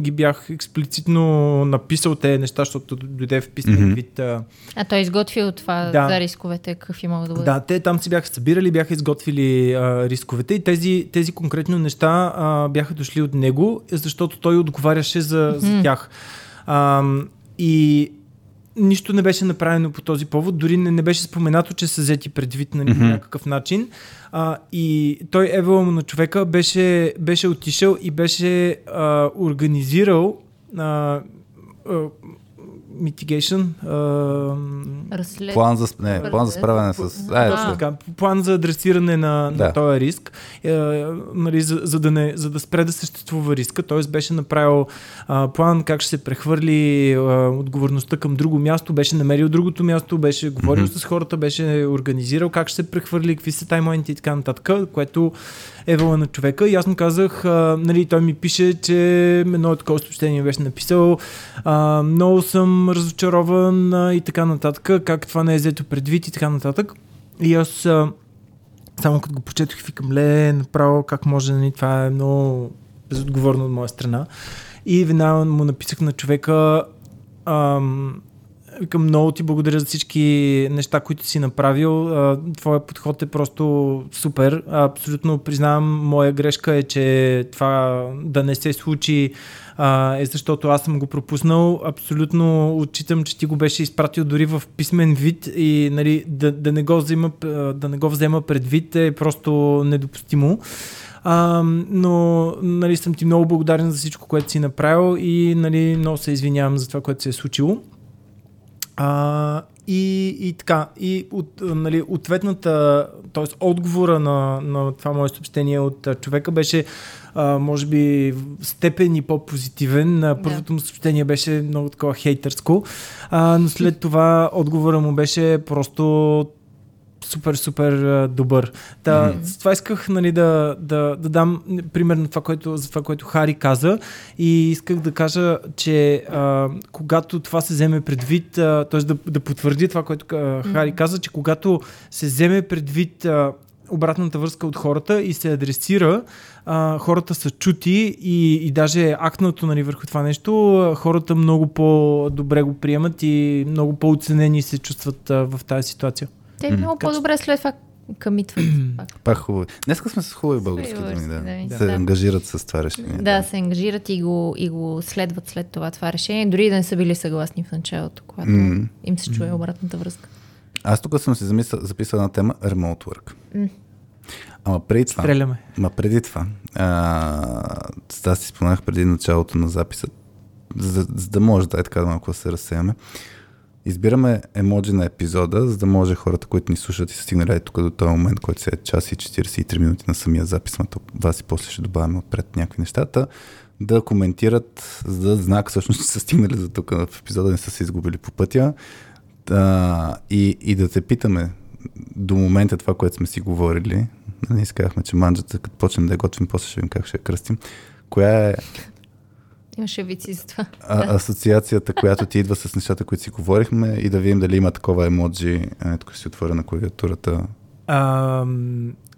ги бях експлицитно написал те неща, защото дойде в писмен mm-hmm. вид. А, а той е изготвил това да. за рисковете, какви могат да бъдат? Да, те там се бяха събирали, бяха изготвили а, рисковете и тези, тези конкретно неща а, бяха дошли от него, защото той отговаряше за, mm-hmm. за тях. А, и нищо не беше направено по този повод, дори не, не беше споменато, че са взети предвид на mm-hmm. някакъв начин. А, и той евола му на човека беше, беше отишъл и беше а, организирал а, а, mitigation. А... Разслед... План за, не, план за справяне с... А, е, Точно така. План за адресиране на, Да. на този риск, е, нали, за, за, да не, за да спре да съществува риска. Т.е. беше направил а, план как ще се прехвърли а, отговорността към друго място, беше намерил другото място, беше говорил Мгм. с хората, беше организирал как ще се прехвърли, какви са таймлайните и така нататък, което е вала на човека. И аз му казах, а, нали, той ми пише, че едно такова съобщение беше написал, а, много съм разочарован а, и така нататък, как това не е взето предвид и така нататък. И аз а, само като го почетох, викам, ле, направо как може, нали, това е много безотговорно от моя страна. И веднага му написах на човека, ам, викам, много ти благодаря за всички неща, които си направил. Твоя подход е просто супер. Абсолютно признавам, моя грешка е, че това да не се случи е защото аз съм го пропуснал. Абсолютно отчитам, че ти го беше изпратил дори в писмен вид и нали, да, да, не го взема, да не го взема предвид е просто недопустимо. А, но нали, съм ти много благодарен за всичко, което си направил и нали, много се извинявам за това, което се е случило. А, и, и така, и от, нали, ответната, т.е. отговора на, на това мое съобщение от човека беше а, може би степен и по-позитивен. Първото му съобщение беше много такова хейтърско, а, но след това отговора му беше просто супер, супер добър. Та, с това исках нали, да, да, да дам пример на това, което, за това, което Хари каза и исках да кажа, че а, когато това се вземе предвид, а, т.е. Да, да потвърди това, което а, Хари каза, че когато се вземе предвид а, обратната връзка от хората и се адресира, а, хората са чути и, и даже акнато нали, върху това нещо, хората много по-добре го приемат и много по-оценени се чувстват а, в тази ситуация. Те много по-добре след това къмитват. пак. Пак хубаво. Днеска сме с хубави български думи, да. думи, Се да. ангажират с това решение. Да, се ангажират и го, и го следват след това това решение, дори да не са били съгласни в началото, когато М. им се чуе обратната връзка. Аз тук съм си замисъл, записал една тема Remote Work. М. Ама преди това, Стреляме. ма преди това, а, аз си споменах преди началото на записа, за, за да може да е така малко да се разсеяме. Избираме емоджи на епизода, за да може хората, които ни слушат и са стигнали тук до този момент, който се е час и 43 минути на самия запис, на вас и после ще добавяме отпред някакви нещата, да коментират, за да знак всъщност, че са стигнали за тук в епизода, не са се изгубили по пътя. Да, и, и да те питаме до момента това, което сме си говорили. Нали, изказахме, че манджата, като почнем да я готвим, после ще видим как ще я кръстим. Коя е Имаше вици за това. а, асоциацията, която ти идва с нещата, които си говорихме и да видим дали има такова емоджи. Тук си отворя на клавиатурата. А,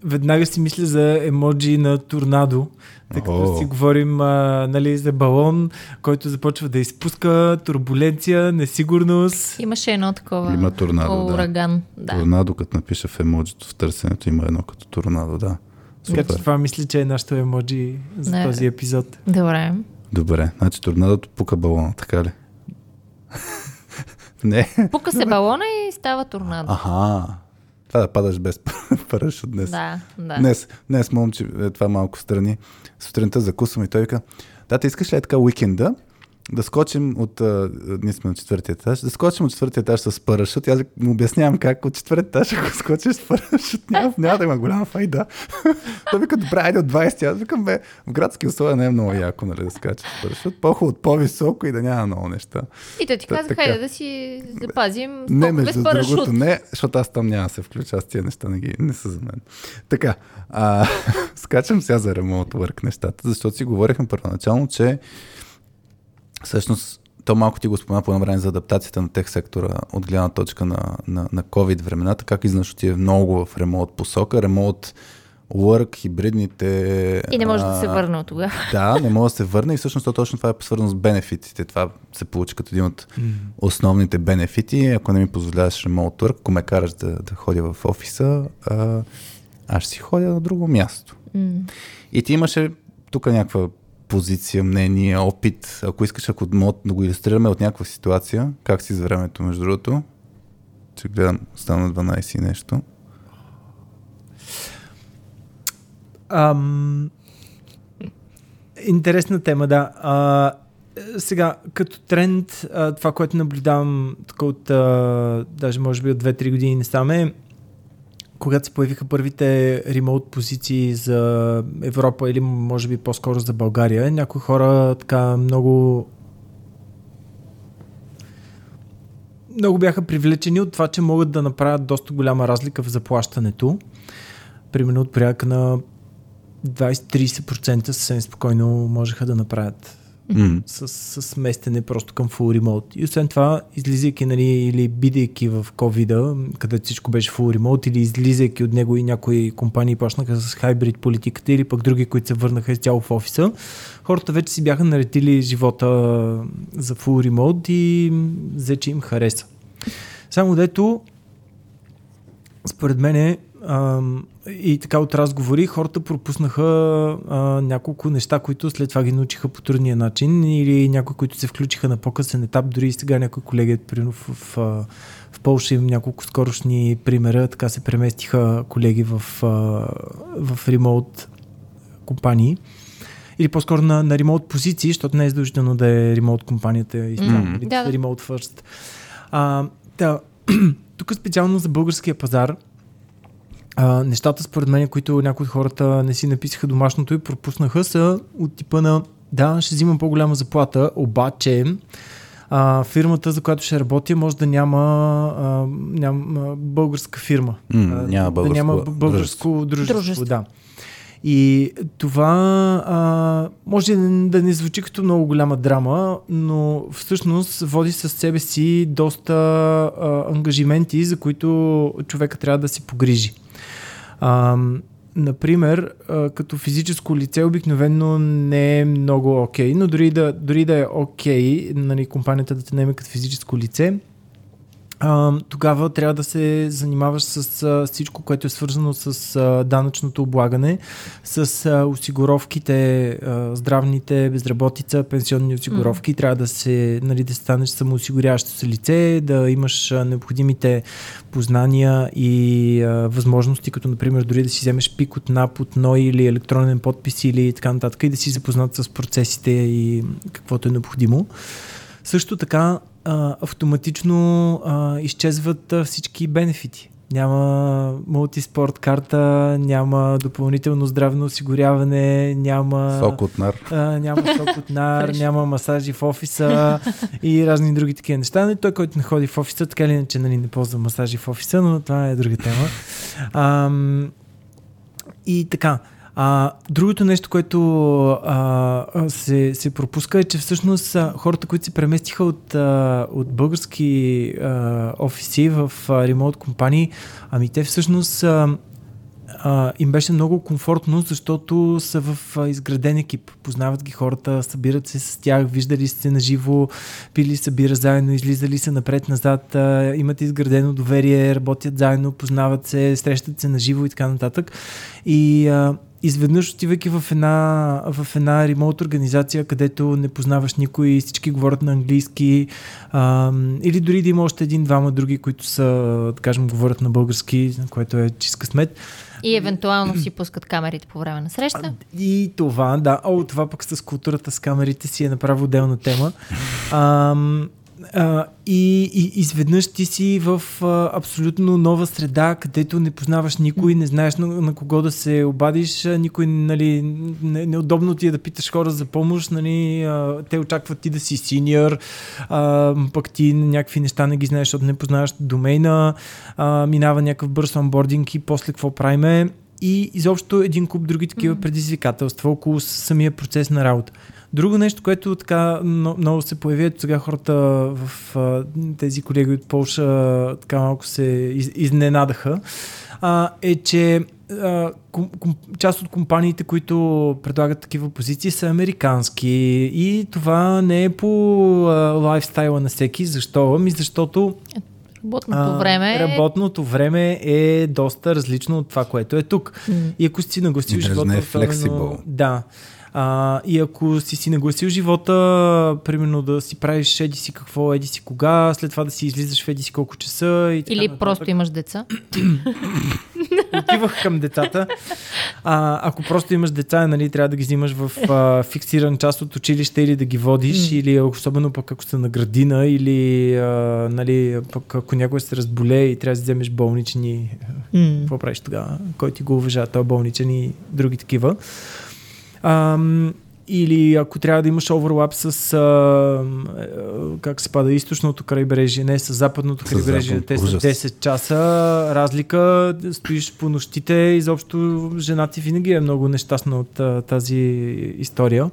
веднага си мисля за емоджи на торнадо, тъй като О. си говорим а, нали, за балон, който започва да изпуска турбуленция, несигурност. Имаше едно такова. Има торнадо, да. ураган. Да. Торнадо, като напиша в емоджито в търсенето, има едно като торнадо, да. Така че това мисля, че е нашето емоджи за Не. този епизод. Добре. Добре, значи торнадото пука балона, така ли? Не. Пука се балона и става торнадо. Аха. Това да падаш без парашут днес. Да, да. Днес, днес момче, е, това малко страни. Сутринта закусвам и той вика, тата, искаш ли е така уикенда да скочим от, а, ние сме на четвъртия етаж, да скочим от четвъртия етаж с парашут. И Аз му обяснявам как от четвъртия етаж, ако скочиш с парашут, няма, няма да има голяма файда. той вика, добре, айде от 20. Аз викам, бе, в градски условия не е много яко, нали, да скачаш с парашут. По-хубаво от по-високо и да няма много неща. И той ти Та- каза, така. хайде да си запазим Не, между без другото, не, защото аз там няма да се включа, аз тия неща не, ги, не са за мен. Така, а, скачам сега за ремонт work нещата, защото си говорихме първоначално, че всъщност то малко ти го спомена по едно време за адаптацията на тех сектора от гледна точка на, на, на COVID времената, как изнъж отиде много в ремонт посока, ремонт work, хибридните... И не може да а, се върне от тогава. да, не може да се върне и всъщност то точно това е свързано с бенефитите. Това се получи като един от основните бенефити. Ако не ми позволяваш remote work, ако ме караш да, да ходя в офиса, а, аз ще си ходя на друго място. М. И ти имаше тук някаква позиция, мнение, опит. Ако искаш, ако мога да го иллюстрираме от някаква ситуация, как си с времето, между другото, че гледам, стана 12 и нещо. Ам... Интересна тема, да. А, сега, като тренд, а, това, което наблюдавам тук от, а, даже може би от 2-3 години не стаме, когато се появиха първите ремоут позиции за Европа или може би по-скоро за България, някои хора така много много бяха привлечени от това, че могат да направят доста голяма разлика в заплащането. Примерно от порядъка на 20-30% съвсем спокойно можеха да направят mm. с, с местене просто към full remote. И освен това, излизайки нали, или бидейки в covid където всичко беше full remote, или излизайки от него и някои компании почнаха с хайбрид политиката, или пък други, които се върнаха изцяло в офиса, хората вече си бяха наретили живота за full remote и взе, че им хареса. Само дето, според мен е, и така от разговори хората пропуснаха а, няколко неща, които след това ги научиха по трудния начин или някои, които се включиха на по-късен етап, дори и сега някои колеги, примерно в, в, в Польша им няколко скорошни примера, така се преместиха колеги в, в ремоут компании. Или по-скоро на, на ремоут позиции, защото не е задължително да е ремоут компанията и mm-hmm. да, ремоут first. А, да, тук специално за българския пазар а, нещата, според мен, които някои от хората не си написаха домашното и пропуснаха, са от типа на да, ще взимам по-голяма заплата, обаче а, фирмата, за която ще работя, може да няма, а, няма българска фирма. Mm, няма българско, да няма българско дружество. дружество. Да. И това а, може да не звучи като много голяма драма, но всъщност води със себе си доста а, ангажименти, за които човека трябва да се погрижи. А, например, като физическо лице обикновено не е много окей, okay, но дори да, дори да е окей, okay, нали, компанията да те наеме като физическо лице, а, тогава трябва да се занимаваш с а, всичко, което е свързано с а, данъчното облагане, с а, осигуровките, а, здравните, безработица, пенсионни осигуровки. Mm. Трябва да се, нали, да станеш самоосигуряващо се лице, да имаш а, необходимите познания и а, възможности, като например дори да си вземеш пик от НАП, от НОИ или електронен подпис или така нататък и да си запознат с процесите и каквото е необходимо. Също така а, автоматично а, изчезват а, всички бенефити. Няма мултиспорт карта, няма допълнително здравно осигуряване, няма... Сок от нар. А, няма сок от нар, няма масажи в офиса и разни други такива неща. Но той, който не ходи в офиса, така или иначе нали, не ползва масажи в офиса, но това е друга тема. А, и така, а, другото нещо, което а, се, се пропуска е, че всъщност хората, които се преместиха от, а, от български а, офиси в а, ремонт компании, ами те всъщност а, а, им беше много комфортно, защото са в а, изграден екип. Познават ги хората, събират се с тях, виждали се на живо, пили събира заедно, излизали се напред-назад, а, имат изградено доверие, работят заедно, познават се, срещат се на живо и така нататък. И а, изведнъж отивайки в една, в една ремонт организация, където не познаваш никой, всички говорят на английски, а, или дори да има още един-двама други, които са, да кажем, говорят на български, което е чист късмет. И евентуално си пускат камерите по време на среща. И това, да. О, това пък с културата с камерите си е направо отделна тема. А, а, и, и изведнъж ти си в а, абсолютно нова среда, където не познаваш никой, не знаеш на, на кого да се обадиш, никой, нали, не, неудобно ти е да питаш хора за помощ, нали, а, те очакват ти да си синьор, а, пък ти някакви неща не ги знаеш, защото не познаваш домейна, а, минава някакъв бърз онбординг и после какво правиме и изобщо един куп други такива предизвикателства около самия процес на работа. Друго нещо, което така много се появи, ето сега хората в тези колеги от Полша така малко се из, изненадаха, а, е, че част от компаниите, които предлагат такива позиции са американски и това не е по лайфстайла на всеки. Защо? Ами защото Работното време. А, работното време е доста различно от това, което е тук. Mm. И ако си нагласил живота. Не е flexible. Да. А, и ако си си нагласил живота, примерно да си правиш еди си какво, еди си кога, след това да си излизаш в еди си колко часа и така Или нататък. просто имаш деца. отивах към децата. А, ако просто имаш деца, нали, трябва да ги взимаш в а, фиксиран част от училище или да ги водиш, mm. или особено пък ако са на градина, или а, нали, пък ако някой се разболее и трябва да вземеш болнични, М. какво правиш тогава? Кой ти го уважава? Той е болничен и други такива. Ам, или ако трябва да имаш оверлап с а, как се пада източното крайбрежие, не с западното крайбрежие, те са ужас. 10 часа разлика, стоиш по нощите, изобщо жена ти винаги е много нещастна от а, тази история.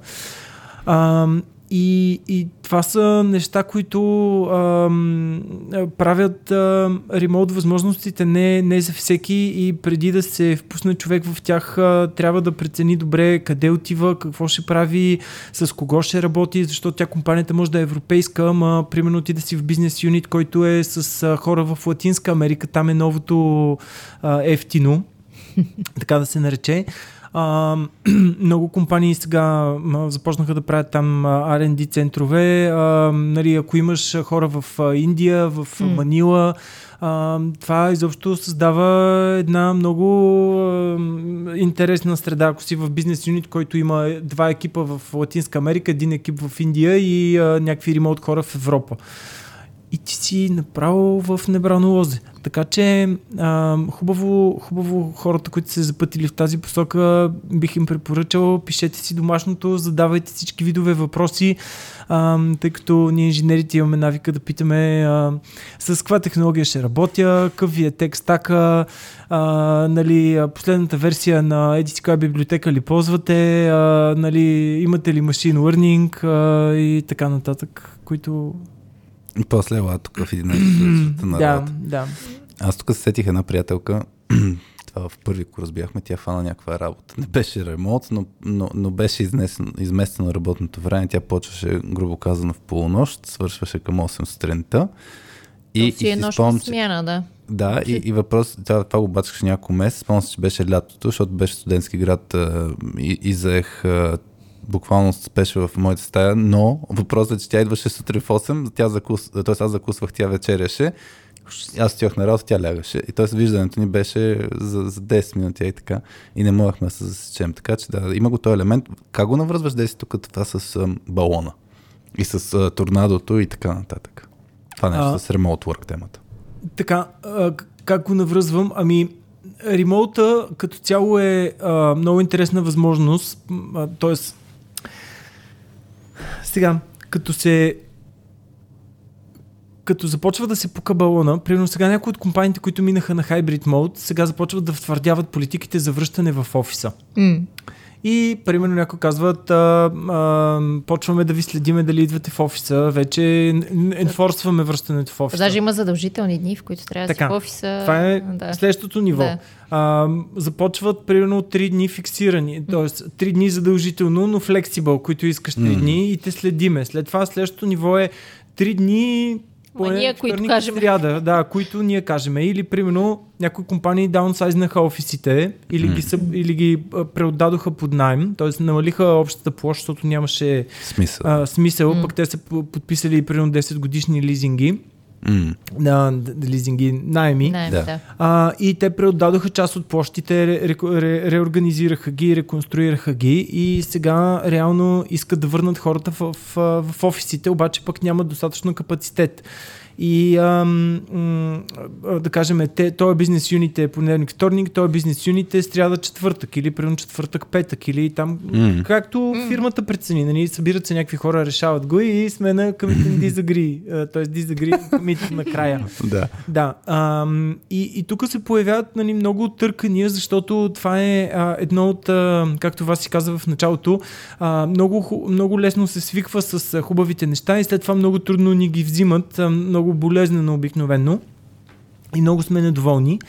А, и, и това са неща, които ам, а, правят а, ремонт възможностите не, не за всеки и преди да се впусне човек в тях, а, трябва да прецени добре къде отива, какво ще прави, с кого ще работи, защото тя компанията може да е европейска, ама примерно ти да си в бизнес юнит, който е с а, хора в Латинска Америка, там е новото ефтино, така да се нарече. А, много компании сега започнаха да правят там R&D центрове. А, нали, ако имаш хора в Индия, в М. Манила, а, това изобщо създава една много а, интересна среда. Ако си в бизнес юнит, който има два екипа в Латинска Америка, един екип в Индия и а, някакви ремонт хора в Европа и ти си направо в небрано лозе. Така че а, хубаво, хубаво хората, които се запътили в тази посока, бих им препоръчал, пишете си домашното, задавайте всички видове въпроси, а, тъй като ние инженерите имаме навика да питаме а, с каква технология ще работя, какъв ви е тек стака, а, нали, последната версия на еди си библиотека ли ползвате, а, нали, имате ли машин learning а, и така нататък, които после ела тук в 11 на да, да. Аз тук се сетих една приятелка, това в първи курс бяхме, тя фана някаква работа. Не беше ремонт, но, но, но беше изнесено, изместено работното време. Тя почваше, грубо казано, в полунощ, свършваше към 8 сутринта. И, си е си нощна смяна, да. Да, и, и въпрос, това, това го бачкаше няколко месеца, спомням се, че беше лятото, защото беше студентски град а, и, и заех а, буквално спеше в моята стая, но въпросът е, че тя идваше сутрин в 8, тя закус, т.е. аз закусвах, тя вечеряше, аз отивах на работа, тя лягаше. И т.е. виждането ни беше за, за 10 минути и така. И не можехме да се засечем. Така че да, има го този елемент. Как го навръзваш деси тук това с а, балона? И с а, торнадото и така нататък. Това нещо А. с remote work темата. Така, а, как го навръзвам? Ами, ремоута като цяло е а, много интересна възможност. Тоест, сега, като се като започва да се пука балона, примерно сега някои от компаниите, които минаха на Hybrid Mode, сега започват да втвърдяват политиките за връщане в офиса. М. И, примерно, някои казват, а, а, почваме да ви следиме дали идвате в офиса, вече ен- енфорсваме връщането в офиса. Даже има задължителни дни, в които трябва да си Така, в офиса. Това е да. следващото ниво. Да. А, започват примерно 3 дни фиксирани, т.е. 3 дни задължително, но флексибъл, които искаш 3 Мгм. дни и те следиме. След това следващото ниво е 3 дни поне ние, които вторник и кажем. Сряда, да, които ние кажем. Или примерно някои компании даунсайзнаха офисите или, ги, съб, или ги а, преотдадоха под найем, т.е. намалиха общата площ, защото нямаше Смисъл. а, смисъл, М. пък те са подписали примерно 10 годишни лизинги, М. на лизинги, найми. Найем, Да. да. А, и те преотдадоха част от площите, ре, ре, ре, реорганизираха ги, реконструираха ги и сега реално искат да върнат хората в, в, в офисите, обаче пък нямат достатъчно капацитет. И ам, м, да кажем, те, този бизнес юнит е понеделник, вторник, този бизнес юнит е сряда, четвъртък или примерно четвъртък, петък или там, М. както фирмата прецени. Нали, събират се някакви хора, решават го и сме на committee and disagree, т.е. disagree committee накрая. Да. Да, ам, и, и тук се появяват нали, много търкания, защото това е а, едно от, а, както вас си каза в началото, а, много, много лесно се свиква с а, хубавите неща и след това много трудно ни ги взимат, а, много болезнено обикновено и много сме недоволни.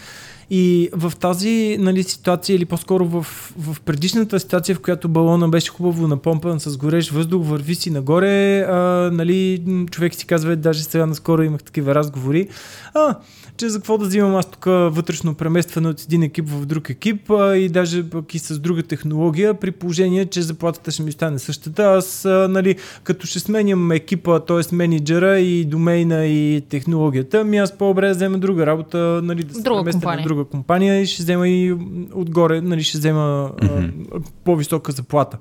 И в тази нали, ситуация, или по-скоро в, в предишната ситуация, в която балона беше хубаво напомпан с горещ въздух, върви си нагоре, а, нали, човек си казва, даже сега наскоро имах такива разговори, а, че за какво да взимам аз тук вътрешно преместване от един екип в друг екип а, и даже пък и с друга технология, при положение, че заплатата ще ми стане същата. Аз, а, нали, като ще сменям екипа, т.е. менеджера и домейна и технологията, ми аз по-добре да взема друга работа, нали, да се Друга преместя компания. на друга компания и ще взема и отгоре, нали, ще взема а, по-висока заплата.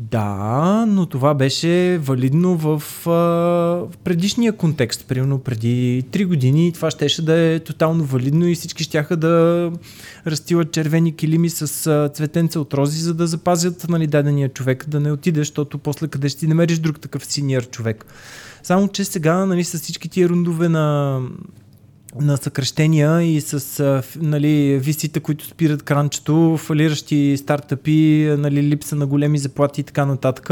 Да, но това беше валидно в, а, в предишния контекст. Примерно преди 3 години това щеше да е тотално валидно и всички щяха да растилат червени килими с а, цветенца от рози, за да запазят нали, дадения човек да не отиде, защото после къде ще ти намериш друг такъв синьор човек. Само, че сега нали, с всички тия рундове на на съкръщения и с нали, висите, които спират кранчето, фалиращи стартъпи, нали, липса на големи заплати и така нататък.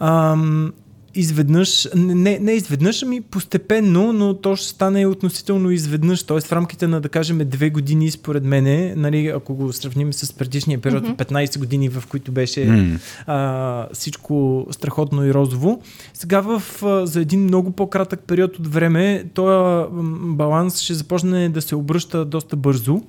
Ам, изведнъж, не, не изведнъж, ами постепенно, но то ще стане относително изведнъж, т.е. в рамките на, да кажем, две години, според мене, нали, ако го сравним с предишния период от 15 години, в които беше М. а, всичко страхотно и розово. Сега в, а, за един много по-кратък период от време, този баланс ще започне да се обръща доста бързо.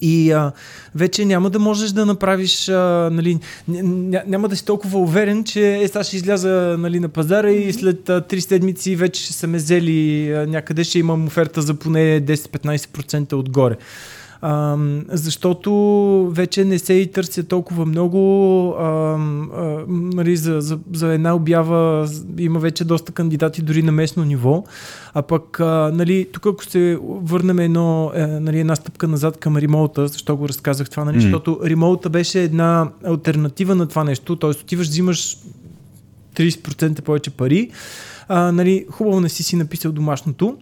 И а, вече няма да можеш да направиш, а, нали, ня- ня- няма да си толкова уверен, че е, сега ще изляза нали, на пазара и след а, 3 седмици вече ще са ме взели а, някъде, ще имам оферта за поне 10-15% отгоре. Ам, защото вече не се и търся толкова много ам, а, нали, за, за, за една обява има вече доста кандидати дори на местно ниво а пък а, нали, тук ако се върнем едно, е, нали, една стъпка назад към ремоута, защо го разказах това, нали, М. защото ремоута беше една альтернатива на това нещо, т.е. отиваш, взимаш 30% повече пари, а, нали, хубаво не си си написал домашното,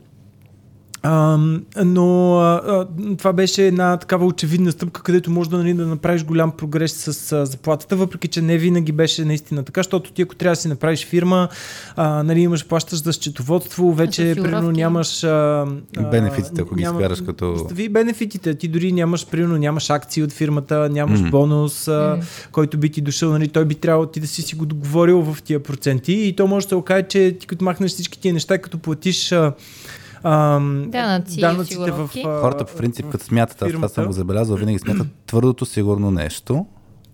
а, но а, това беше една такава очевидна стъпка, където може да, нали, да направиш голям прогрес с а, заплатата, въпреки че не винаги беше наистина така, защото ти ако трябва да си направиш фирма, а, нали, имаш плащаш за счетоводство, вече примерно нямаш... А, а, Бенефитите, ако ги изкараш като- Остави бенефитите, ти дори нямаш, примерно нямаш акции от фирмата, нямаш М. бонус, а, който би ти дошъл, нали, той би трябвало ти да си си го договорил в тия проценти. И то може да се окаже, че ти като махнеш всички тия неща, като платиш а, Данъци данъците в... а, Хората по принцип, като смятат, аз това съм го забелязал, винаги смятат твърдото сигурно нещо,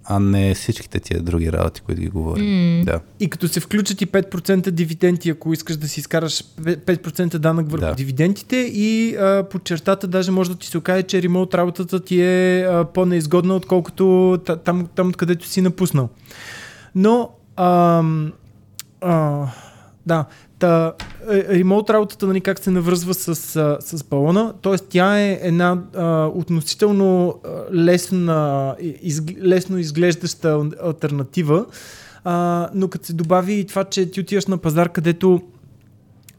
а не всичките тия други работи, които ги говорим. Да. И като се включат и 5% дивиденти, ако искаш да си изкараш 5% данък върху Да. дивидендите и а, по чертата даже може да ти се окаже, че ремонт работата ти е а, по-неизгодна, отколкото та- там, там откъдето си напуснал. Но ам, а, да, та, е, ремонт работата, нали, как се навръзва с, с балона, т.е. тя е една а, относително лесна, из, лесно изглеждаща ал- альтернатива, а, но като се добави и това, че ти отиваш на пазар, където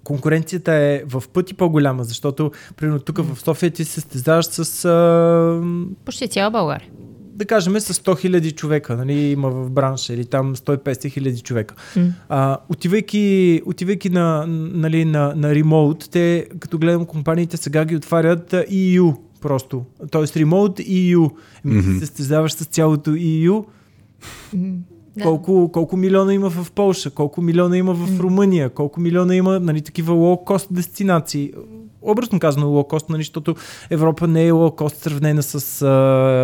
конкуренцията е в пъти по-голяма, защото, примерно, тук в София ти се състезаваш с а, Почти цяла България. Да кажем, с 100 000 човека, нали, има в бранша или там 150 хиляди човека. М. А, отивайки, отивайки на, нали, на, на ремоут, те, като гледам компаниите, сега ги отварят EU просто. Тоест ремоут EU. Мгм. се състезаваш с цялото EU. Да. Колко, колко милиона има в Полша, колко милиона има в Румъния, колко милиона има нали, такива лоу-кост дестинации. Образно казано лоу-кост, нали, защото Европа не е лоу-кост сравнена с а,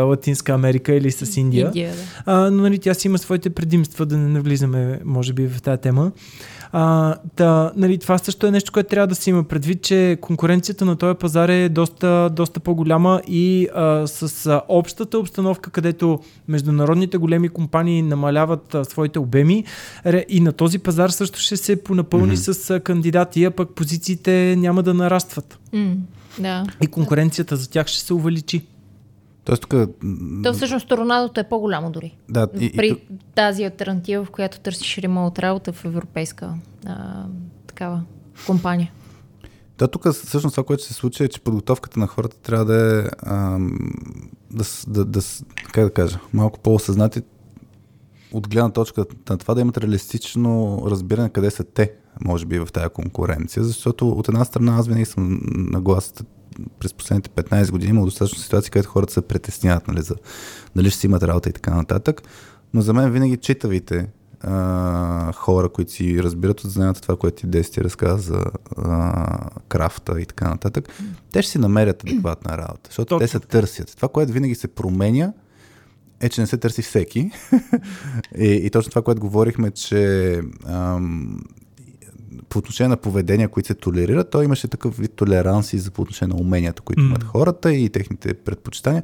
Латинска Америка или с Индия. Индия, да. А, но нали, тя си има своите предимства, да не навлизаме, може би, в тази тема. А, да, нали, това също е нещо, което трябва да се има предвид, че конкуренцията на този пазар е доста, доста по-голяма и а, с а, общата обстановка, където международните големи компании намаляват а, своите обеми и на този пазар също ще се понапълни Мгм. с а, кандидати, а пък позициите няма да нарастват. М, да. И конкуренцията за тях ще се увеличи. Тоест тук... То всъщност Торонадото е по-голямо дори. Да, и, и, При тук- тази альтернатива, в която търсиш ремонт работа в европейска а, такава компания. Да, тук всъщност това, което се случи е, че подготовката на хората трябва да е ам, да, да, да, как да кажа, малко по-осъзнати от гледна точка на това да имат реалистично разбиране къде са те, може би, в тази конкуренция, защото от една страна аз винаги съм на глас през последните 15 години има достатъчно ситуации, където хората се притесняват, нали, за дали ще си имат работа и така нататък. Но за мен винаги читавите а, хора, които си разбират от знанието това, което ти Дести разказа за а, крафта и така нататък, те ще си намерят адекватна работа, защото Точно. те се търсят. Това, което винаги се променя, е, че не се търси всеки. и, и точно това, което говорихме, че ам, по отношение на поведения, които се толерират, той имаше такъв вид толеранси за по отношение на уменията, които mm. имат хората и техните предпочитания.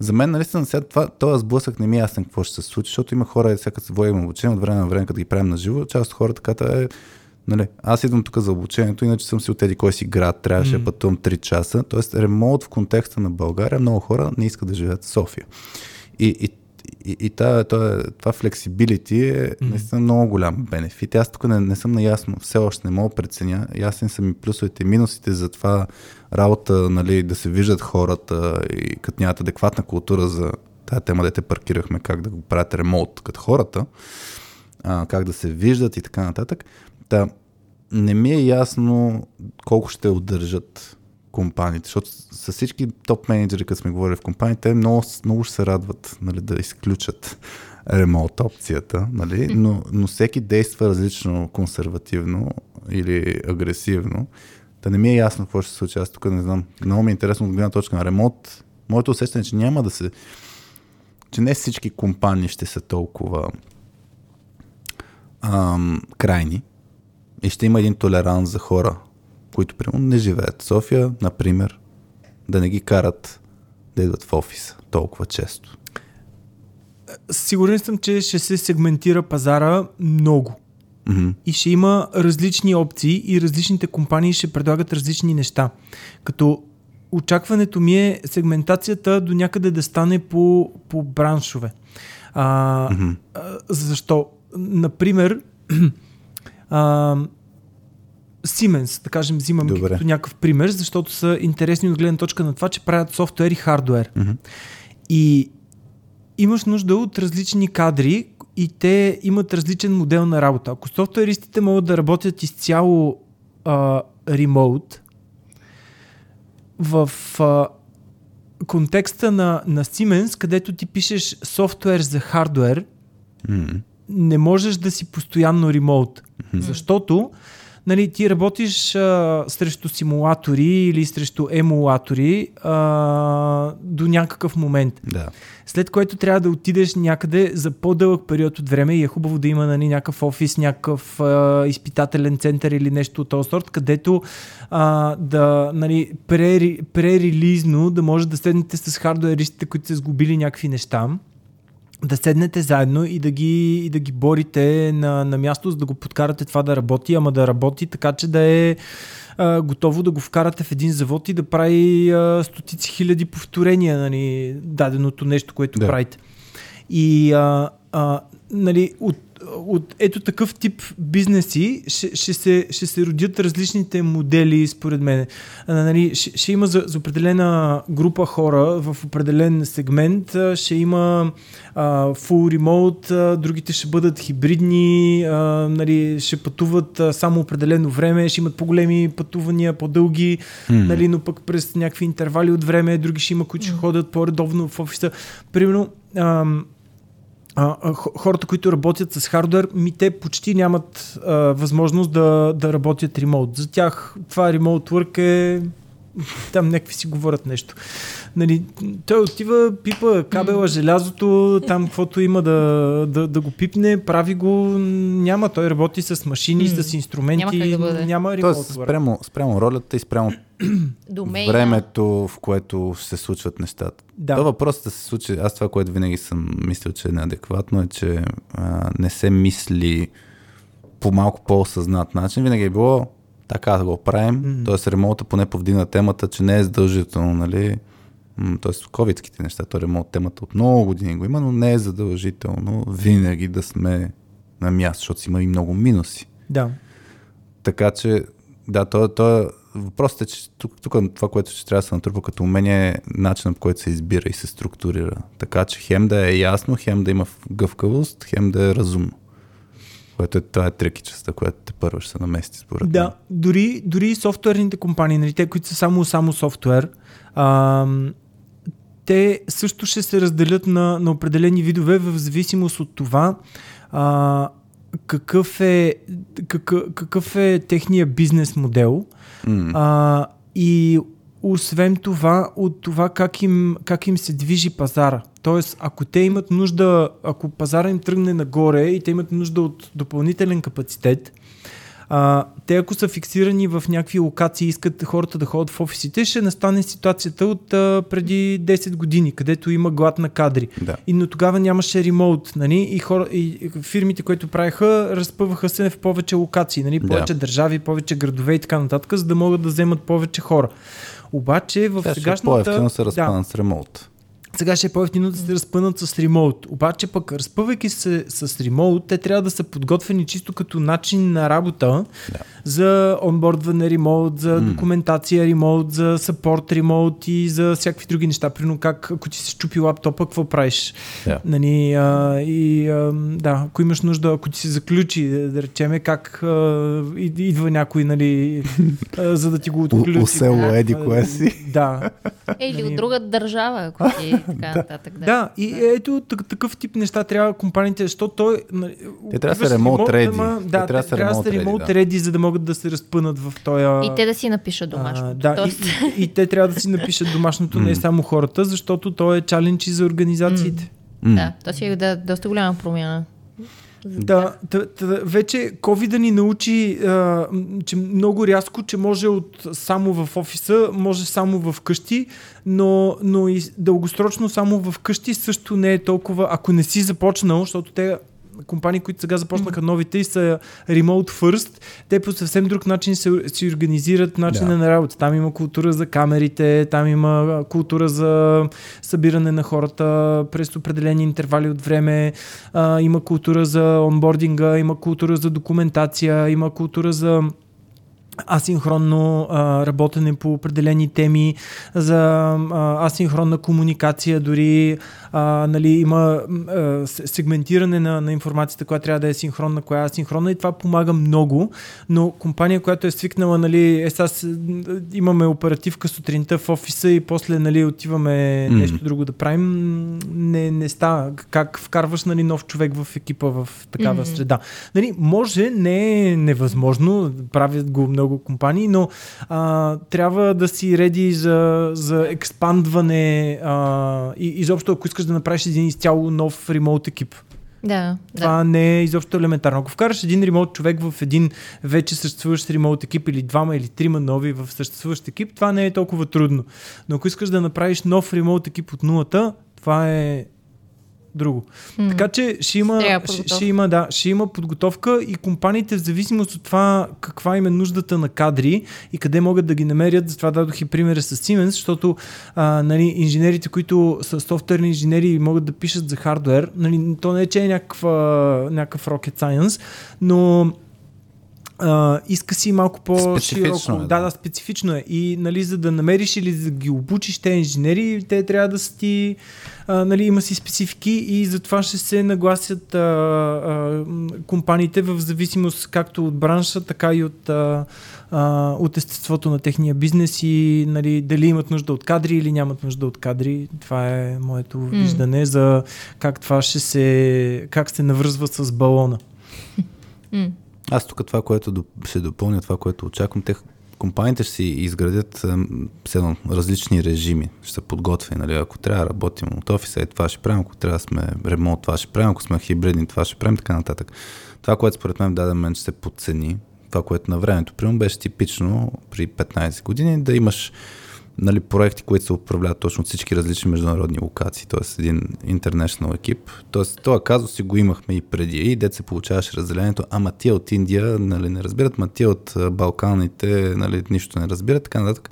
За мен, наистина, сега това, този сблъсък не ми е ясен какво ще се случи, защото има хора, всяка се водим обучение, от време на време, като ги правим на живо, част от хората така е, нали, аз идвам тук за обучението, иначе съм си отеди кой си град, трябваше да mm. пътувам 3 часа. Тоест, ремонт в контекста на България, много хора не искат да живеят в София. И, и и, и това, това, това flexibility е наистина много голям бенефит. Аз тук не, не съм наясно, все още не мога преценя. Ясен са ми плюсовете и минусите за това работа, нали, да се виждат хората и като нямат адекватна култура за тази тема, дете паркирахме, как да го правят ремонт като хората, а, как да се виждат и така нататък. Та, не ми е ясно колко ще удържат компаниите, защото с всички топ менеджери, като сме говорили в компаниите, много, много ще се радват нали, да изключат ремонт опцията, нали? но, но всеки действа различно консервативно или агресивно. Та не ми е ясно какво ще се случи. Аз тук не знам. Много ми е интересно от гледна точка на ремонт. Моето усещане е, че няма да се... че не всички компании ще са толкова ам, крайни и ще има един толеранс за хора, които примерно не живеят в София, например, да не ги карат да идват в офиса толкова често? Сигурен съм, че ще се сегментира пазара много. Mm-hmm. И ще има различни опции и различните компании ще предлагат различни неща. Като очакването ми е сегментацията до някъде да стане по, по браншове. А, mm-hmm. а, защо? Например, а, Siemens, да кажем, взимам Добре. като някакъв пример, защото са интересни от гледна точка на това, че правят софтуер и хардуер. Mm-hmm. И имаш нужда от различни кадри и те имат различен модел на работа. Ако софтуеристите могат да работят изцяло а, ремоут, в а, контекста на, на Siemens, където ти пишеш софтуер за хардуер, mm-hmm. не можеш да си постоянно ремоут. Mm-hmm. Защото нали, ти работиш а, срещу симулатори или срещу емулатори а, до някакъв момент. Да. След което трябва да отидеш някъде за по-дълъг период от време и е хубаво да има нали, някакъв офис, някакъв а, изпитателен център или нещо от този сорт, където а, да нали, пререлизно да може да седнете с хардуеристите, които са сгубили някакви неща да седнете заедно и да ги, и да ги борите на, на място, за да го подкарате това да работи, ама да работи така, че да е а, готово да го вкарате в един завод и да прави а, стотици хиляди повторения, нали, даденото нещо, което да. правите. И а, а, нали, от от ето такъв тип бизнеси ще, ще, се, ще се родят различните модели, според мен. А, нали, ще, ще има за, за определена група хора в определен сегмент, ще има а, full remote, а, другите ще бъдат хибридни, а, нали, ще пътуват а, само определено време, ще имат по-големи пътувания, по-дълги, mm. нали, но пък през някакви интервали от време, други ще има, които ще ходят по-редовно в офиса. Примерно, а, а, хората, които работят с хардвер, ми те почти нямат а, възможност да, да работят ремонт. За тях това ремонт work е там някакви си говорят нещо. Нали, той отива, пипа кабела, желязото, там каквото има да, да, да го пипне, прави го, няма. Той работи с машини, mm. с инструменти, няма, да бъде. няма ремонт. Тоест, спрямо, спрямо ролята и спрямо времето, в което се случват нещата. Да. Това въпросът да се случи, аз това, което винаги съм мислил, че е неадекватно, е, че а, не се мисли по малко по-осъзнат начин. Винаги е било така да го правим. Mm-hmm. Тоест ремонта поне повдигна темата, че не е задължително, нали? Тоест ковидските неща, то ремонт темата от много години го има, но не е задължително винаги да сме на място, защото си има и много минуси. Да. Така че, да, то, то въпросът е, че тук, тук това, което ще трябва да се натрупа като умение е начинът по който се избира и се структурира. Така че хем да е ясно, хем да има гъвкавост, хем да е разумно. Което е, това е трикичеста, която те първо ще се намести според Да, мен. дори, дори софтуерните компании, нали, те, които са само, само софтуер, а, те също ще се разделят на, на определени видове в зависимост от това а, какъв, е, какъв, какъв е техния бизнес модел М. а, и освен това, от това как им, как им се движи пазара. Тоест, ако те имат нужда, ако пазара им тръгне нагоре и те имат нужда от допълнителен капацитет, а, те ако са фиксирани в някакви локации искат хората да ходят в офисите, ще настане ситуацията от а, преди 10 години, където има глад на кадри. Да. И, но тогава нямаше ремоут, нали? И, хора, и фирмите, които правиха, разпъваха се в повече локации, нали? Да. Повече държави, повече градове и така нататък, за да могат да вземат повече хора. Обаче в ще е сегашната... по-ефтино се да, разпънат с ремонт. Сега ще е по-ефтино да се разпънат с ремоут. Обаче пък, разпъвайки се с ремоут, те трябва да са подготвени чисто като начин на работа Да. За онбордване ремоут, за документация ремоут, за саппорт ремоут и за всякакви други неща. Примерно как, ако ти се щупи лаптопа, какво правиш? Да. Нали, а, и а, да, ако имаш нужда, ако ти се заключи, да, да речеме, как а, и- идва някой, нали, а, за да ти го отключи. Усело Да. еди кое си. Да, Е, Или Нали- от друга държава, ако ти е така нататък. Да. Да, и ето так- такъв тип неща трябва компаниите, защото той... нали, Те трябва да са ремонт, Те Да, трябва да са ремонт реди, за да могат да се разпънат в този... И те да си напишат домашно. А, да, Тоест, и, и, и те трябва да си напишат домашното, не само хората, защото то е чалендж и за организациите. Да, то си е да, доста голяма промяна. Да, та, та, вече COVID ни научи, а, че много рязко, че може от само в офиса, може само в къщи, но, но и дългосрочно само в къщи също не е толкова, ако не си започнал, защото те компании, които сега започнаха новите и са remote first, те по съвсем друг начин се, си организират начина Да. на работа. Там има култура за камерите, там има култура за събиране на хората през определени интервали от време, а, има култура за онбординга, има култура за документация, има култура за асинхронно а, работене по определени теми, за а, асинхронна комуникация, дори а, нали, има а, сегментиране на, на информацията, която трябва да е синхронна, коя е асинхронна и това помага много, но компания, която е свикнала, нали, е сега имаме оперативка сутринта в офиса и после нали, отиваме Мгм. нещо друго да правим, не, не става. Как вкарваш нали, нов човек в екипа в такава Мгм. среда? Нали, може, не е невъзможно, правят го много компании, но а, трябва да си реди за, за експандване а, и изобщо ако искаш да направиш един изцяло нов ремоут екип. Да, Това да. не е изобщо елементарно. Ако вкараш един ремоут човек в един вече съществуващ ремоут екип или двама или трима нови в съществуващ екип, това не е толкова трудно. Но ако искаш да направиш нов ремоут екип от нулата, това е друго. М. Така че ще има, ще, подготовка. ще, има, да, ще има подготовка и компаниите в зависимост от това каква им е нуждата на кадри и къде могат да ги намерят. Затова дадох и примера с Siemens, защото а, нали, инженерите, които са софтуерни инженери и могат да пишат за хардвер, нали, то не е, че е някаква, някакъв rocket science, но а, иска си малко Специфично по-широко. е, да, да. да, специфично е. И нали, за да намериш или за да ги обучиш те инженери, те трябва да са ти, а, нали, има си специфики и затова ще се нагласят а, а, компаниите в зависимост както от бранша, така и от, а, а, от естеството на техния бизнес и нали, дали имат нужда от кадри или нямат нужда от кадри. Това е моето М. виждане за как това ще се, как се навръзва с балона. М. Аз тук това, което ще допълня, това, което очаквам, те компаниите ще си изградят ам, все едно, различни режими, ще са подготвени. Нали? Ако трябва работим от офиса, е това ще правим, ако трябва сме ремонт, това ще правим, ако сме хибридни, това ще правим, така нататък. Това, което според мен в даден момент ще се подцени, това, което на времето, примерно, беше типично при 15 години, да имаш нали, проекти, които се управляват точно от всички различни международни локации, т.е. един international екип. Т.е. това казус си го имахме и преди, и дет се получаваше разделението, ама тия от Индия нали, не разбират, ма тия от Балканите нали, нищо не разбират, така нататък.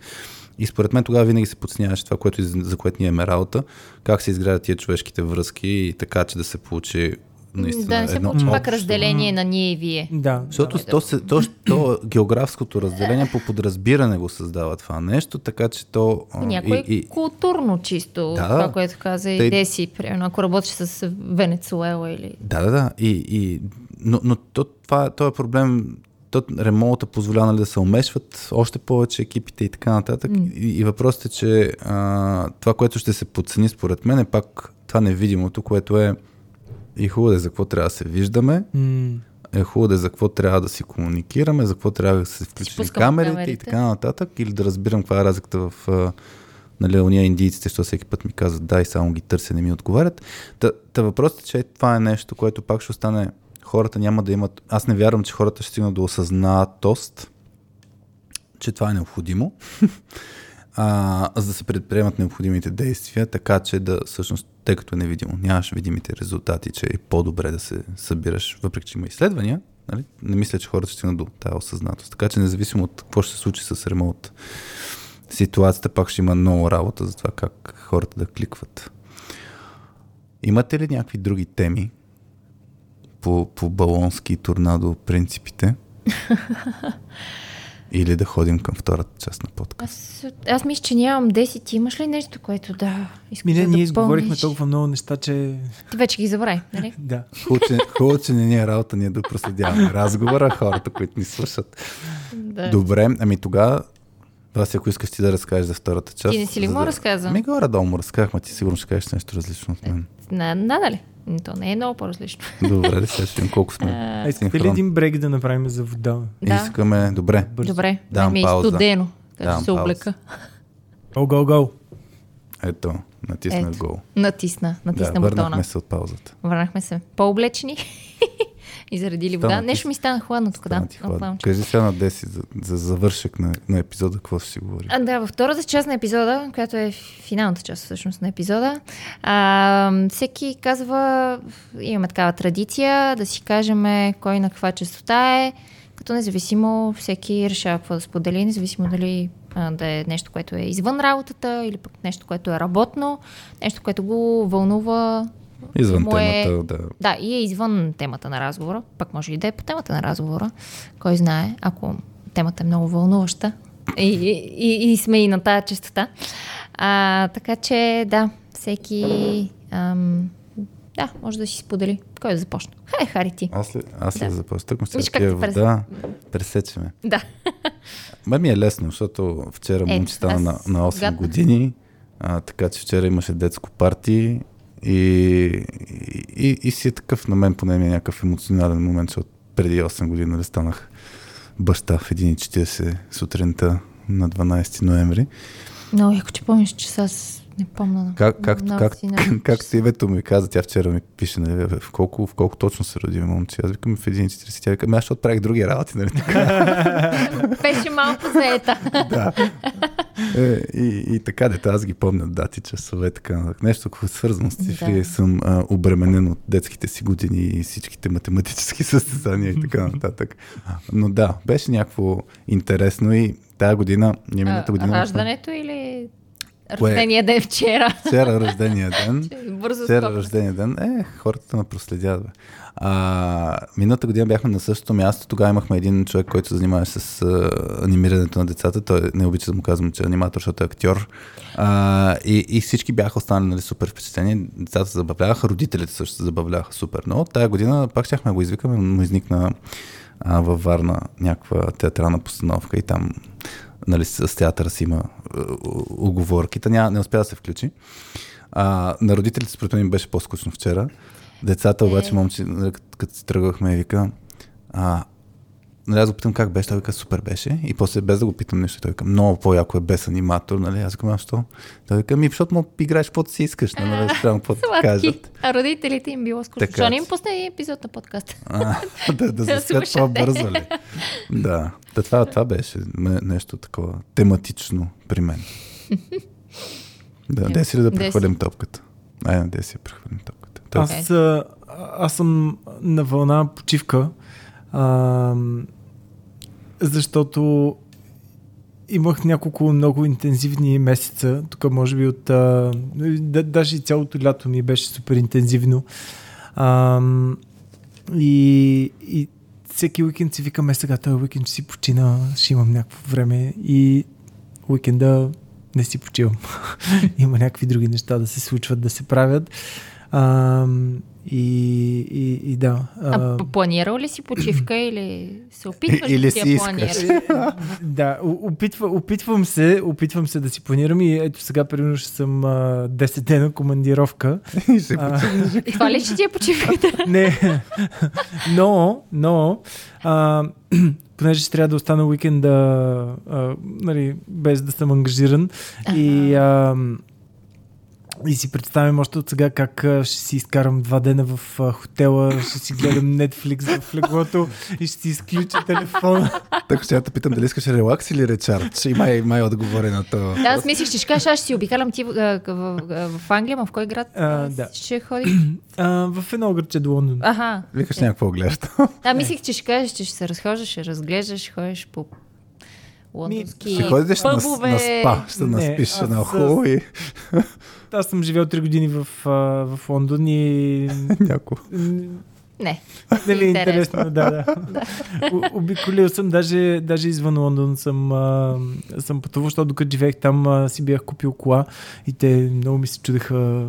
И според мен тогава винаги се подсняваше това, което, за което ние имаме работа, как се изградят тия човешките връзки и така, че да се получи наистина да не се едно получи пак разделение на ние и вие. Да. Защото то, се, то, то географското разделение по подразбиране го създава това нещо, така че то... Някой и, и, културно чисто, Да, това, което каза и Деси, примерно, ако работиш с Венецуела или... Да, да, да. И, и но, но то, това, това е проблем. То, ремонта позволява нали, да се умешват още повече екипите и така нататък. М. И, и въпросът е, че а, това, което ще се подцени според мен е пак това невидимото, което е и хубаво е за какво трябва да се виждаме, М, е хубаво е за какво трябва да си комуникираме, за какво трябва да се включим камерите, камерите. и така нататък, или да разбирам каква е разликата в нали, уния индийците, защото всеки път ми казват да и само ги търся, не ми отговарят. Та, та въпросът е, че това е нещо, което пак ще остане, хората няма да имат, аз не вярвам, че хората ще стигнат до осъзнатост, че това е необходимо, а, за да се предприемат необходимите действия, така че да всъщност, тъй като е невидимо, нямаш видимите резултати, че е по-добре да се събираш, въпреки че има изследвания, нали? не мисля, че хората ще стигнат до тази осъзнатост. Така че независимо от какво ще се случи с ремонт, ситуацията пак ще има много работа за това как хората да кликват. Имате ли някакви други теми по, по балонски и торнадо принципите? Или да ходим към втората част на подкаст? Аз, аз мисля, че нямам 10. Ти имаш ли нещо, което да искаш Ми не, да ние изговорихме толкова много неща, че... Ти вече ги забрави, нали? Да. Хубаво, че, не ни е работа ние да проследяваме разговора, хората, които ни слушат. да. Добре, ами тогава, Васи, ако искаш ти да разкажеш за втората част. Ти не си ли му да... разказал? Ми горе-долу му разказах, ма ти сигурно ще кажеш нещо различно от мен. На, надали. То не е много по-различно. Добре, да сега ще видим колко сме. А, искате ли един брек да направим за вода? Да. Искаме, добре. Бързо. Добре, Давам ме е пауза. студено. Че се облека. Го, го, го. Ето, натисна Ето. гол. Натисна, натисна Да, бутона. върнахме се от паузата. Върнахме се. По-облечени. И заради ли вода. Стана Нещо ми стана хладно тук, да. Хладно. Кажи сега на 10 за, за завършък на, на епизода, какво ще си говори. А, да, във втората част на епизода, която е финалната част всъщност на епизода, а, всеки казва, имаме такава традиция, да си кажем кой на каква частота е, като независимо всеки решава какво да сподели, независимо дали да е нещо, което е извън работата или пък нещо, което е работно, нещо, което го вълнува. Извън му е- темата, да. Да, и е извън темата на разговора, пък може и да е по темата на разговора, кой знае, ако темата е много вълнуваща и, и, и, сме и на тая частота. А, така че, да, всеки ам, да, може да си сподели. Кой да започне? Хай, Хари ти. Аз ли, аз ли Да. започна? Тък му как пия вода, пресечеме. Да. Ме ми е лесно, защото вчера Е, момче стана на, на 8 гадна. години, а, така че вчера имаше детско парти и, и, и си е такъв, на мен поне ми е някакъв емоционален момент, защото преди 8 години нали, станах баща в 1.40 сутринта на 12 ноември. Много яко, че помниш, че аз не помня. Как, как, много как, си как, как името ми каза, тя вчера ми пише, нали, в колко, в колко точно се роди момче. Аз викам в 1.40. Тя вика, ами аз защото правих други работи, нали така. Беше малко заета. да. Е, и, и така, дете, аз ги помня дати, часове, така. Нещо, което е свързано с цифри, Да. съм а, обременен от детските си години и всичките математически състезания и така нататък. Но да, беше някакво интересно и тая година, ние миналата година... Раждането или? Рождения ден вчера? Вчера рождения ден. Бързо Вчера рождения ден. Е, хората ме проследят. Бе. А, миналата година бяхме на същото място. Тогава имахме един човек, който се занимаваше с а, анимирането на децата. Той не обича да му казвам, че е аниматор, защото е актьор. А, и, и всички бяха останали нали, супер впечатлени. Децата се забавляваха, родителите също се забавляваха супер. Но тая година пак щяхме го извикаме, но изникна а, във Варна някаква театрална постановка и там нали, с театъра си има е, оговорки. Та няма, не успя да се включи. А, на родителите според мен беше по-скучно вчера. Децата обаче, Е. момче, нали, като, си тръгвахме, вика, а, нали, аз го питам как беше, той вика супер беше и после без да го питам нещо, той вика много по-яко е без аниматор, нали, аз а що? Той вика, ми, защото му играеш каквото си искаш, нали, спрямо каквото ти кажат. А родителите им било скучно. Така Защо не им пусне един епизод на подкаста? А, да, да заспят слушате. по-бързо ли? Да. Та, това, това беше нещо такова тематично при мен. Да, деси ли да прехвърлим топката? Айде, деси я прехвърлим топката. Та, Аз, а, аз съм на вълна почивка, защото имах няколко много интензивни месеца. Тук може би от... А, да, даже цялото лято ми беше супер интензивно. А, и, и всеки уикенд си викаме сега, този уикенд ще си почина, ще имам някакво време и уикенда не си почивам. Има някакви други неща да се случват, да се правят. А, И, и, и да. А, планирал ли си почивка или се опитваш Или да си си я планираш? да, опитва, опитвам се, опитвам се да си планирам и ето сега примерно ще съм а, 10 дена командировка. И ще А, И това ли ще ти е почивката? не, но, но, а, понеже ще трябва да остана уикенда, а, нали, без да съм ангажиран и, а, и си представям още от сега как ще си изкарам два дена в хотела, ще си гледам Netflix в леглото и ще си изключа телефона. Так ще я те питам дали искаш релакс или речард. И май, май отговори на това. Да, аз мислих, че ще кажеш, аз ще си обикалям ти в, в, в, в Англия, ма в кой град А, да. ще ходиш? А, в едно градче до Лондон. Аха. Викаш някакво гледаш. Да, мислих, че ще кажеш, че ще се разхождаш, ще разглеждаш, ще ходиш по лондонски Ще ходиш на, пъбове. на спа, ще Не, наспиш аз на хубаво и Аз съм живял 3 години в, в Лондон и някакво. Не. Нали, Интересно. интересно, да, да. Обиколил съм, даже, даже извън Лондон съм, а, съм пътувал, защото докато живеех там а, си бях купил кола и те много ми се чудеха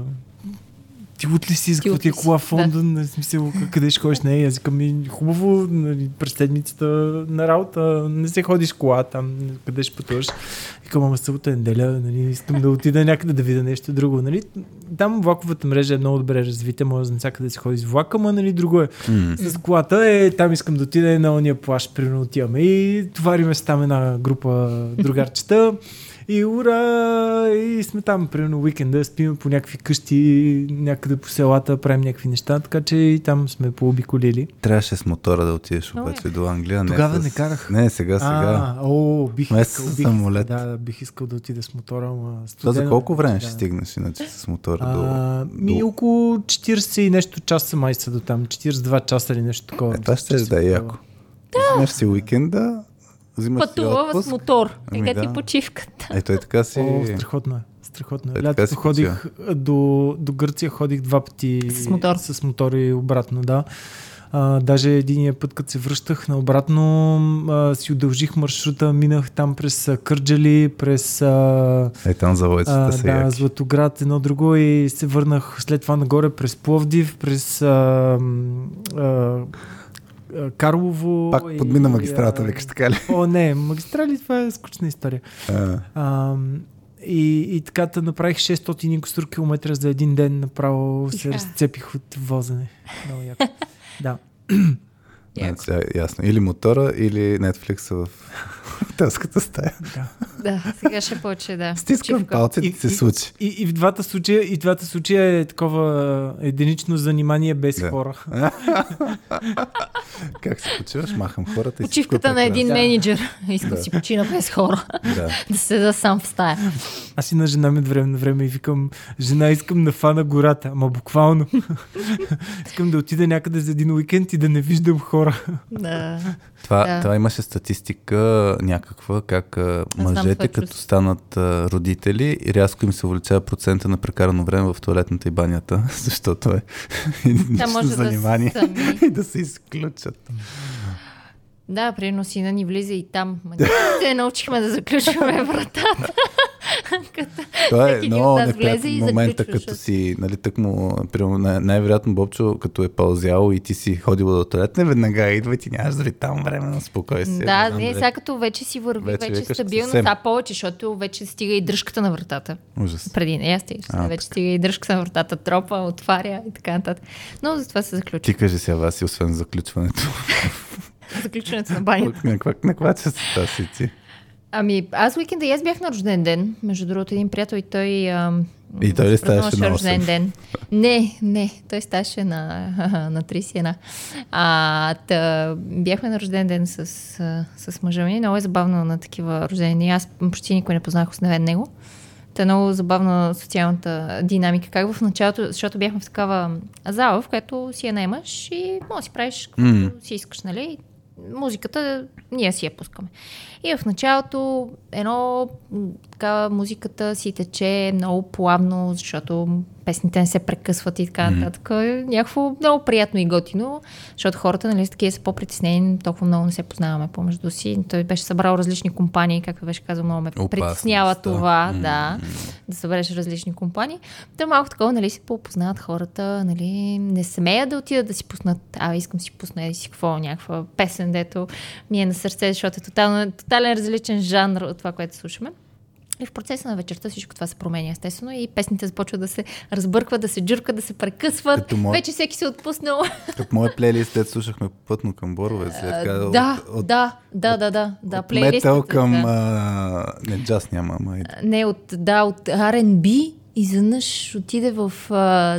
ти от ли си, за Ти какво от ти е кола в Лондон, да. смисъл, к- къде ще ходиш нея? Аз ми, хубаво, нали, през седмицата на работа, не се ходиш кола там, къде ще пътуваш. Викам, ама събота е неделя, нали, искам да отида някъде да видя нещо друго. Нали. Там влаковата мрежа е много добре развита, може навсякъде да си ходиш с влака, ма нали, друго е М. с колата е, там искам да отида е на ония плаш, примерно отиваме и товариме се там една група другарчета и ура, и сме там, примерно уикенда, спим по някакви къщи, някъде по селата, правим някакви неща, така че и там сме пообиколили. Трябваше с мотора да отидеш обаче до Англия. Не Тогава с... не карах. Не, сега, сега. А, о, бих искал, бих самолет. Да, да, бих искал да отида с мотора, ама Това студено за колко време да. ще стигнеш иначе с мотора до... А, ми до... около 40 и нещо часа май са до там, 42 часа или нещо такова. Е, това ще че да е яко. Взимаш си уикенда, взимаш си Пътува с мотор. Ами ти да. почивката. Ето е така си... О, страхотно е. Страхотно е. Е, Лятото ходих до, до Гърция, ходих два пъти С мотор. с мотор и обратно, да. А, даже единия път, като се връщах на обратно, а, си удължих маршрута, минах там през а, Кърджали, през а, Е, там заводицата а, са да. Златоград, едно друго и се върнах след това нагоре през Пловдив, през а, а, Карлово. Пак и- подмина магистрата, а, викаш така ли? О, не, магистрали, това е скучна история. А, А, и, и така да направих 600 и кусур километра за един ден, направо се разцепих от возене. Много яко. Да. Яко. значи, ясно. Или мотора, или Netflix в телската стая. да. Да, сега ще почне, да. Стискам палците, И- се случи. И, и, в двата случая, и в двата случая е такова единично занимание без Да. хора. Как се почиваш? Махам хората и е Почивката на един прекрасно. менеджер. Иска Да. си почина без хора. Да. да седа сам в стая. Аз и на жена ми от време на време и викам, жена, искам на фана гората, ама буквално. искам да отида някъде за един уикенд и да не виждам хора. Да. Това, Да. това имаше статистика някаква, как а, мъжете като чувство. станат а, родители, и рязко им се увеличава процента на прекарано време в туалетната и банята, защото е единично да занимание сами. и да се изключат. Да, приедно сина ни влиза и там. Те научихме да заключваме вратата. Това е много неприятен момента, като си, нали, тък му, примерно, най- най-вероятно Бобчо, като е пълзял и ти си ходила до туалет, не веднага идва и ти нямаш дори там време на спокойствие. Да, не, сега като вече си върви, Вече вече, стабилно, сега повече, защото вече стига и дръжката на вратата. Ужас. Преди нея стига, А, вече стига и дръжката на вратата, тропа, отваря и така нататък. Но затова се заключва. Ти кажи сега, Васи, освен заключването. Заключването на банята. на каква, частота си ти? Ами, аз уикенда и аз бях на рожден ден. Между другото, един приятел и той... Ам, И той ли ставаше на рожден 8? ден. Не, не, той ставаше на, на 31. А, та, бяхме на рожден ден с, с мъжа ми. Много е забавно на такива рождени дни. Аз почти никой не познах освен него. Та е много забавна социалната динамика. Как в началото, защото бяхме в такава зала, в която си я наемаш и може да си правиш каквото М. си искаш, нали? Музиката, ние си я пускаме. И в началото едно така музиката си тече много плавно, защото песните не се прекъсват и така нататък. Mm. Някакво много приятно и готино, защото хората, нали, такива са по-притеснени, толкова много не се познаваме помежду си. Той беше събрал различни компании, както беше казал, много ме Опасност, притеснява да. това, да, да събереш различни компании. Та малко такова, нали, си попознават хората, нали, не смеят да отидат да си пуснат, а искам си пусна и си какво, някаква песен, дето ми е на сърце, защото е тотално, тотален различен жанр от това, което слушаме. И в процеса на вечерта всичко това се променя, естествено, и песните започват да се разбъркват, да се джуркат, да се прекъсват. Като мой- Вече всеки се е отпуснал. Като моят плейлист, дето слушахме пътно към Борове, след така да, от, да, да, да, да, да. от метал към... да. А, не, джаз няма, ама... Не, от, да, от R&B изведнъж отиде в а,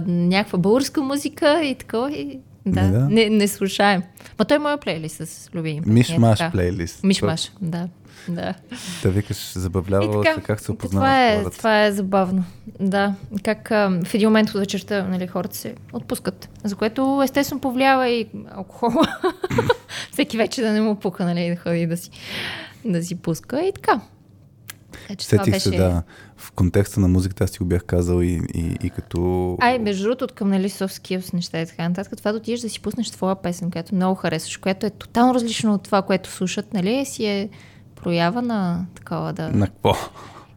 някаква българска музика и такова. И, да, Не, да. Не, не слушаем. Ма той е моя плейлист с любими. е Миш-маш така. плейлист. Миш-маш, да. да. Да викаш, забавлява така, се как се това опознават е, хората. това е забавно. Да, как а, в един момент от вечерта нали, хората се отпускат, за което естествено повлиява и алкохола. Всеки вече да не му пука, нали, да ходи да си, да си пуска и така. Това Сетих беше... се, да. В контекста на музиката аз ти го бях казал и, и, и като... Ай, между другото, от към нали, skills неща и така нататък, това да отидеш да си пуснеш твоя песен, която много харесваш, която е тотално различно от това, което слушат, нали, си е проява на такова да... На какво?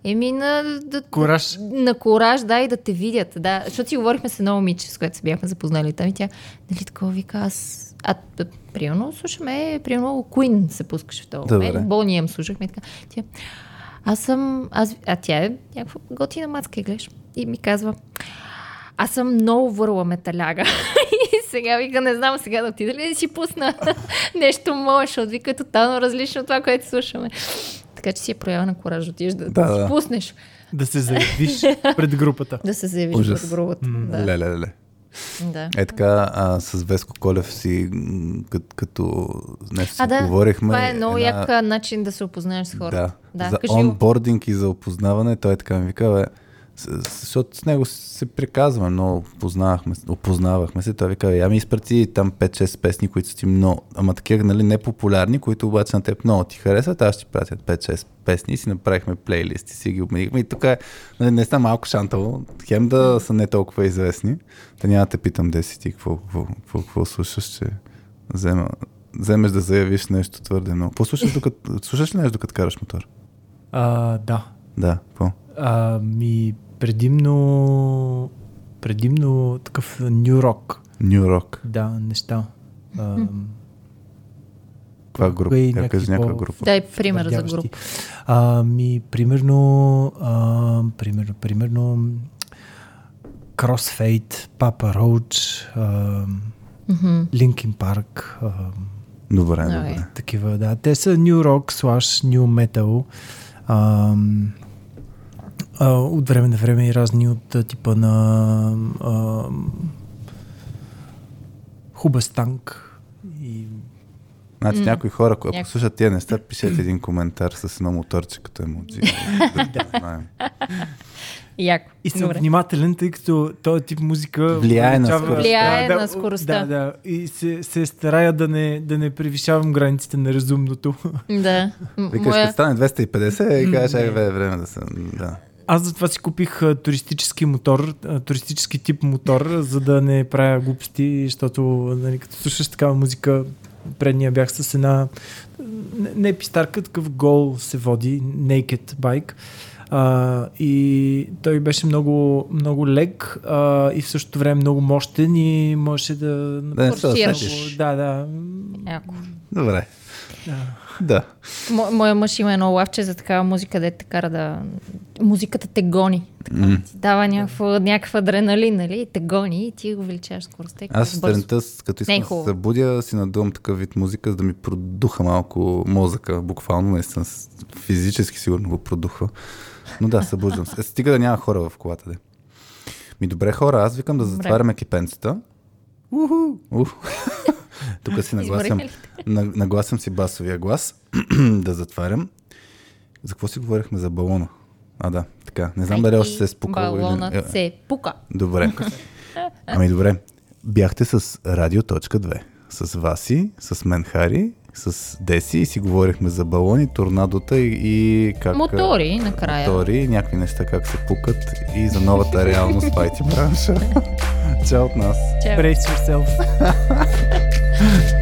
Еми на... Да, Кураж. На кураж, да, и да те видят, да. Защото си говорихме с едно момиче, с което се бяхме запознали там и тя, нали такова вика, аз... А, примерно слушаме, примерно Queen се пускаше в този Добре. момент, Бонием слушахме и така. Тя, аз съм, аз, а тя е някаква готина мацка и гледаш. И ми казва, аз съм много върла металяга. сега вика, не знам сега да отида ли да си пусна нещо мое, защото вика е тотално различно от това, което слушаме. Така че си е проява на кораж, да отидеш да, да, Да, си да. пуснеш, Да се заявиш пред групата. да се заявиш Ужас. пред групата. Да. Леле, леле. да. Е така, а, с Веско Колев си, кът, като нещо си А, да, говорихме. това е много як а, начин да се опознаеш с хората. Да, да за кажи онбординг и за опознаване, той така ми вика, бе, защото с него се приказваме, много познавахме, опознавахме се. Той вика, я ми изпрати там 5-6 песни, които са ти много, ама такива, нали, непопулярни, които обаче на теб много ти харесват, аз ще ти пратя 5-6 песни и си направихме плейлист и си ги обменихме. И тук е, нали, не малко шантало, хем да са не толкова известни, да няма да те питам, де си ти, какво, какво, какво, какво слушаш, че взема, вземеш да заявиш нещо твърде много. Какво слушаш, докато, слушаш ли нещо, докато караш мотор? А, да. Да, какво? А, ми предимно предимно такъв нью рок. Нью Рок. Да, неща. А, Каква група? и някакви някаква по- група? Дай пример за група. А, ми, примерно, а, примерно, примерно, Crossfade, Papa Roach, а, Linkin Park, а, Добре, добре. такива, да. Те са New Rock slash New Metal. А, а, от време на време и разни от а, типа на а, Хубастанк и Значи някои хора, ако Някой. слушат тия неща, пишете един коментар с едно моторче като емоджи. да, да, знаем. Яко. И съм Добре. внимателен, тъй като този тип музика Влияе на скоростта. Влияе да, на скоростта. Да, да. И се, се старая да не, да не превишавам границите на разумното. Да. Викаш, Моя... като стане 250 и кажеш, ай, бе, е време да се... Да. Аз затова си купих а, туристически мотор, а, туристически тип мотор, за да не правя глупости, защото нали, като слушаш такава музика, предния бях с една не, не пистарка, такъв гол се води, naked bike. А, и той беше много, много лек а, и в същото време много мощен и можеше да... Да не се. Да, да. Яко. Добре. да. Да. Мо, моя мъж има едно лавче за такава музика, де те кара да... Музиката те гони. М. Ти дава някакъв, някакъв адреналин, нали? И те гони и ти увеличаваш скоростта. Аз бързо. сутринта, като Не е искам да се събудя, си надувам такъв вид музика, за да ми продуха малко мозъка, буквално, наистина, физически сигурно го продухва. Но да, събуждам се. Е, Стига да няма хора в колата, де. Ми добре хора, аз викам да затваряме кипенцата. Уху! Ух. Тук си нагласям, нагласям си басовия глас, да затварям. За какво си говорихме за балона? А, да, така. Не знам дали още се е спукал. Балонът Или... се пука. Добре. Ами добре. Бяхте с Радио.2. С Васи, с мен Хари с Деси и си говорихме за балони, торнадота и, и как... Мотори накрая. Мотори, някакви неща как се пукат и за новата реалност в IT бранша. Чао от нас. Чао. Brace yourself. Mm-hmm.